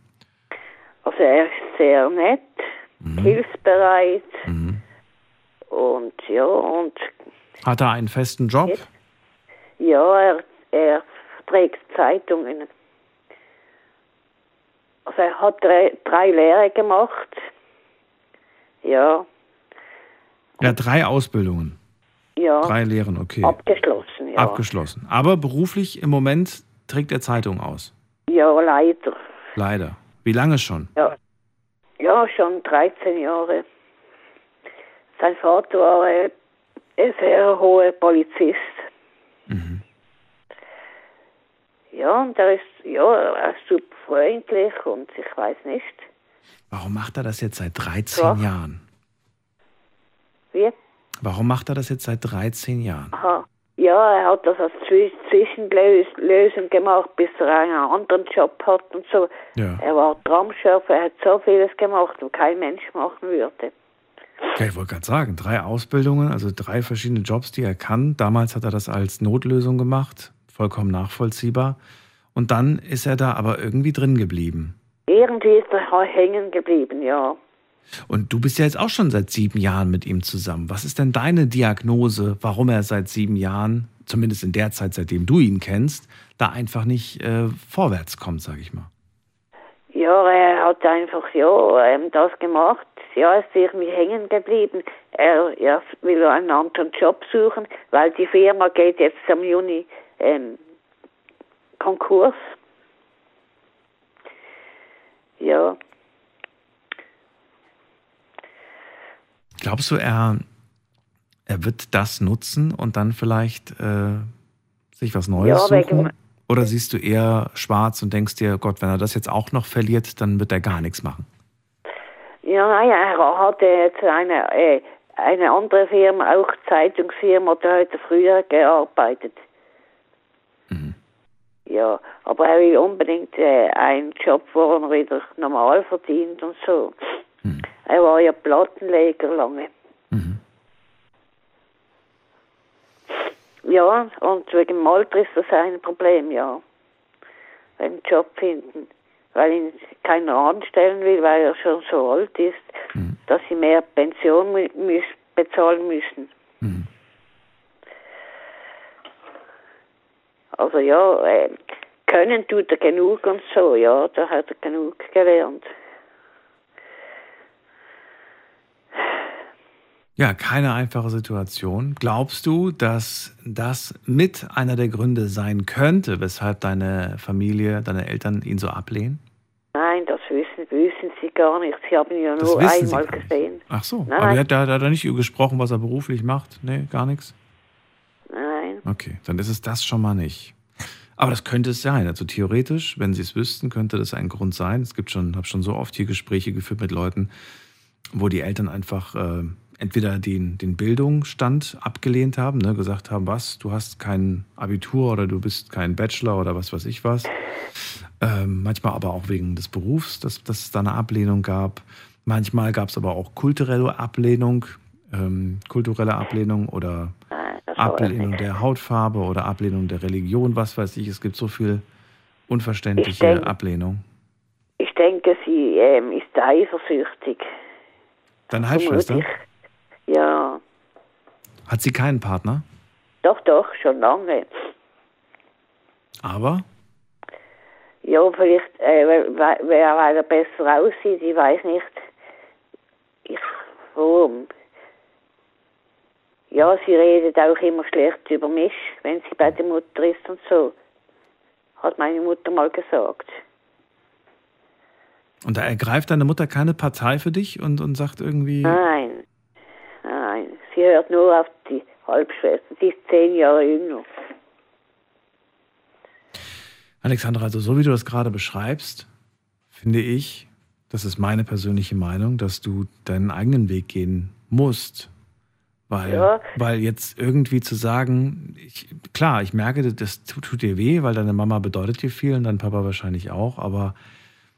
Also er ist sehr nett, hilfsbereit und ja und Hat er einen festen Job? ja, er, er trägt Zeitungen. Also er hat drei, drei Lehre gemacht. Ja, Ja, drei Ausbildungen. ja. Drei Lehren, okay. Abgeschlossen, ja. Abgeschlossen. Aber beruflich im Moment trägt er Zeitung aus. ja, leider. Leider. Wie lange schon? Ja. ja, schon 13 Jahre. Sein Vater war ein, ein sehr hoher Polizist. Ja, und er ist, ja, er ist super freundlich und ich weiß nicht, Warum macht er das jetzt seit 13 Ja. Jahren? wie. Warum macht er das jetzt seit 13 Jahren? Aha. Ja, er hat das als Zwi- Zwischenlösung gemacht, bis er einen anderen Job hat und so. Ja. Er war Tramchauffeur, er hat so vieles gemacht, was kein Mensch machen würde. Ja, ich wollte gerade sagen, drei Ausbildungen, also drei verschiedene Jobs, die er kann. Damals hat er das als Notlösung gemacht, vollkommen nachvollziehbar. Und dann ist er da aber irgendwie drin geblieben. Irgendwie ist er hängen geblieben, ja. Und du bist ja jetzt auch schon seit sieben Jahren mit ihm zusammen. Was ist denn deine Diagnose, warum er seit sieben Jahren, zumindest in der Zeit, seitdem du ihn kennst, da einfach nicht äh, vorwärts kommt, sag ich mal? Ja, er hat einfach ja, ähm, das gemacht. Ja, ist irgendwie hängen geblieben. Er, er will einen anderen Job suchen, weil die Firma geht jetzt am Juni ähm, Konkurs. Ja, Glaubst du, er, er wird das nutzen und dann vielleicht äh, sich was Neues Ja, suchen? Oder siehst du eher schwarz und denkst dir, Gott, wenn er das jetzt auch noch verliert, dann wird er gar nichts machen? ja, nein, er hatte jetzt eine, äh, eine andere Firma, auch Zeitungsfirma, da hat er früher gearbeitet. Ja, aber er will unbedingt äh, einen Job, wo er wieder normal verdient und so. Er war ja Plattenleger lange. Ja, und wegen dem Alter ist das ein Problem, ja. Einen Job finden. Weil ihn keiner anstellen will, weil er schon so alt ist, dass sie mehr Pension mü müß, bezahlen müssen. Also ja, äh, können tut er genug und so, ja, da hat er genug gelernt. Ja, keine einfache Situation. Glaubst du, dass das mit einer der Gründe sein könnte, weshalb deine Familie, deine Eltern ihn so ablehnen? Nein, das wissen, wissen sie gar nicht. Sie haben ihn ja nur einmal gesehen. Ach so, Nein, aber hat er, hat er nicht gesprochen, was er beruflich macht? Nee, gar nichts? Nein. Okay, dann ist es das schon mal nicht. Aber das könnte es sein. Also theoretisch, wenn Sie es wüssten, könnte das ein Grund sein. Es gibt schon, habe schon so oft hier Gespräche geführt mit Leuten, wo die Eltern einfach äh, entweder den, den Bildungsstand abgelehnt haben, ne, gesagt haben, was, du hast kein Abitur oder du bist kein Bachelor oder was weiß ich was. Ähm, manchmal aber auch wegen des Berufs, dass, dass es da eine Ablehnung gab. Manchmal gab es aber auch kulturelle Ablehnung, ähm, kulturelle Ablehnung oder Ablehnung der Hautfarbe oder Ablehnung der Religion, was weiß ich. Es gibt so viel Ich unverständliche denke- Ablehnung. Ich denke, sie ähm, ist eifersüchtig. Deine Halbschwester, Ja, hat sie keinen Partner, doch, doch, schon lange. aber Ja, vielleicht, äh, weil, weil weil er besser aussieht, ich weiß nicht. Ich, warum? Ja, sie redet auch immer schlecht über mich, wenn sie bei der Mutter ist und so. hat meine Mutter mal gesagt. Und da ergreift deine Mutter keine Partei für dich und, und sagt irgendwie. Nein, sie hört nur auf die Halbschwester. Sie ist zehn Jahre jünger. Alexandra, also so wie du das gerade beschreibst, finde ich, das ist meine persönliche Meinung, dass du deinen eigenen Weg gehen musst. Weil, Ja. weil jetzt irgendwie zu sagen, ich, klar, ich merke, das tut, tut dir weh, weil deine Mama bedeutet dir viel und dein Papa wahrscheinlich auch, aber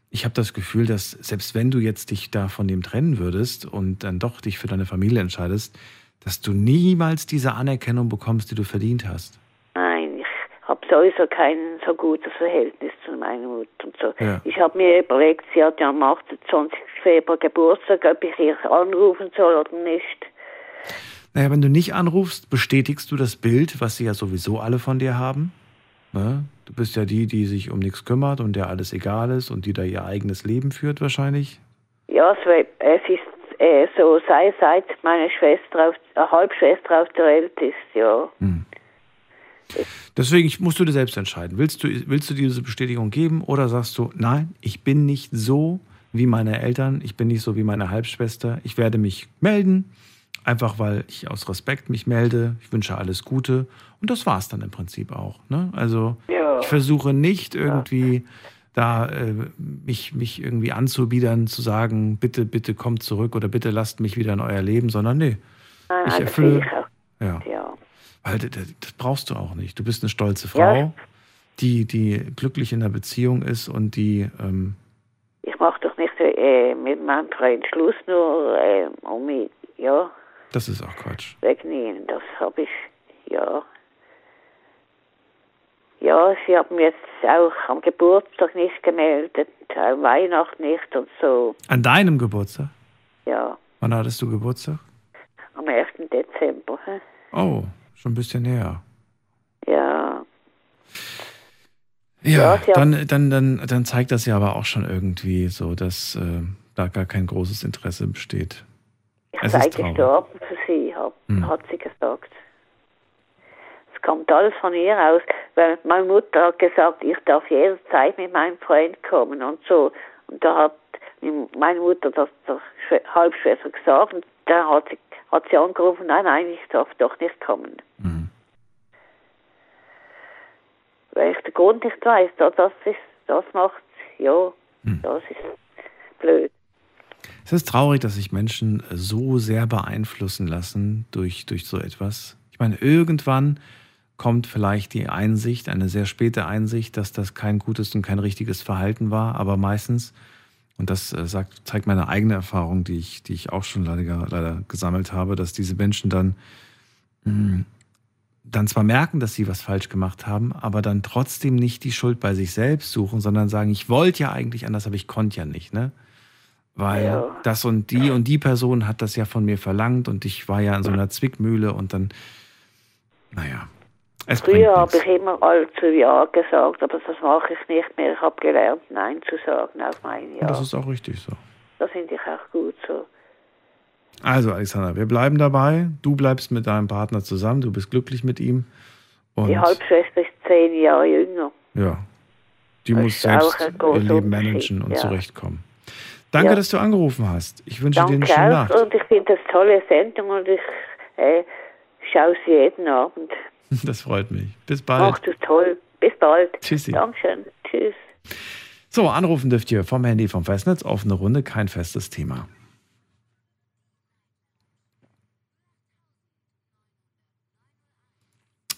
ich habe das Gefühl, dass selbst wenn du jetzt dich da von dem trennen würdest und dann doch dich für deine Familie entscheidest, dass du niemals diese Anerkennung bekommst, die du verdient hast. Nein, ich habe sowieso kein so gutes Verhältnis zu meiner Mutter und so. Ja. Ich habe mir überlegt, sie hat ja am 28. Februar Geburtstag, ob ich ihr anrufen soll oder nicht. Naja, wenn du nicht anrufst, bestätigst du das Bild, was sie ja sowieso alle von dir haben. Ne? Du bist ja die, die sich um nichts kümmert und der alles egal ist und die da ihr eigenes Leben führt wahrscheinlich. Ja, es, ist äh, so, sei seit meine Schwester, auf, eine Halbschwester auf der Welt ist, ja. Deswegen musst du dir selbst entscheiden. Willst du, willst du diese Bestätigung geben oder sagst du, nein, ich bin nicht so wie meine Eltern, ich bin nicht so wie meine Halbschwester, ich werde mich melden, einfach weil ich aus Respekt mich melde, ich wünsche alles Gute und das war es dann im Prinzip auch. Ne? Also Ja. ich versuche nicht irgendwie da äh, mich, mich irgendwie anzubiedern, zu sagen, bitte, bitte kommt zurück oder bitte lasst mich wieder in euer Leben, sondern nee, Nein, ich erfülle, will ich auch. ja. Ja. Weil das, das brauchst du auch nicht. Du bist eine stolze Frau, Ja. die, die glücklich in der Beziehung ist und die, ähm, Ich mache doch nicht äh, mit meinem Freund Schluss, nur äh, um mich, ja, das ist auch Quatsch. wegen ihnen. Das habe ich, ja. Ja, sie haben jetzt auch am Geburtstag nicht gemeldet, am Weihnachten nicht und so. An deinem Geburtstag? Ja, Wann hattest du Geburtstag? am 1. Dezember. hä? Oh, schon ein bisschen näher. Ja, Ja, Ja, dann, dann, dann, dann zeigt das ja aber auch schon irgendwie so, dass äh, da gar kein großes Interesse besteht. ich Es sei gestorben für sie, hab, Hm. hat sie gesagt. Es kommt alles von ihr aus, weil meine Mutter hat gesagt, ich darf jederzeit mit meinem Freund kommen und so. Und da hat meine Mutter das der Schwe- Halbschwester gesagt und da hat sie, hat sie angerufen, nein, nein, ich darf doch nicht kommen. Mhm. Weil ich den Grund nicht weiß, da- das ist, das macht, ja, Hm. das ist blöd. Es ist traurig, dass sich Menschen so sehr beeinflussen lassen durch, durch so etwas. Ich meine, irgendwann kommt vielleicht die Einsicht, eine sehr späte Einsicht, dass das kein gutes und kein richtiges Verhalten war, aber meistens, und das äh, sagt, zeigt meine eigene Erfahrung, die ich, die ich auch schon leider, leider gesammelt habe, dass diese Menschen dann, mh, dann zwar merken, dass sie was falsch gemacht haben, aber dann trotzdem nicht die Schuld bei sich selbst suchen, sondern sagen, ich wollte ja eigentlich anders, aber ich konnte ja nicht, ne? Weil Ja. das und die und die Person hat das ja von mir verlangt und ich war ja in so einer Zwickmühle und dann, naja, es Früher habe ich immer allzu Ja gesagt, aber das mache ich nicht mehr. Ich habe gelernt, Nein zu sagen auf mein Ja. Und Das ist auch richtig so. Das finde ich auch gut so. Also, Alexander, wir bleiben dabei. Du bleibst mit deinem Partner zusammen, du bist glücklich mit ihm. Und Die Halbschwester ist zehn Jahre jünger. ja, die Das muss selbst ihr Leben managen und ja. zurechtkommen. Danke, Ja. dass du angerufen hast. Ich wünsche dir eine Danke schöne auch Nacht. und ich finde das tolle Sendung und ich äh, schaue sie jeden Abend. Das freut mich. Bis bald. Machst du toll. Bis bald. Tschüssi. Dankeschön. Tschüss. So, anrufen dürft ihr vom Handy vom Festnetz auf eine Runde, kein festes Thema.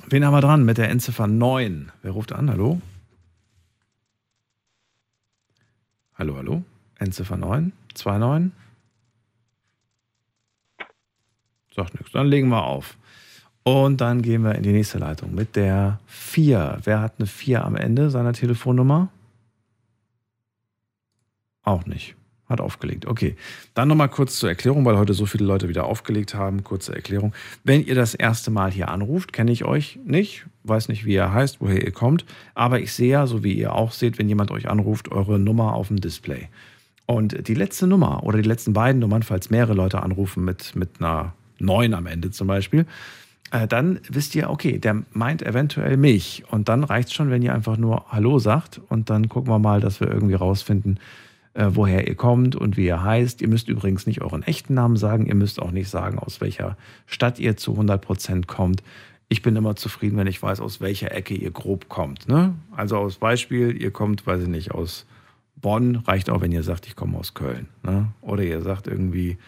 Wen haben wir dran mit der Endziffer 9? Wer ruft an? Hallo? Hallo, hallo? Endziffer 9? 29? Sagt nichts. Dann legen wir auf. Und dann gehen wir in die nächste Leitung mit der 4. Wer hat eine 4 am Ende seiner Telefonnummer? Auch nicht. Hat aufgelegt. Okay. Dann nochmal kurz zur Erklärung, weil heute so viele Leute wieder aufgelegt haben. Kurze Erklärung. Wenn ihr das erste Mal hier anruft, kenne ich euch nicht, weiß nicht, wie ihr heißt, woher ihr kommt, aber ich sehe ja, so wie ihr auch seht, wenn jemand euch anruft, eure Nummer auf dem Display. Und die letzte Nummer oder die letzten beiden Nummern, falls mehrere Leute anrufen mit, mit einer 9 am Ende zum Beispiel, äh, dann wisst ihr, okay, der meint eventuell mich. Und dann reicht es schon, wenn ihr einfach nur Hallo sagt. Und dann gucken wir mal, dass wir irgendwie rausfinden, äh, woher ihr kommt und wie ihr heißt. Ihr müsst übrigens nicht euren echten Namen sagen. Ihr müsst auch nicht sagen, aus welcher Stadt ihr zu 100 Prozent kommt. Ich bin immer zufrieden, wenn ich weiß, aus welcher Ecke ihr grob kommt. Ne? Also aus Beispiel, ihr kommt, weiß ich nicht, aus Bonn. Reicht auch, wenn ihr sagt, ich komme aus Köln. Ne? Oder ihr sagt irgendwie,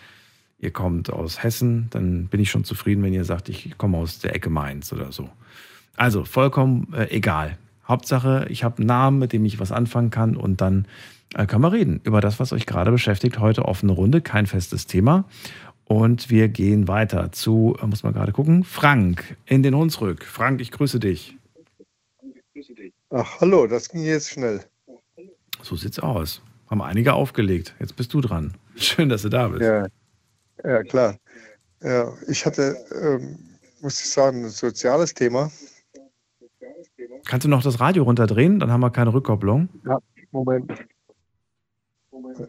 ihr kommt aus Hessen, dann bin ich schon zufrieden, wenn ihr sagt, ich komme aus der Ecke Mainz oder so. Also vollkommen äh, egal. Hauptsache, ich habe einen Namen, mit dem ich was anfangen kann und dann äh, können wir reden über das, was euch gerade beschäftigt. Heute offene Runde, kein festes Thema. Und wir gehen weiter zu, äh, muss man gerade gucken, Frank in den Hunsrück. Frank, ich grüße dich. Ach, hallo, das ging jetzt schnell. So sieht's aus. Haben einige aufgelegt. Jetzt bist du dran. Schön, dass du da bist. Ja, ja klar. Ja, ich hatte, ähm, muss ich sagen, ein soziales Thema. Kannst du noch das Radio runterdrehen? Dann haben wir keine Rückkopplung. Ja, Moment. Moment.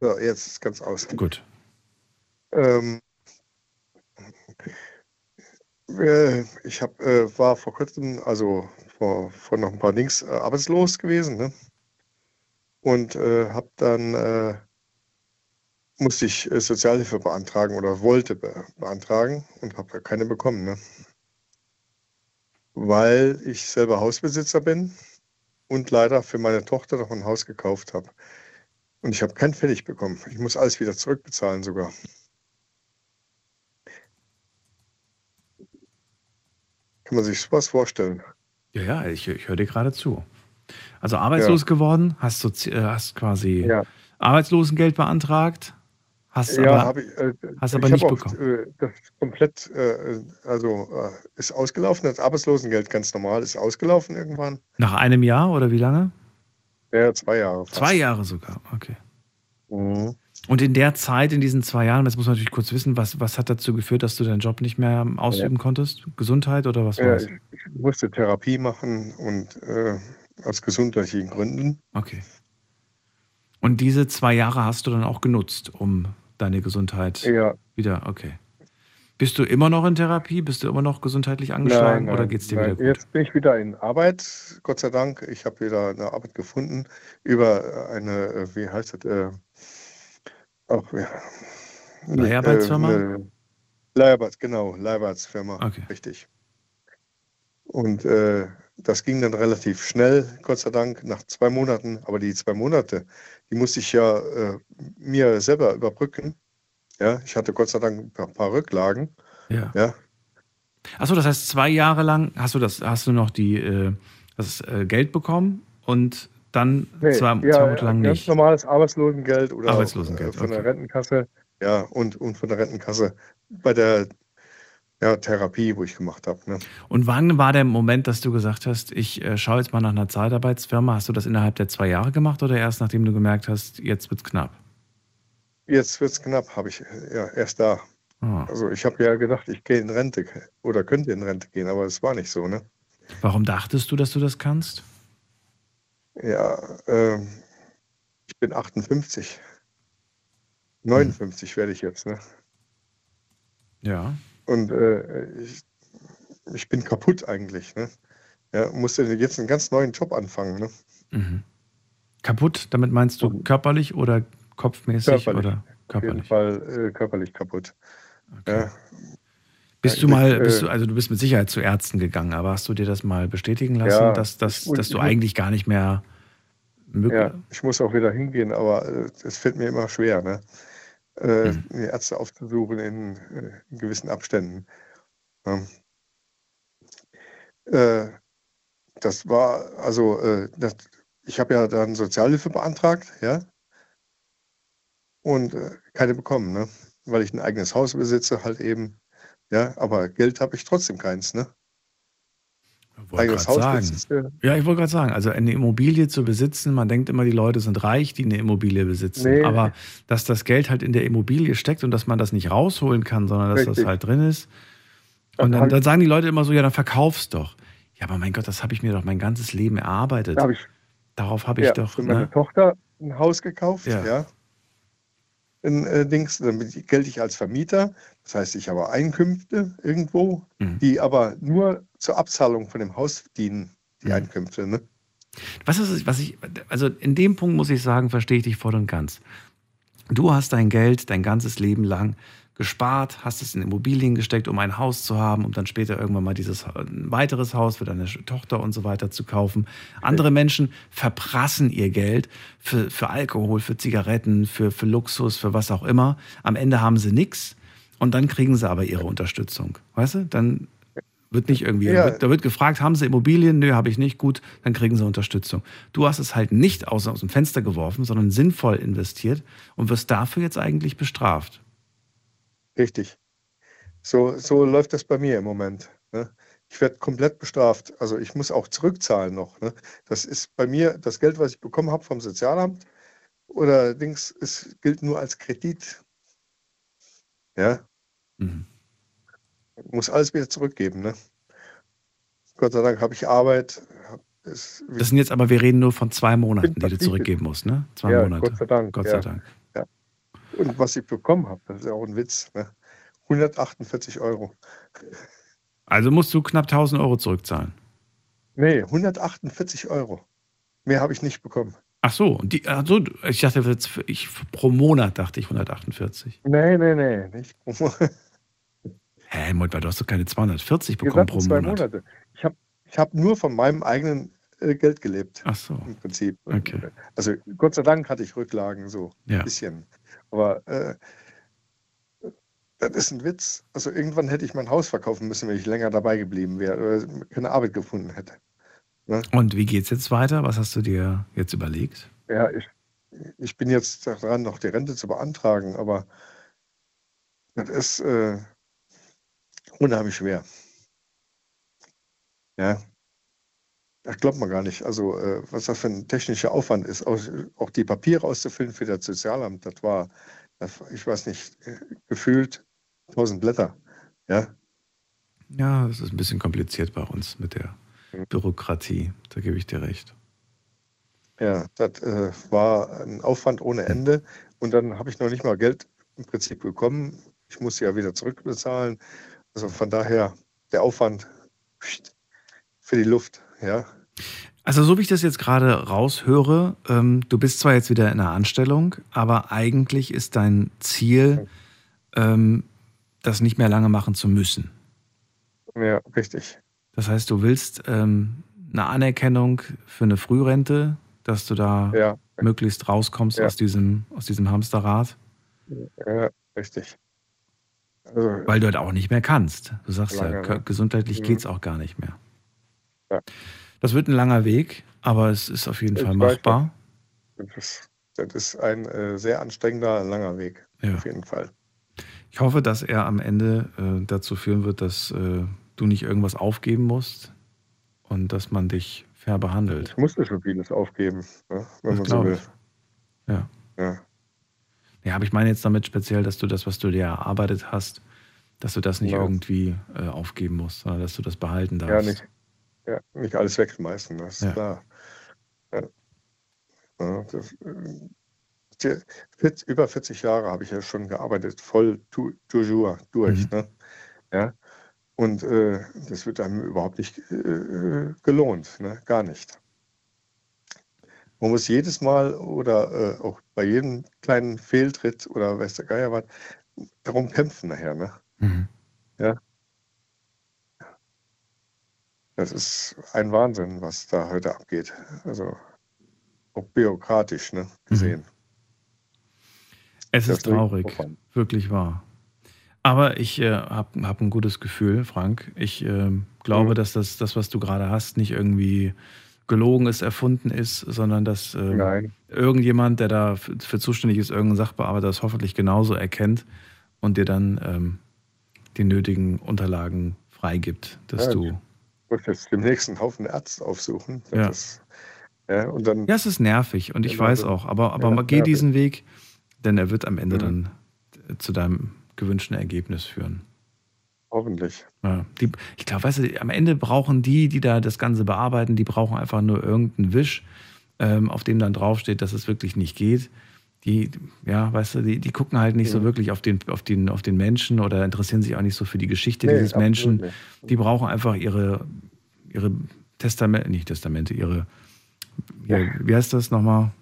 So, jetzt ist ganz aus. Gut. Ähm, äh, ich hab, äh, war vor kurzem, also vor, vor noch ein paar Dings, äh, arbeitslos gewesen. Ne? Und äh, habe dann, äh, musste ich äh, Sozialhilfe beantragen oder wollte be beantragen und habe keine bekommen. Ne? Weil ich selber Hausbesitzer bin und leider für meine Tochter noch ein Haus gekauft habe. Und ich habe keinen Pfennig bekommen. Ich muss alles wieder zurückbezahlen sogar. Kann man sich sowas vorstellen? Ja, ja, ich, ich höre dir gerade zu. Also arbeitslos ja. geworden, hast äh, hast quasi ja. Arbeitslosengeld beantragt, hast ja, aber, ich, äh, hast aber nicht bekommen. Auch, äh, das komplett, äh, also äh, ist ausgelaufen, das Arbeitslosengeld ganz normal ist ausgelaufen irgendwann. Nach einem Jahr oder wie lange? Ja, zwei Jahre. Fast. Zwei Jahre sogar, okay. Mhm. Und in der Zeit, in diesen zwei Jahren, jetzt muss man natürlich kurz wissen, was, was hat dazu geführt, dass du deinen Job nicht mehr ausüben ja. konntest? Gesundheit oder was war ja, das? Ich, ich musste Therapie machen und äh, aus gesundheitlichen Gründen. Okay. Und diese zwei Jahre hast du dann auch genutzt, um deine Gesundheit ja. wieder, okay. Bist du immer noch in Therapie? Bist du immer noch gesundheitlich angeschlagen nein, oder geht es dir nein. wieder gut? Jetzt bin ich wieder in Arbeit, Gott sei Dank. Ich habe wieder eine Arbeit gefunden über eine, äh, wie heißt das, äh, auch, ja. Leiharbeitsfirma? Äh, Leiharbeits, genau, Leiharbeitsfirma, okay. richtig. Und äh, das ging dann relativ schnell, Gott sei Dank, nach zwei Monaten. Aber die zwei Monate, die musste ich ja äh, mir selber überbrücken. Ja, ich hatte Gott sei Dank ein paar Rücklagen. Ja. ja. Achso, das heißt, zwei Jahre lang hast du das, hast du noch die, äh, das äh, Geld bekommen und dann nee, zwei, ja, zwei Monate lang ganz nicht. normales Arbeitslosengeld oder Arbeitslosengeld, äh, von okay. der Rentenkasse. Ja, und, und von der Rentenkasse bei der ja, Therapie, wo ich gemacht habe. Ne? Und wann war der Moment, dass du gesagt hast, ich äh, schaue jetzt mal nach einer Zeitarbeitsfirma? Hast du das innerhalb der zwei Jahre gemacht oder erst nachdem du gemerkt hast, jetzt wird's knapp? Jetzt wird es knapp, habe ich ja erst da. Ah. Also ich habe ja gedacht, ich gehe in Rente oder könnte in Rente gehen, aber es war nicht so, ne? Warum dachtest du, dass du das kannst? Ja, ähm, ich bin 58. 59 werde ich jetzt, ne? Ja. Und äh, ich, ich bin kaputt eigentlich, ne? Ja, musste jetzt einen ganz neuen Job anfangen, ne? Mhm. Kaputt, damit meinst du körperlich oder kopfmäßig Körperlich. oder Auf jeden körperlich? Fall äh, körperlich kaputt. Ja, Bist du mal, bist äh, du, also du bist mit Sicherheit zu Ärzten gegangen, aber hast du dir das mal bestätigen lassen, Ja, dass, dass, dass du ich- eigentlich gar nicht mehr möglich Ja, ich muss auch wieder hingehen, aber äh, es fällt mir immer schwer, ne? Äh, Hm. die Ärzte aufzusuchen in, äh, in gewissen Abständen. Ja. Äh, das war, also, äh, das, ich habe ja dann Sozialhilfe beantragt, ja, und äh, keine bekommen, ne? Weil ich ein eigenes Haus besitze, halt eben, ja, aber Geld habe ich trotzdem keins, ne? Wollte Eigenes Haus sagen. Ja, ich wollte gerade sagen, also eine Immobilie zu besitzen, man denkt immer, die Leute sind reich, die eine Immobilie besitzen. Nee. Aber dass das Geld halt in der Immobilie steckt und dass man das nicht rausholen kann, sondern dass das Richtig. halt drin ist. Das Und dann, hab ich- dann sagen die Leute immer so, ja, dann verkauf's doch. Ja, aber mein Gott, das habe ich mir doch mein ganzes Leben erarbeitet. Da habe ich Darauf habe ich ja, doch. für meine Ne? Tochter ein Haus gekauft, Ja. ja. ein äh, Dings, dann gelte ich als Vermieter. Das heißt, ich habe Einkünfte irgendwo, Mhm. die aber nur zur Abzahlung von dem Haus dienen, die Mhm. Einkünfte. Ne? Was ist, was ich, also in dem Punkt muss ich sagen, verstehe ich dich voll und ganz. Du hast dein Geld dein ganzes Leben lang gespart, hast es in Immobilien gesteckt, um ein Haus zu haben, um dann später irgendwann mal dieses ein weiteres Haus für deine Tochter und so weiter zu kaufen. Andere Menschen verprassen ihr Geld für, für Alkohol, für Zigaretten, für, für Luxus, für was auch immer. Am Ende haben sie nichts und dann kriegen sie aber ihre Unterstützung. Weißt du? Dann wird nicht irgendwie, Ja. da, wird, da wird gefragt, haben Sie Immobilien? Nö, habe ich nicht. Gut, dann kriegen Sie Unterstützung. Du hast es halt nicht aus, aus dem Fenster geworfen, sondern sinnvoll investiert und wirst dafür jetzt eigentlich bestraft. Richtig. So, so läuft das bei mir im Moment. Ne? Ich werde komplett bestraft. Also ich muss auch zurückzahlen noch. Ne? Das ist bei mir das Geld, was ich bekommen habe vom Sozialamt oder Dings, es gilt nur als Kredit. Ja. Mhm. Ich muss alles wieder zurückgeben. Ne? Gott sei Dank habe ich Arbeit. hab es, Das sind jetzt aber, wir reden nur von zwei Monaten, die du zurückgeben musst, ne? Zwei ja, Monate. Gott sei Dank. Gott ja. sei Dank. Ja. Und was ich bekommen habe, das ist ja auch ein Witz. Ne? 148 Euro. Also musst du knapp 1000 Euro zurückzahlen. Nee, 148 Euro. Mehr habe ich nicht bekommen. Ach so, die, ach so ich dachte, ich, pro Monat dachte ich 148. Nee, nee, nee, nicht pro Monat. Hä, Moment, du hast doch keine 240 Wie bekommen pro Monat. Monate. Ich habe ich hab nur von meinem eigenen äh, Geld gelebt. Ach so. Im Prinzip. Okay. Also Gott sei Dank hatte ich Rücklagen so Ja. ein bisschen. Aber äh, das ist ein Witz. Also irgendwann hätte ich mein Haus verkaufen müssen, wenn ich länger dabei geblieben wäre oder keine Arbeit gefunden hätte. Ne? Und wie geht's jetzt weiter? Was hast du dir jetzt überlegt? Ja, ich, ich bin jetzt dran, noch die Rente zu beantragen, aber das ist äh, unheimlich schwer. Ja, das glaubt man gar nicht. Also, äh, was das für ein technischer Aufwand ist, auch, auch die Papiere auszufüllen für das Sozialamt, das war, das, ich weiß nicht, äh, gefühlt 1000 Blätter. Ja, Ja, es ist ein bisschen kompliziert bei uns mit der Bürokratie. Da gebe ich dir recht. Ja, das äh, war ein Aufwand ohne Ende. Und dann habe ich noch nicht mal Geld im Prinzip bekommen. Ich muss ja wieder zurückbezahlen. Also von daher der Aufwand für die Luft. Ja, Also so wie ich das jetzt gerade raushöre, ähm, du bist zwar jetzt wieder in einer Anstellung, aber eigentlich ist dein Ziel, ähm, das nicht mehr lange machen zu müssen. ja, richtig. Das heißt, du willst ähm, eine Anerkennung für eine Frührente, dass du da Ja. möglichst rauskommst Ja. aus, diesem, aus diesem Hamsterrad, Ja, richtig. Also, weil du halt auch nicht mehr kannst. Du sagst ja, Lange, gesundheitlich Mhm. geht es auch gar nicht mehr. Ja. Das wird ein langer Weg, aber es ist auf jeden Ich Fall machbar. das ist, das ist ein äh, sehr anstrengender, langer Weg. Ja. Auf jeden Fall. Ich hoffe, dass er am Ende äh, dazu führen wird, dass äh, du nicht irgendwas aufgeben musst und dass man dich fair behandelt. Ich musste schon vieles aufgeben, ne, wenn Das man so will. ich. Ja. Ja. Ja, aber ich meine jetzt damit speziell, dass du das, was du dir erarbeitet hast, dass du das nicht Genau. irgendwie äh, aufgeben musst, sondern dass du das behalten Ja, darfst. nicht, ja, nicht alles wegschmeißen, das ist Ja. klar. Ja. Ja, das, äh, die- 40, über 40 Jahre habe ich ja schon gearbeitet, voll tu, toujours durch. Mhm. Ne? Ja? Und äh, das wird einem überhaupt nicht äh, gelohnt, ne? gar nicht. Man muss jedes Mal oder äh, auch bei jedem kleinen Fehltritt oder weiß der Geier was, darum kämpfen nachher. Ne? Mhm. Ja. Das ist ein Wahnsinn, was da heute abgeht. Also auch bürokratisch ne, gesehen. Es Das ist traurig, wirklich wahr. Aber ich äh, habe hab ein gutes Gefühl, Frank. Ich äh, glaube, Mhm. dass das, das, was du gerade hast, nicht irgendwie gelogen ist, erfunden ist, sondern dass äh, irgendjemand, der da für, zuständig ist, irgendein Sachbearbeiter das hoffentlich genauso erkennt und dir dann ähm, die nötigen Unterlagen freigibt, dass Ja, du. Ich muss jetzt demnächst einen Haufen Ärzte aufsuchen. Ja. Das, ja, und dann, Ja, es ist nervig und ich weiß auch, aber, aber Ja, geh nervig. diesen Weg, denn er wird am Ende Mhm. dann äh, zu deinem gewünschten Ergebnis führen. Hoffentlich. Ja, die, ich glaube, weißt du, am Ende brauchen die, die da das Ganze bearbeiten, die brauchen einfach nur irgendeinen Wisch, ähm, auf dem dann draufsteht, dass es wirklich nicht geht. die, ja, weißt du, die, die gucken halt nicht so Mhm. wirklich auf den, auf, den, auf den Menschen oder interessieren sich auch nicht so für die Geschichte Nee, dieses Menschen. nicht. Die brauchen einfach ihre, ihre Testamente, nicht Testamente, ihre, ihre wie heißt das nochmal?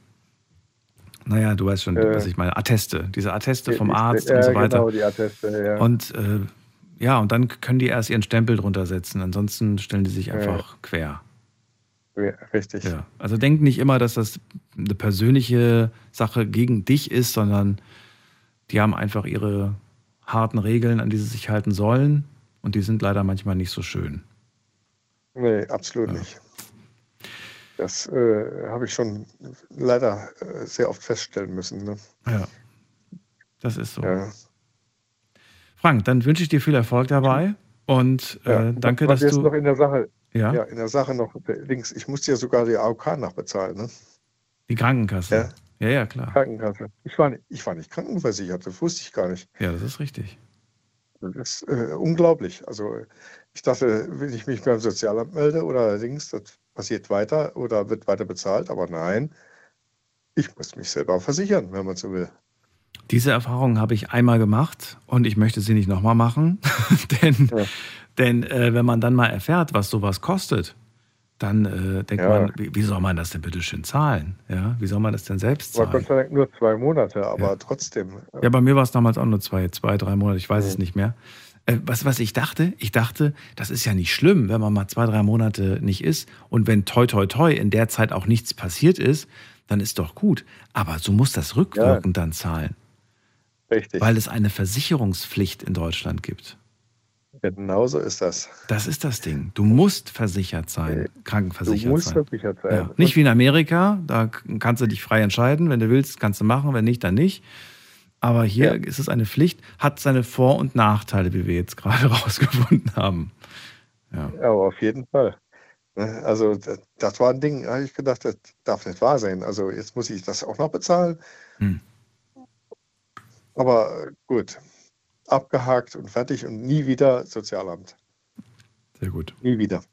Naja, du weißt schon, Äh, was ich meine. Atteste, diese Atteste vom Arzt ja, und so weiter. Genau, die Atteste, ja. Und äh, ja, und dann können die erst ihren Stempel drunter setzen. Ansonsten stellen die sich Ja. einfach quer. ja, richtig. Ja. Also denk nicht immer, dass das eine persönliche Sache gegen dich ist, sondern die haben einfach ihre harten Regeln, an die sie sich halten sollen. Und die sind leider manchmal nicht so schön. Nee, absolut nicht. Das äh, habe ich schon leider äh, sehr oft feststellen müssen. Ne? Ja. Das ist so. Ja. Frank, dann wünsche ich dir viel Erfolg dabei. Und äh, Ja, danke, dass jetzt du. noch in der Sache, Ja? ja, in der Sache noch links. Ich musste ja sogar die AOK nachbezahlen, ne? Die Krankenkasse. Ja. Ja, ja, klar. Krankenkasse. Ich war, nicht, ich war nicht krankenversichert, das wusste ich gar nicht. Ja, das ist richtig. Das ist äh, unglaublich. Also ich dachte, wenn ich mich beim Sozialamt melde oder Dings, das passiert weiter oder wird weiter bezahlt, aber nein, ich muss mich selber versichern, wenn man so will. Diese Erfahrung habe ich einmal gemacht und ich möchte sie nicht nochmal machen. denn denn äh, wenn man dann mal erfährt, was sowas kostet, dann äh, denkt Ja. man, wie, wie soll man das denn bitte schön zahlen? Ja, wie soll man das denn selbst Aber zahlen? Gott sei Dank nur zwei Monate, aber trotzdem. äh, Ja, bei mir war es damals auch nur zwei, zwei, drei Monate, ich weiß es Mhm. nicht mehr. Äh, was, was ich dachte, ich dachte, das ist ja nicht schlimm, wenn man mal zwei, drei Monate nicht ist. Und wenn toi toi toi in der Zeit auch nichts passiert ist, dann ist doch gut. Aber so muss das rückwirkend dann zahlen. Richtig. Weil es eine Versicherungspflicht in Deutschland gibt. Genauso ist das. Das ist das Ding. Du musst versichert sein, krankenversichert du musst sein. versichert sein. Ja. Nicht wie in Amerika, da kannst du dich frei entscheiden. Wenn du willst, kannst du machen, wenn nicht, dann nicht. Aber hier ist es eine Pflicht, hat seine Vor- und Nachteile, wie wir jetzt gerade rausgefunden haben. Ja. Ja, aber auf jeden Fall. Ne, Also das, das war ein Ding, da habe ich gedacht, das darf nicht wahr sein. Also jetzt muss ich das auch noch bezahlen. Hm. Aber gut, abgehakt und fertig und nie wieder Sozialamt. Sehr gut. Nie wieder.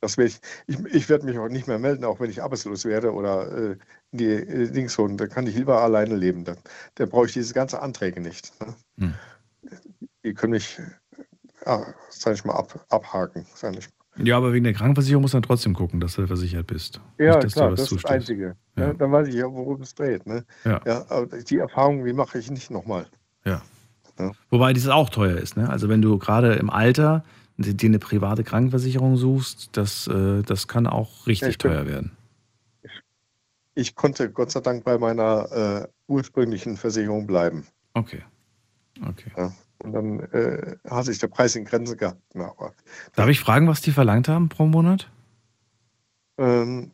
Das will ich, ich, ich werde mich auch nicht mehr melden, auch wenn ich arbeitslos werde oder äh, in die äh, Dings holen. Dann kann ich lieber alleine leben. Dann, dann brauche ich diese ganzen Anträge nicht. Ne? Hm. Die können mich, äh, sag ich mal, ab, abhaken. Sag ich mal. Ja, aber wegen der Krankenversicherung musst du dann trotzdem gucken, dass du versichert bist. Ja, nicht, klar, das ist das. Einzige. Ja. Ne? Dann weiß ich ja, worum es dreht. Ne? Ja. aber die Erfahrung, die mache ich nicht nochmal. Ja. Ja. Wobei dieses auch teuer ist. Ne? Also wenn du gerade im Alter dir eine private Krankenversicherung suchst, das, äh, das kann auch richtig Ja, teuer werden. Ich konnte Gott sei Dank bei meiner äh, ursprünglichen Versicherung bleiben. Okay. Okay. Ja. Und dann äh, hat sich der Preis in Grenzen gehabt. Na, aber Darf ich fragen, was die verlangt haben pro Monat? ähm,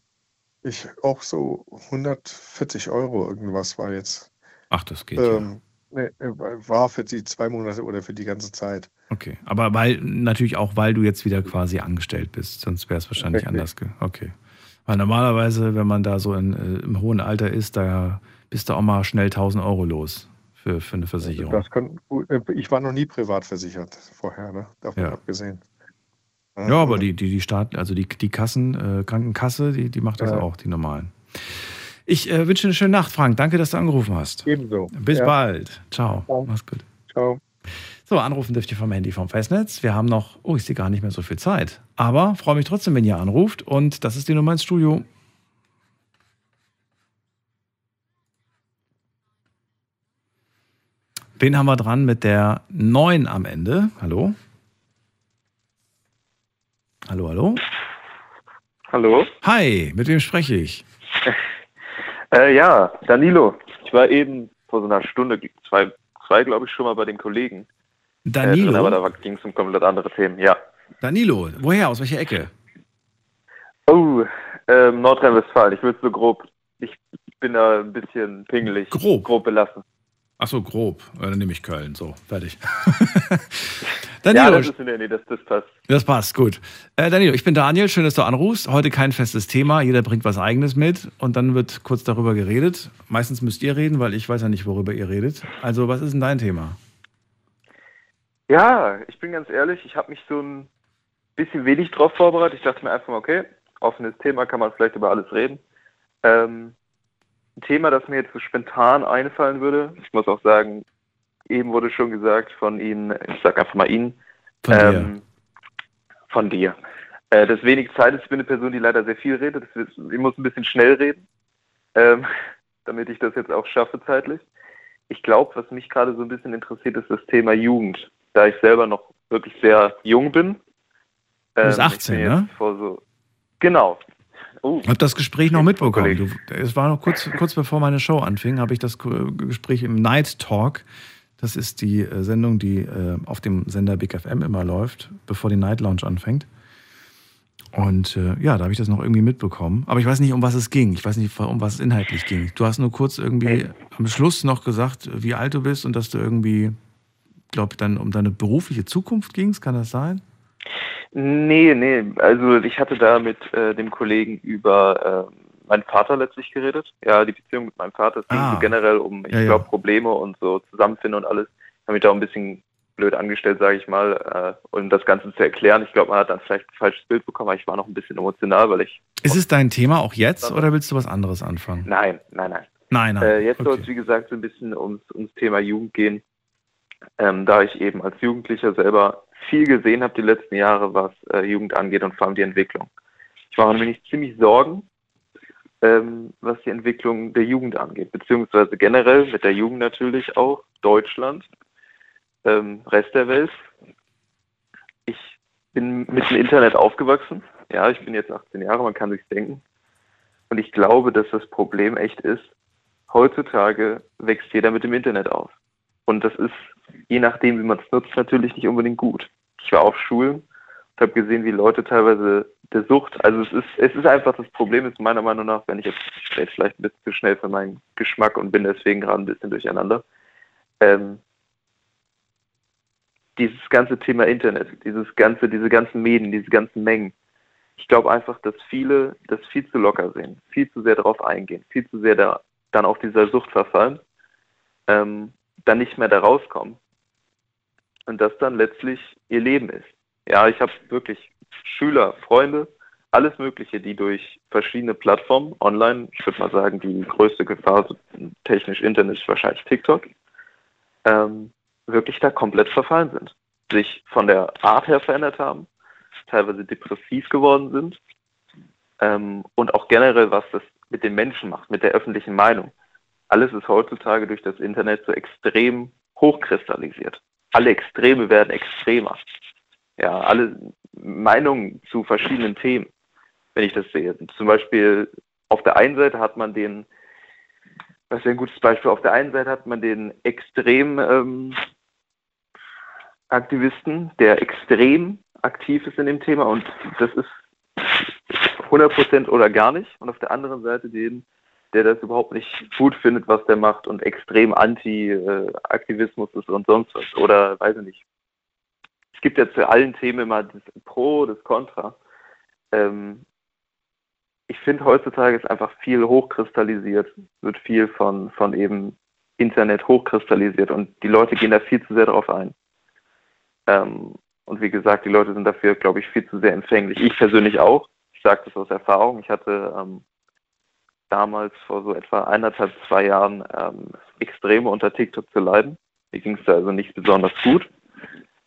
ich auch so 140 Euro irgendwas war jetzt. Ach, das geht ähm, nee, war für die zwei Monate oder für die ganze Zeit. Okay, aber weil natürlich auch, weil du jetzt wieder quasi angestellt bist, sonst wäre es wahrscheinlich Richtig. anders. Okay. Weil normalerweise, wenn man da so in, äh, im hohen Alter ist, da bist du auch mal schnell 1000 Euro los für, für eine Versicherung. Das kann, äh, ich war noch nie privat versichert vorher, ne? davon Ja. abgesehen. ja, aber die, die, die Staat, also die, die Kassen, äh, Krankenkasse, die, die macht das Ja. auch, die normalen. Ich äh, wünsche eine schöne Nacht, Frank. Danke, dass du angerufen hast. Ebenso. Bis Ja. bald. Ciao. Mach's gut. Ciao. So, anrufen dürft ihr vom Handy vom Festnetz. Wir haben noch, oh, ich sehe gar nicht mehr so viel Zeit. Aber freue mich trotzdem, wenn ihr anruft. Und das ist die Nummer ins Studio. Wen haben wir dran mit der 9 am Ende? Hallo? Hallo, hallo? Hallo? Hi, mit wem spreche ich? Äh, ja, Danilo. Ich war eben vor so einer Stunde, zwei, zwei glaube ich, schon mal bei den Kollegen. Danilo? Äh, drin, aber da ging es um komplett andere Themen, ja. Danilo, woher? Aus welcher Ecke? Oh, ähm, Nordrhein-Westfalen. Ich würde so grob. Ich bin da ein bisschen pingelig. Grob? Grob belassen. Ach so, grob. Äh, Dann nehme ich Köln. So, fertig. ja, Danilo, das ist der Nähe, das, das passt. Das passt, gut. Äh, Danilo, ich bin Daniel, schön, dass du anrufst. Heute kein festes Thema, jeder bringt was eigenes mit und dann wird kurz darüber geredet. Meistens müsst ihr reden, weil ich weiß ja nicht, worüber ihr redet. Also, was ist denn dein Thema? Ja, ich bin ganz ehrlich, ich habe mich so ein bisschen wenig drauf vorbereitet. Ich dachte mir einfach mal, okay, offenes Thema, kann man vielleicht über alles reden. Ähm, ein Thema, das mir jetzt so spontan einfallen würde. Ich muss auch sagen, eben wurde schon gesagt von Ihnen, ich sage einfach mal Ihnen, Von ähm, von dir. Äh, das wenig Zeit ist, ich bin eine Person, die leider sehr viel redet. Das ich muss ein bisschen schnell reden, ähm, damit ich das jetzt auch schaffe zeitlich. Ich glaube, was mich gerade so ein bisschen interessiert, ist das Thema Jugend. Da ich selber noch wirklich sehr jung bin. Du bist Ähm, 18, ich bin ne? so, genau. Oh, Ich habe das Gespräch noch mitbekommen. Du, es war noch kurz, kurz bevor meine Show anfing, habe ich das Gespräch im Night Talk. Das ist die äh, Sendung, die äh, auf dem Sender Big FM immer läuft, bevor die Night Lounge anfängt. Und äh, ja, da habe ich das noch irgendwie mitbekommen. Aber ich weiß nicht, um was es ging. Ich weiß nicht, um was es inhaltlich ging. Du hast nur kurz irgendwie am Schluss noch gesagt, wie alt du bist und dass du irgendwie, glaube dann um deine berufliche Zukunft gingst. Kann das sein? Nee, nee, also ich hatte da mit äh, dem Kollegen über äh, meinen Vater letztlich geredet. Ja, die Beziehung mit meinem Vater. Es ging Ah. so generell um, ich Ja, ja. glaube, Probleme und so Zusammenfinden und alles. Ich habe mich da auch ein bisschen blöd angestellt, sage ich mal, äh, um das Ganze zu erklären. Ich glaube, man hat dann vielleicht ein falsches Bild bekommen, aber ich war noch ein bisschen emotional, weil ich. Ist es dein Thema auch jetzt oder willst du was anderes anfangen? Nein, nein, nein. Nein, nein. Äh, jetzt soll Okay. es, wie gesagt, so ein bisschen ums, ums Thema Jugend gehen. Ähm, da ich eben als Jugendlicher selber viel gesehen habe die letzten Jahre, was äh, Jugend angeht und vor allem die Entwicklung. Ich mache mir nicht ziemlich Sorgen, ähm, was die Entwicklung der Jugend angeht, beziehungsweise generell mit der Jugend natürlich auch, Deutschland, ähm, Rest der Welt. Ich bin mit dem Internet aufgewachsen. Ja, ich bin jetzt 18 Jahre, man kann sich's denken. Und ich glaube, dass das Problem echt ist, heutzutage wächst jeder mit dem Internet auf. Und das ist, je nachdem, wie man es nutzt, natürlich nicht unbedingt gut. Ich war auf Schulen und habe gesehen, wie Leute teilweise der Sucht, also es ist, es ist einfach das Problem ist meiner Meinung nach, wenn ich jetzt ich vielleicht ein bisschen zu schnell für meinen Geschmack und bin deswegen gerade ein bisschen durcheinander. Ähm, dieses ganze Thema Internet, dieses ganze, diese ganzen Medien, diese ganzen Mengen. Ich glaube einfach, dass viele das viel zu locker sehen, viel zu sehr darauf eingehen, viel zu sehr da, dann auf dieser Sucht verfallen, ähm, dann nicht mehr da rauskommen und das dann letztlich ihr Leben ist. Ja, ich habe wirklich Schüler, Freunde, alles Mögliche, die durch verschiedene Plattformen online, ich würde mal sagen, die größte Gefahr technisch Internet ist wahrscheinlich TikTok, ähm, wirklich da komplett verfallen sind, sich von der Art her verändert haben, teilweise depressiv geworden sind ähm, und auch generell, was das mit den Menschen macht, mit der öffentlichen Meinung. Alles ist heutzutage durch das Internet so extrem hochkristallisiert. Alle Extreme werden extremer. Ja, alle Meinungen zu verschiedenen Themen, wenn ich das sehe. Zum Beispiel auf der einen Seite hat man den, was ist ein gutes Beispiel, auf der einen Seite hat man den extrem ähm, Aktivisten, der extrem aktiv ist in dem Thema und das ist 100% oder gar nicht. Und auf der anderen Seite den, der das überhaupt nicht gut findet, was der macht und extrem anti-Aktivismus ist und sonst was. Oder weiß ich nicht. Es gibt ja zu allen Themen immer das Pro, das Contra. Ähm, ich finde heutzutage ist einfach viel hochkristallisiert, wird viel von, von eben Internet hochkristallisiert und die Leute gehen da viel zu sehr drauf ein. Ähm, und wie gesagt, die Leute sind dafür, glaube ich, viel zu sehr empfänglich. Ich persönlich auch. Ich sage das aus Erfahrung. Ich hatte ähm, damals vor so etwa eineinhalb, zwei Jahren ähm, Extreme unter TikTok zu leiden. Mir ging es da also nicht besonders gut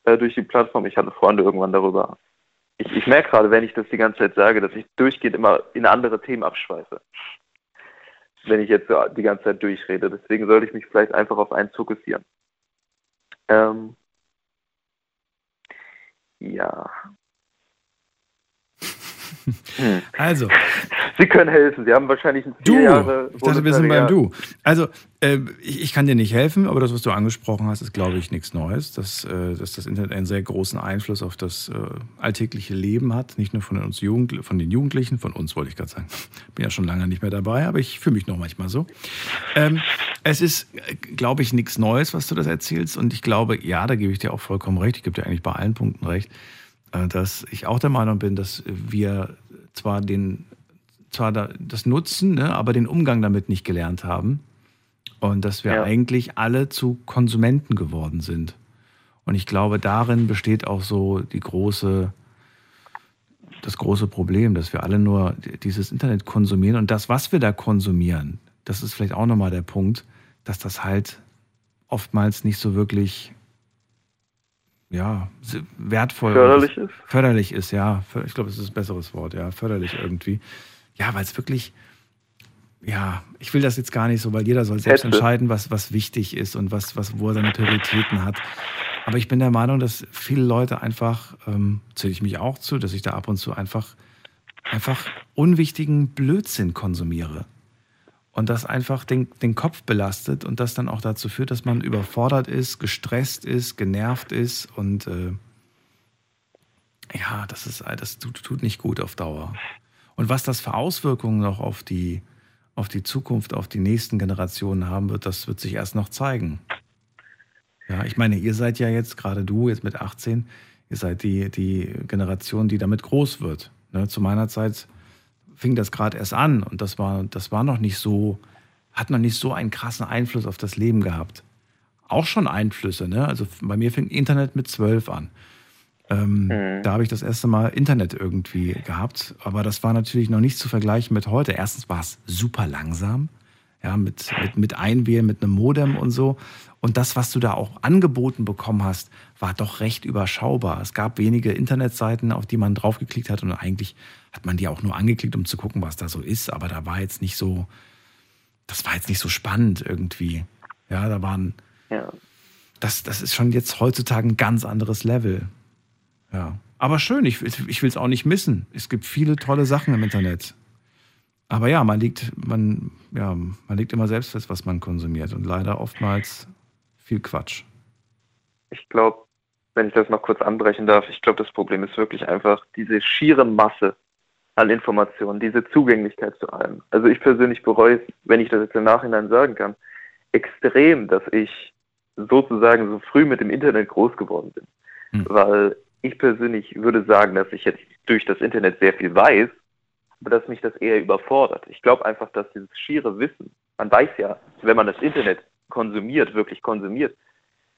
äh, durch die Plattform. Ich hatte Freunde irgendwann darüber. Ich, ich merke gerade, wenn ich das die ganze Zeit sage, dass ich durchgehend immer in andere Themen abschweife. Wenn ich jetzt so die ganze Zeit durchrede. Deswegen sollte ich mich vielleicht einfach auf einen fokussieren. Ähm, ja. Hm. Also. Sie können helfen. Sie haben wahrscheinlich ein Du, Jahre. ich dachte, wir sind beim. Du. Also, äh, ich, ich kann dir nicht helfen, aber das, was du angesprochen hast, ist, glaube ich, nichts Neues. Dass, äh, dass das Internet einen sehr großen Einfluss auf das äh, alltägliche Leben hat. Nicht nur von, uns Jugend, von den Jugendlichen, von uns wollte ich gerade sagen. Bin ja schon lange nicht mehr dabei, aber ich fühle mich noch manchmal so. Ähm, es ist, glaube ich, nichts Neues, was du das erzählst. Und ich glaube, ja, da gebe ich dir auch vollkommen recht. Ich gebe dir eigentlich bei allen Punkten recht, dass ich auch der Meinung bin, dass wir zwar den zwar da, das Nutzen, ne, aber den Umgang damit nicht gelernt haben. Und dass wir Ja. eigentlich alle zu Konsumenten geworden sind. Und ich glaube, darin besteht auch so die große, das große Problem, dass wir alle nur dieses Internet konsumieren und das, was wir da konsumieren, das ist vielleicht auch nochmal der Punkt, dass das halt oftmals nicht so wirklich ja, wertvoll förderlich ist. Förderlich ist, ja. Ich glaube, es ist ein besseres Wort, ja, förderlich irgendwie. Ja, weil es wirklich, ja, ich will das jetzt gar nicht so, weil jeder soll selbst Hätte. entscheiden, was, was wichtig ist und was, was, wo er seine Prioritäten hat. Aber ich bin der Meinung, dass viele Leute einfach, ähm, zähle ich mich auch zu, dass ich da ab und zu einfach, einfach unwichtigen Blödsinn konsumiere. Und das einfach den, den Kopf belastet und das dann auch dazu führt, dass man überfordert ist, gestresst ist, genervt ist und äh, ja, das ist das tut, tut nicht gut auf Dauer. Und was das für Auswirkungen noch auf die, auf die Zukunft, auf die nächsten Generationen haben wird, das wird sich erst noch zeigen. Ja, ich meine, ihr seid ja jetzt, gerade du, jetzt mit 18, ihr seid die, die Generation, die damit groß wird. Ne? Zu meiner Zeit fing das gerade erst an und das war, das war noch nicht so, hat noch nicht so einen krassen Einfluss auf das Leben gehabt. Auch schon Einflüsse, ne? Also bei mir fing Internet mit zwölf an. Ähm, Mhm. Da habe ich das erste Mal Internet irgendwie gehabt, aber das war natürlich noch nicht zu vergleichen mit heute. Erstens war es super langsam, ja, mit, mit, mit Einwählen, mit einem Modem und so. Und das, was du da auch angeboten bekommen hast, war doch recht überschaubar. Es gab wenige Internetseiten, auf die man draufgeklickt hat und eigentlich hat man die auch nur angeklickt, um zu gucken, was da so ist. Aber da war jetzt nicht so, das war jetzt nicht so spannend irgendwie. Ja, da waren, Ja. das, das ist schon jetzt heutzutage ein ganz anderes Level. Ja. Aber schön, ich, ich will es auch nicht missen. Es gibt viele tolle Sachen im Internet. Aber ja, man liegt, man, ja, man legt immer selbst fest, was man konsumiert. Und leider oftmals viel Quatsch. Ich glaube, wenn ich das noch kurz anbrechen darf, ich glaube, das Problem ist wirklich einfach diese schiere Masse an Informationen, diese Zugänglichkeit zu allem. Also ich persönlich bereue es, wenn ich das jetzt im Nachhinein sagen kann, extrem, dass ich sozusagen so früh mit dem Internet groß geworden bin. Weil ich persönlich würde sagen, dass ich jetzt durch das Internet sehr viel weiß, aber dass mich das eher überfordert. Ich glaube einfach, dass dieses schiere Wissen, man weiß ja, wenn man das Internet konsumiert, wirklich konsumiert,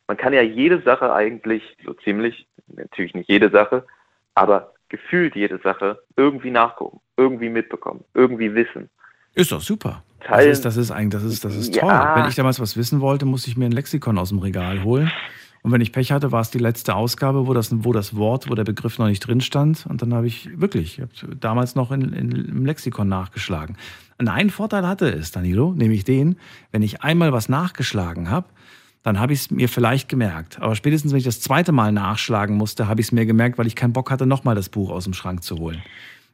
man kann ja jede Sache eigentlich, so ziemlich, natürlich nicht jede Sache, aber gefühlt jede Sache irgendwie nachgucken, irgendwie mitbekommen, irgendwie wissen. Ist doch super. Das ist, das ist eigentlich, das ist, das ist Ja. toll. Wenn ich damals was wissen wollte, musste ich mir ein Lexikon aus dem Regal holen. Und wenn ich Pech hatte, war es die letzte Ausgabe, wo das, wo das Wort, wo der Begriff noch nicht drin stand. Und dann habe ich wirklich, ich habe damals noch in, in, im Lexikon nachgeschlagen. Und einen Vorteil hatte es, Danilo, nämlich den, wenn ich einmal was nachgeschlagen habe, dann habe ich es mir vielleicht gemerkt. Aber spätestens, wenn ich das zweite Mal nachschlagen musste, habe ich es mir gemerkt, weil ich keinen Bock hatte, nochmal das Buch aus dem Schrank zu holen.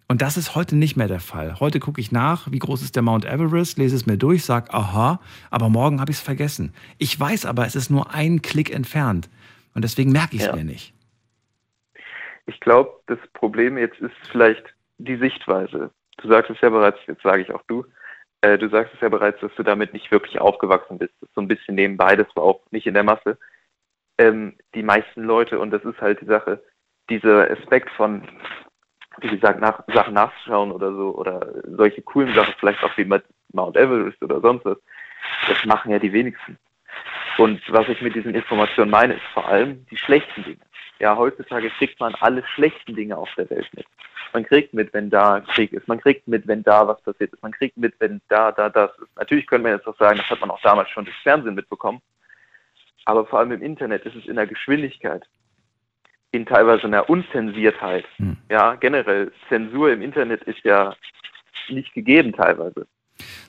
Und das ist heute nicht mehr der Fall. Heute gucke ich nach, wie groß ist der Mount Everest, lese es mir durch, sage, aha, aber morgen habe ich es vergessen. Ich weiß aber, es ist nur ein Klick entfernt. Und deswegen merke ich es Ja. mir nicht. Ich glaube, das Problem jetzt ist vielleicht die Sichtweise. Du sagst es ja bereits, jetzt sage ich auch du, äh, du sagst es ja bereits, dass du damit nicht wirklich aufgewachsen bist. Das ist so ein bisschen nebenbei, das war auch nicht in der Masse. Ähm, die meisten Leute, und das ist halt die Sache, dieser Aspekt von, wie gesagt, nach, Sachen nachzuschauen oder so, oder solche coolen Sachen, vielleicht auch wie Mount Everest oder sonst was, das machen ja die wenigsten. Und was ich mit diesen Informationen meine, ist vor allem die schlechten Dinge. Ja, heutzutage kriegt man alle schlechten Dinge auf der Welt mit. Man kriegt mit, wenn da Krieg ist. Man kriegt mit, wenn da was passiert ist. Man kriegt mit, wenn da, da, das ist. Natürlich können wir jetzt auch sagen, das hat man auch damals schon durchs Fernsehen mitbekommen. Aber vor allem im Internet ist es in der Geschwindigkeit, in teilweise einer Unzensiertheit. Ja, generell, Zensur im Internet ist ja nicht gegeben teilweise.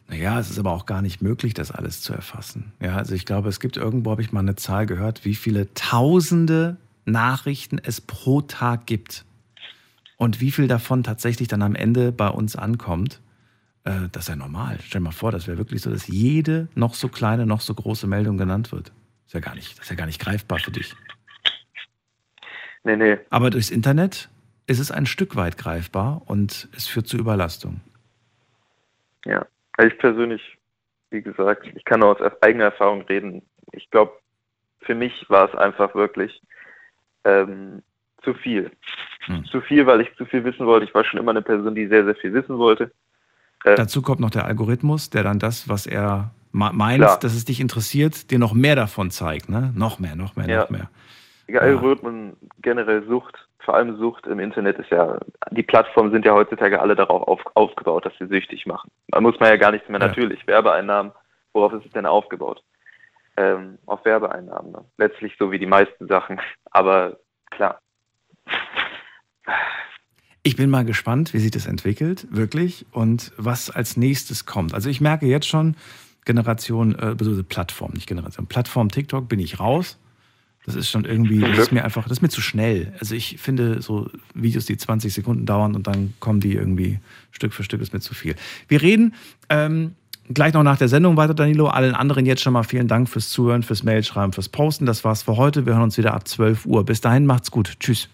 Naja, es ist aber auch gar nicht möglich, das alles zu erfassen. Ja, also ich glaube, es gibt irgendwo, habe ich mal eine Zahl gehört, wie viele tausende Nachrichten es pro Tag gibt. Und wie viel davon tatsächlich dann am Ende bei uns ankommt, äh, das ist ja normal. Stell dir mal vor, das wäre wirklich so, dass jede noch so kleine, noch so große Meldung genannt wird. Das ist ja gar nicht, das ist ja gar nicht greifbar für dich. Nee, nee. Aber durchs Internet ist es ein Stück weit greifbar und es führt zu Überlastung. Ja, also ich persönlich, wie gesagt, ich kann nur aus eigener Erfahrung reden. Ich glaube, für mich war es einfach wirklich ähm, zu viel. Zu viel, weil ich zu viel wissen wollte. Ich war schon immer eine Person, die sehr, sehr viel wissen wollte. Äh, Dazu kommt noch der Algorithmus, der dann das, was er meint, Klar. dass es dich interessiert, dir noch mehr davon zeigt. Ne? Noch mehr, noch mehr, Ja. noch mehr. Ja, Algorithmen, generell Sucht, vor allem Sucht im Internet ist ja, die Plattformen sind ja heutzutage alle darauf auf, aufgebaut, dass sie süchtig machen. Da muss man ja gar nichts mehr, Ja. natürlich, Werbeeinnahmen, worauf ist es denn aufgebaut? Ähm, auf Werbeeinnahmen, ne? letztlich so wie die meisten Sachen, aber klar. Ich bin mal gespannt, wie sich das entwickelt, wirklich, und was als nächstes kommt. Also ich merke jetzt schon, Generation, äh, Plattform, nicht Generation, Plattform TikTok bin ich raus. Das ist schon irgendwie, das ist mir einfach, das ist mir zu schnell. Also ich finde so Videos, die 20 Sekunden dauern und dann kommen die irgendwie Stück für Stück, ist mir zu viel. Wir reden ähm, gleich noch nach der Sendung weiter, Danilo. Allen anderen jetzt schon mal vielen Dank fürs Zuhören, fürs Mailschreiben, fürs Posten. Das war's für heute. Wir hören uns wieder ab 12 Uhr. Bis dahin macht's gut. Tschüss.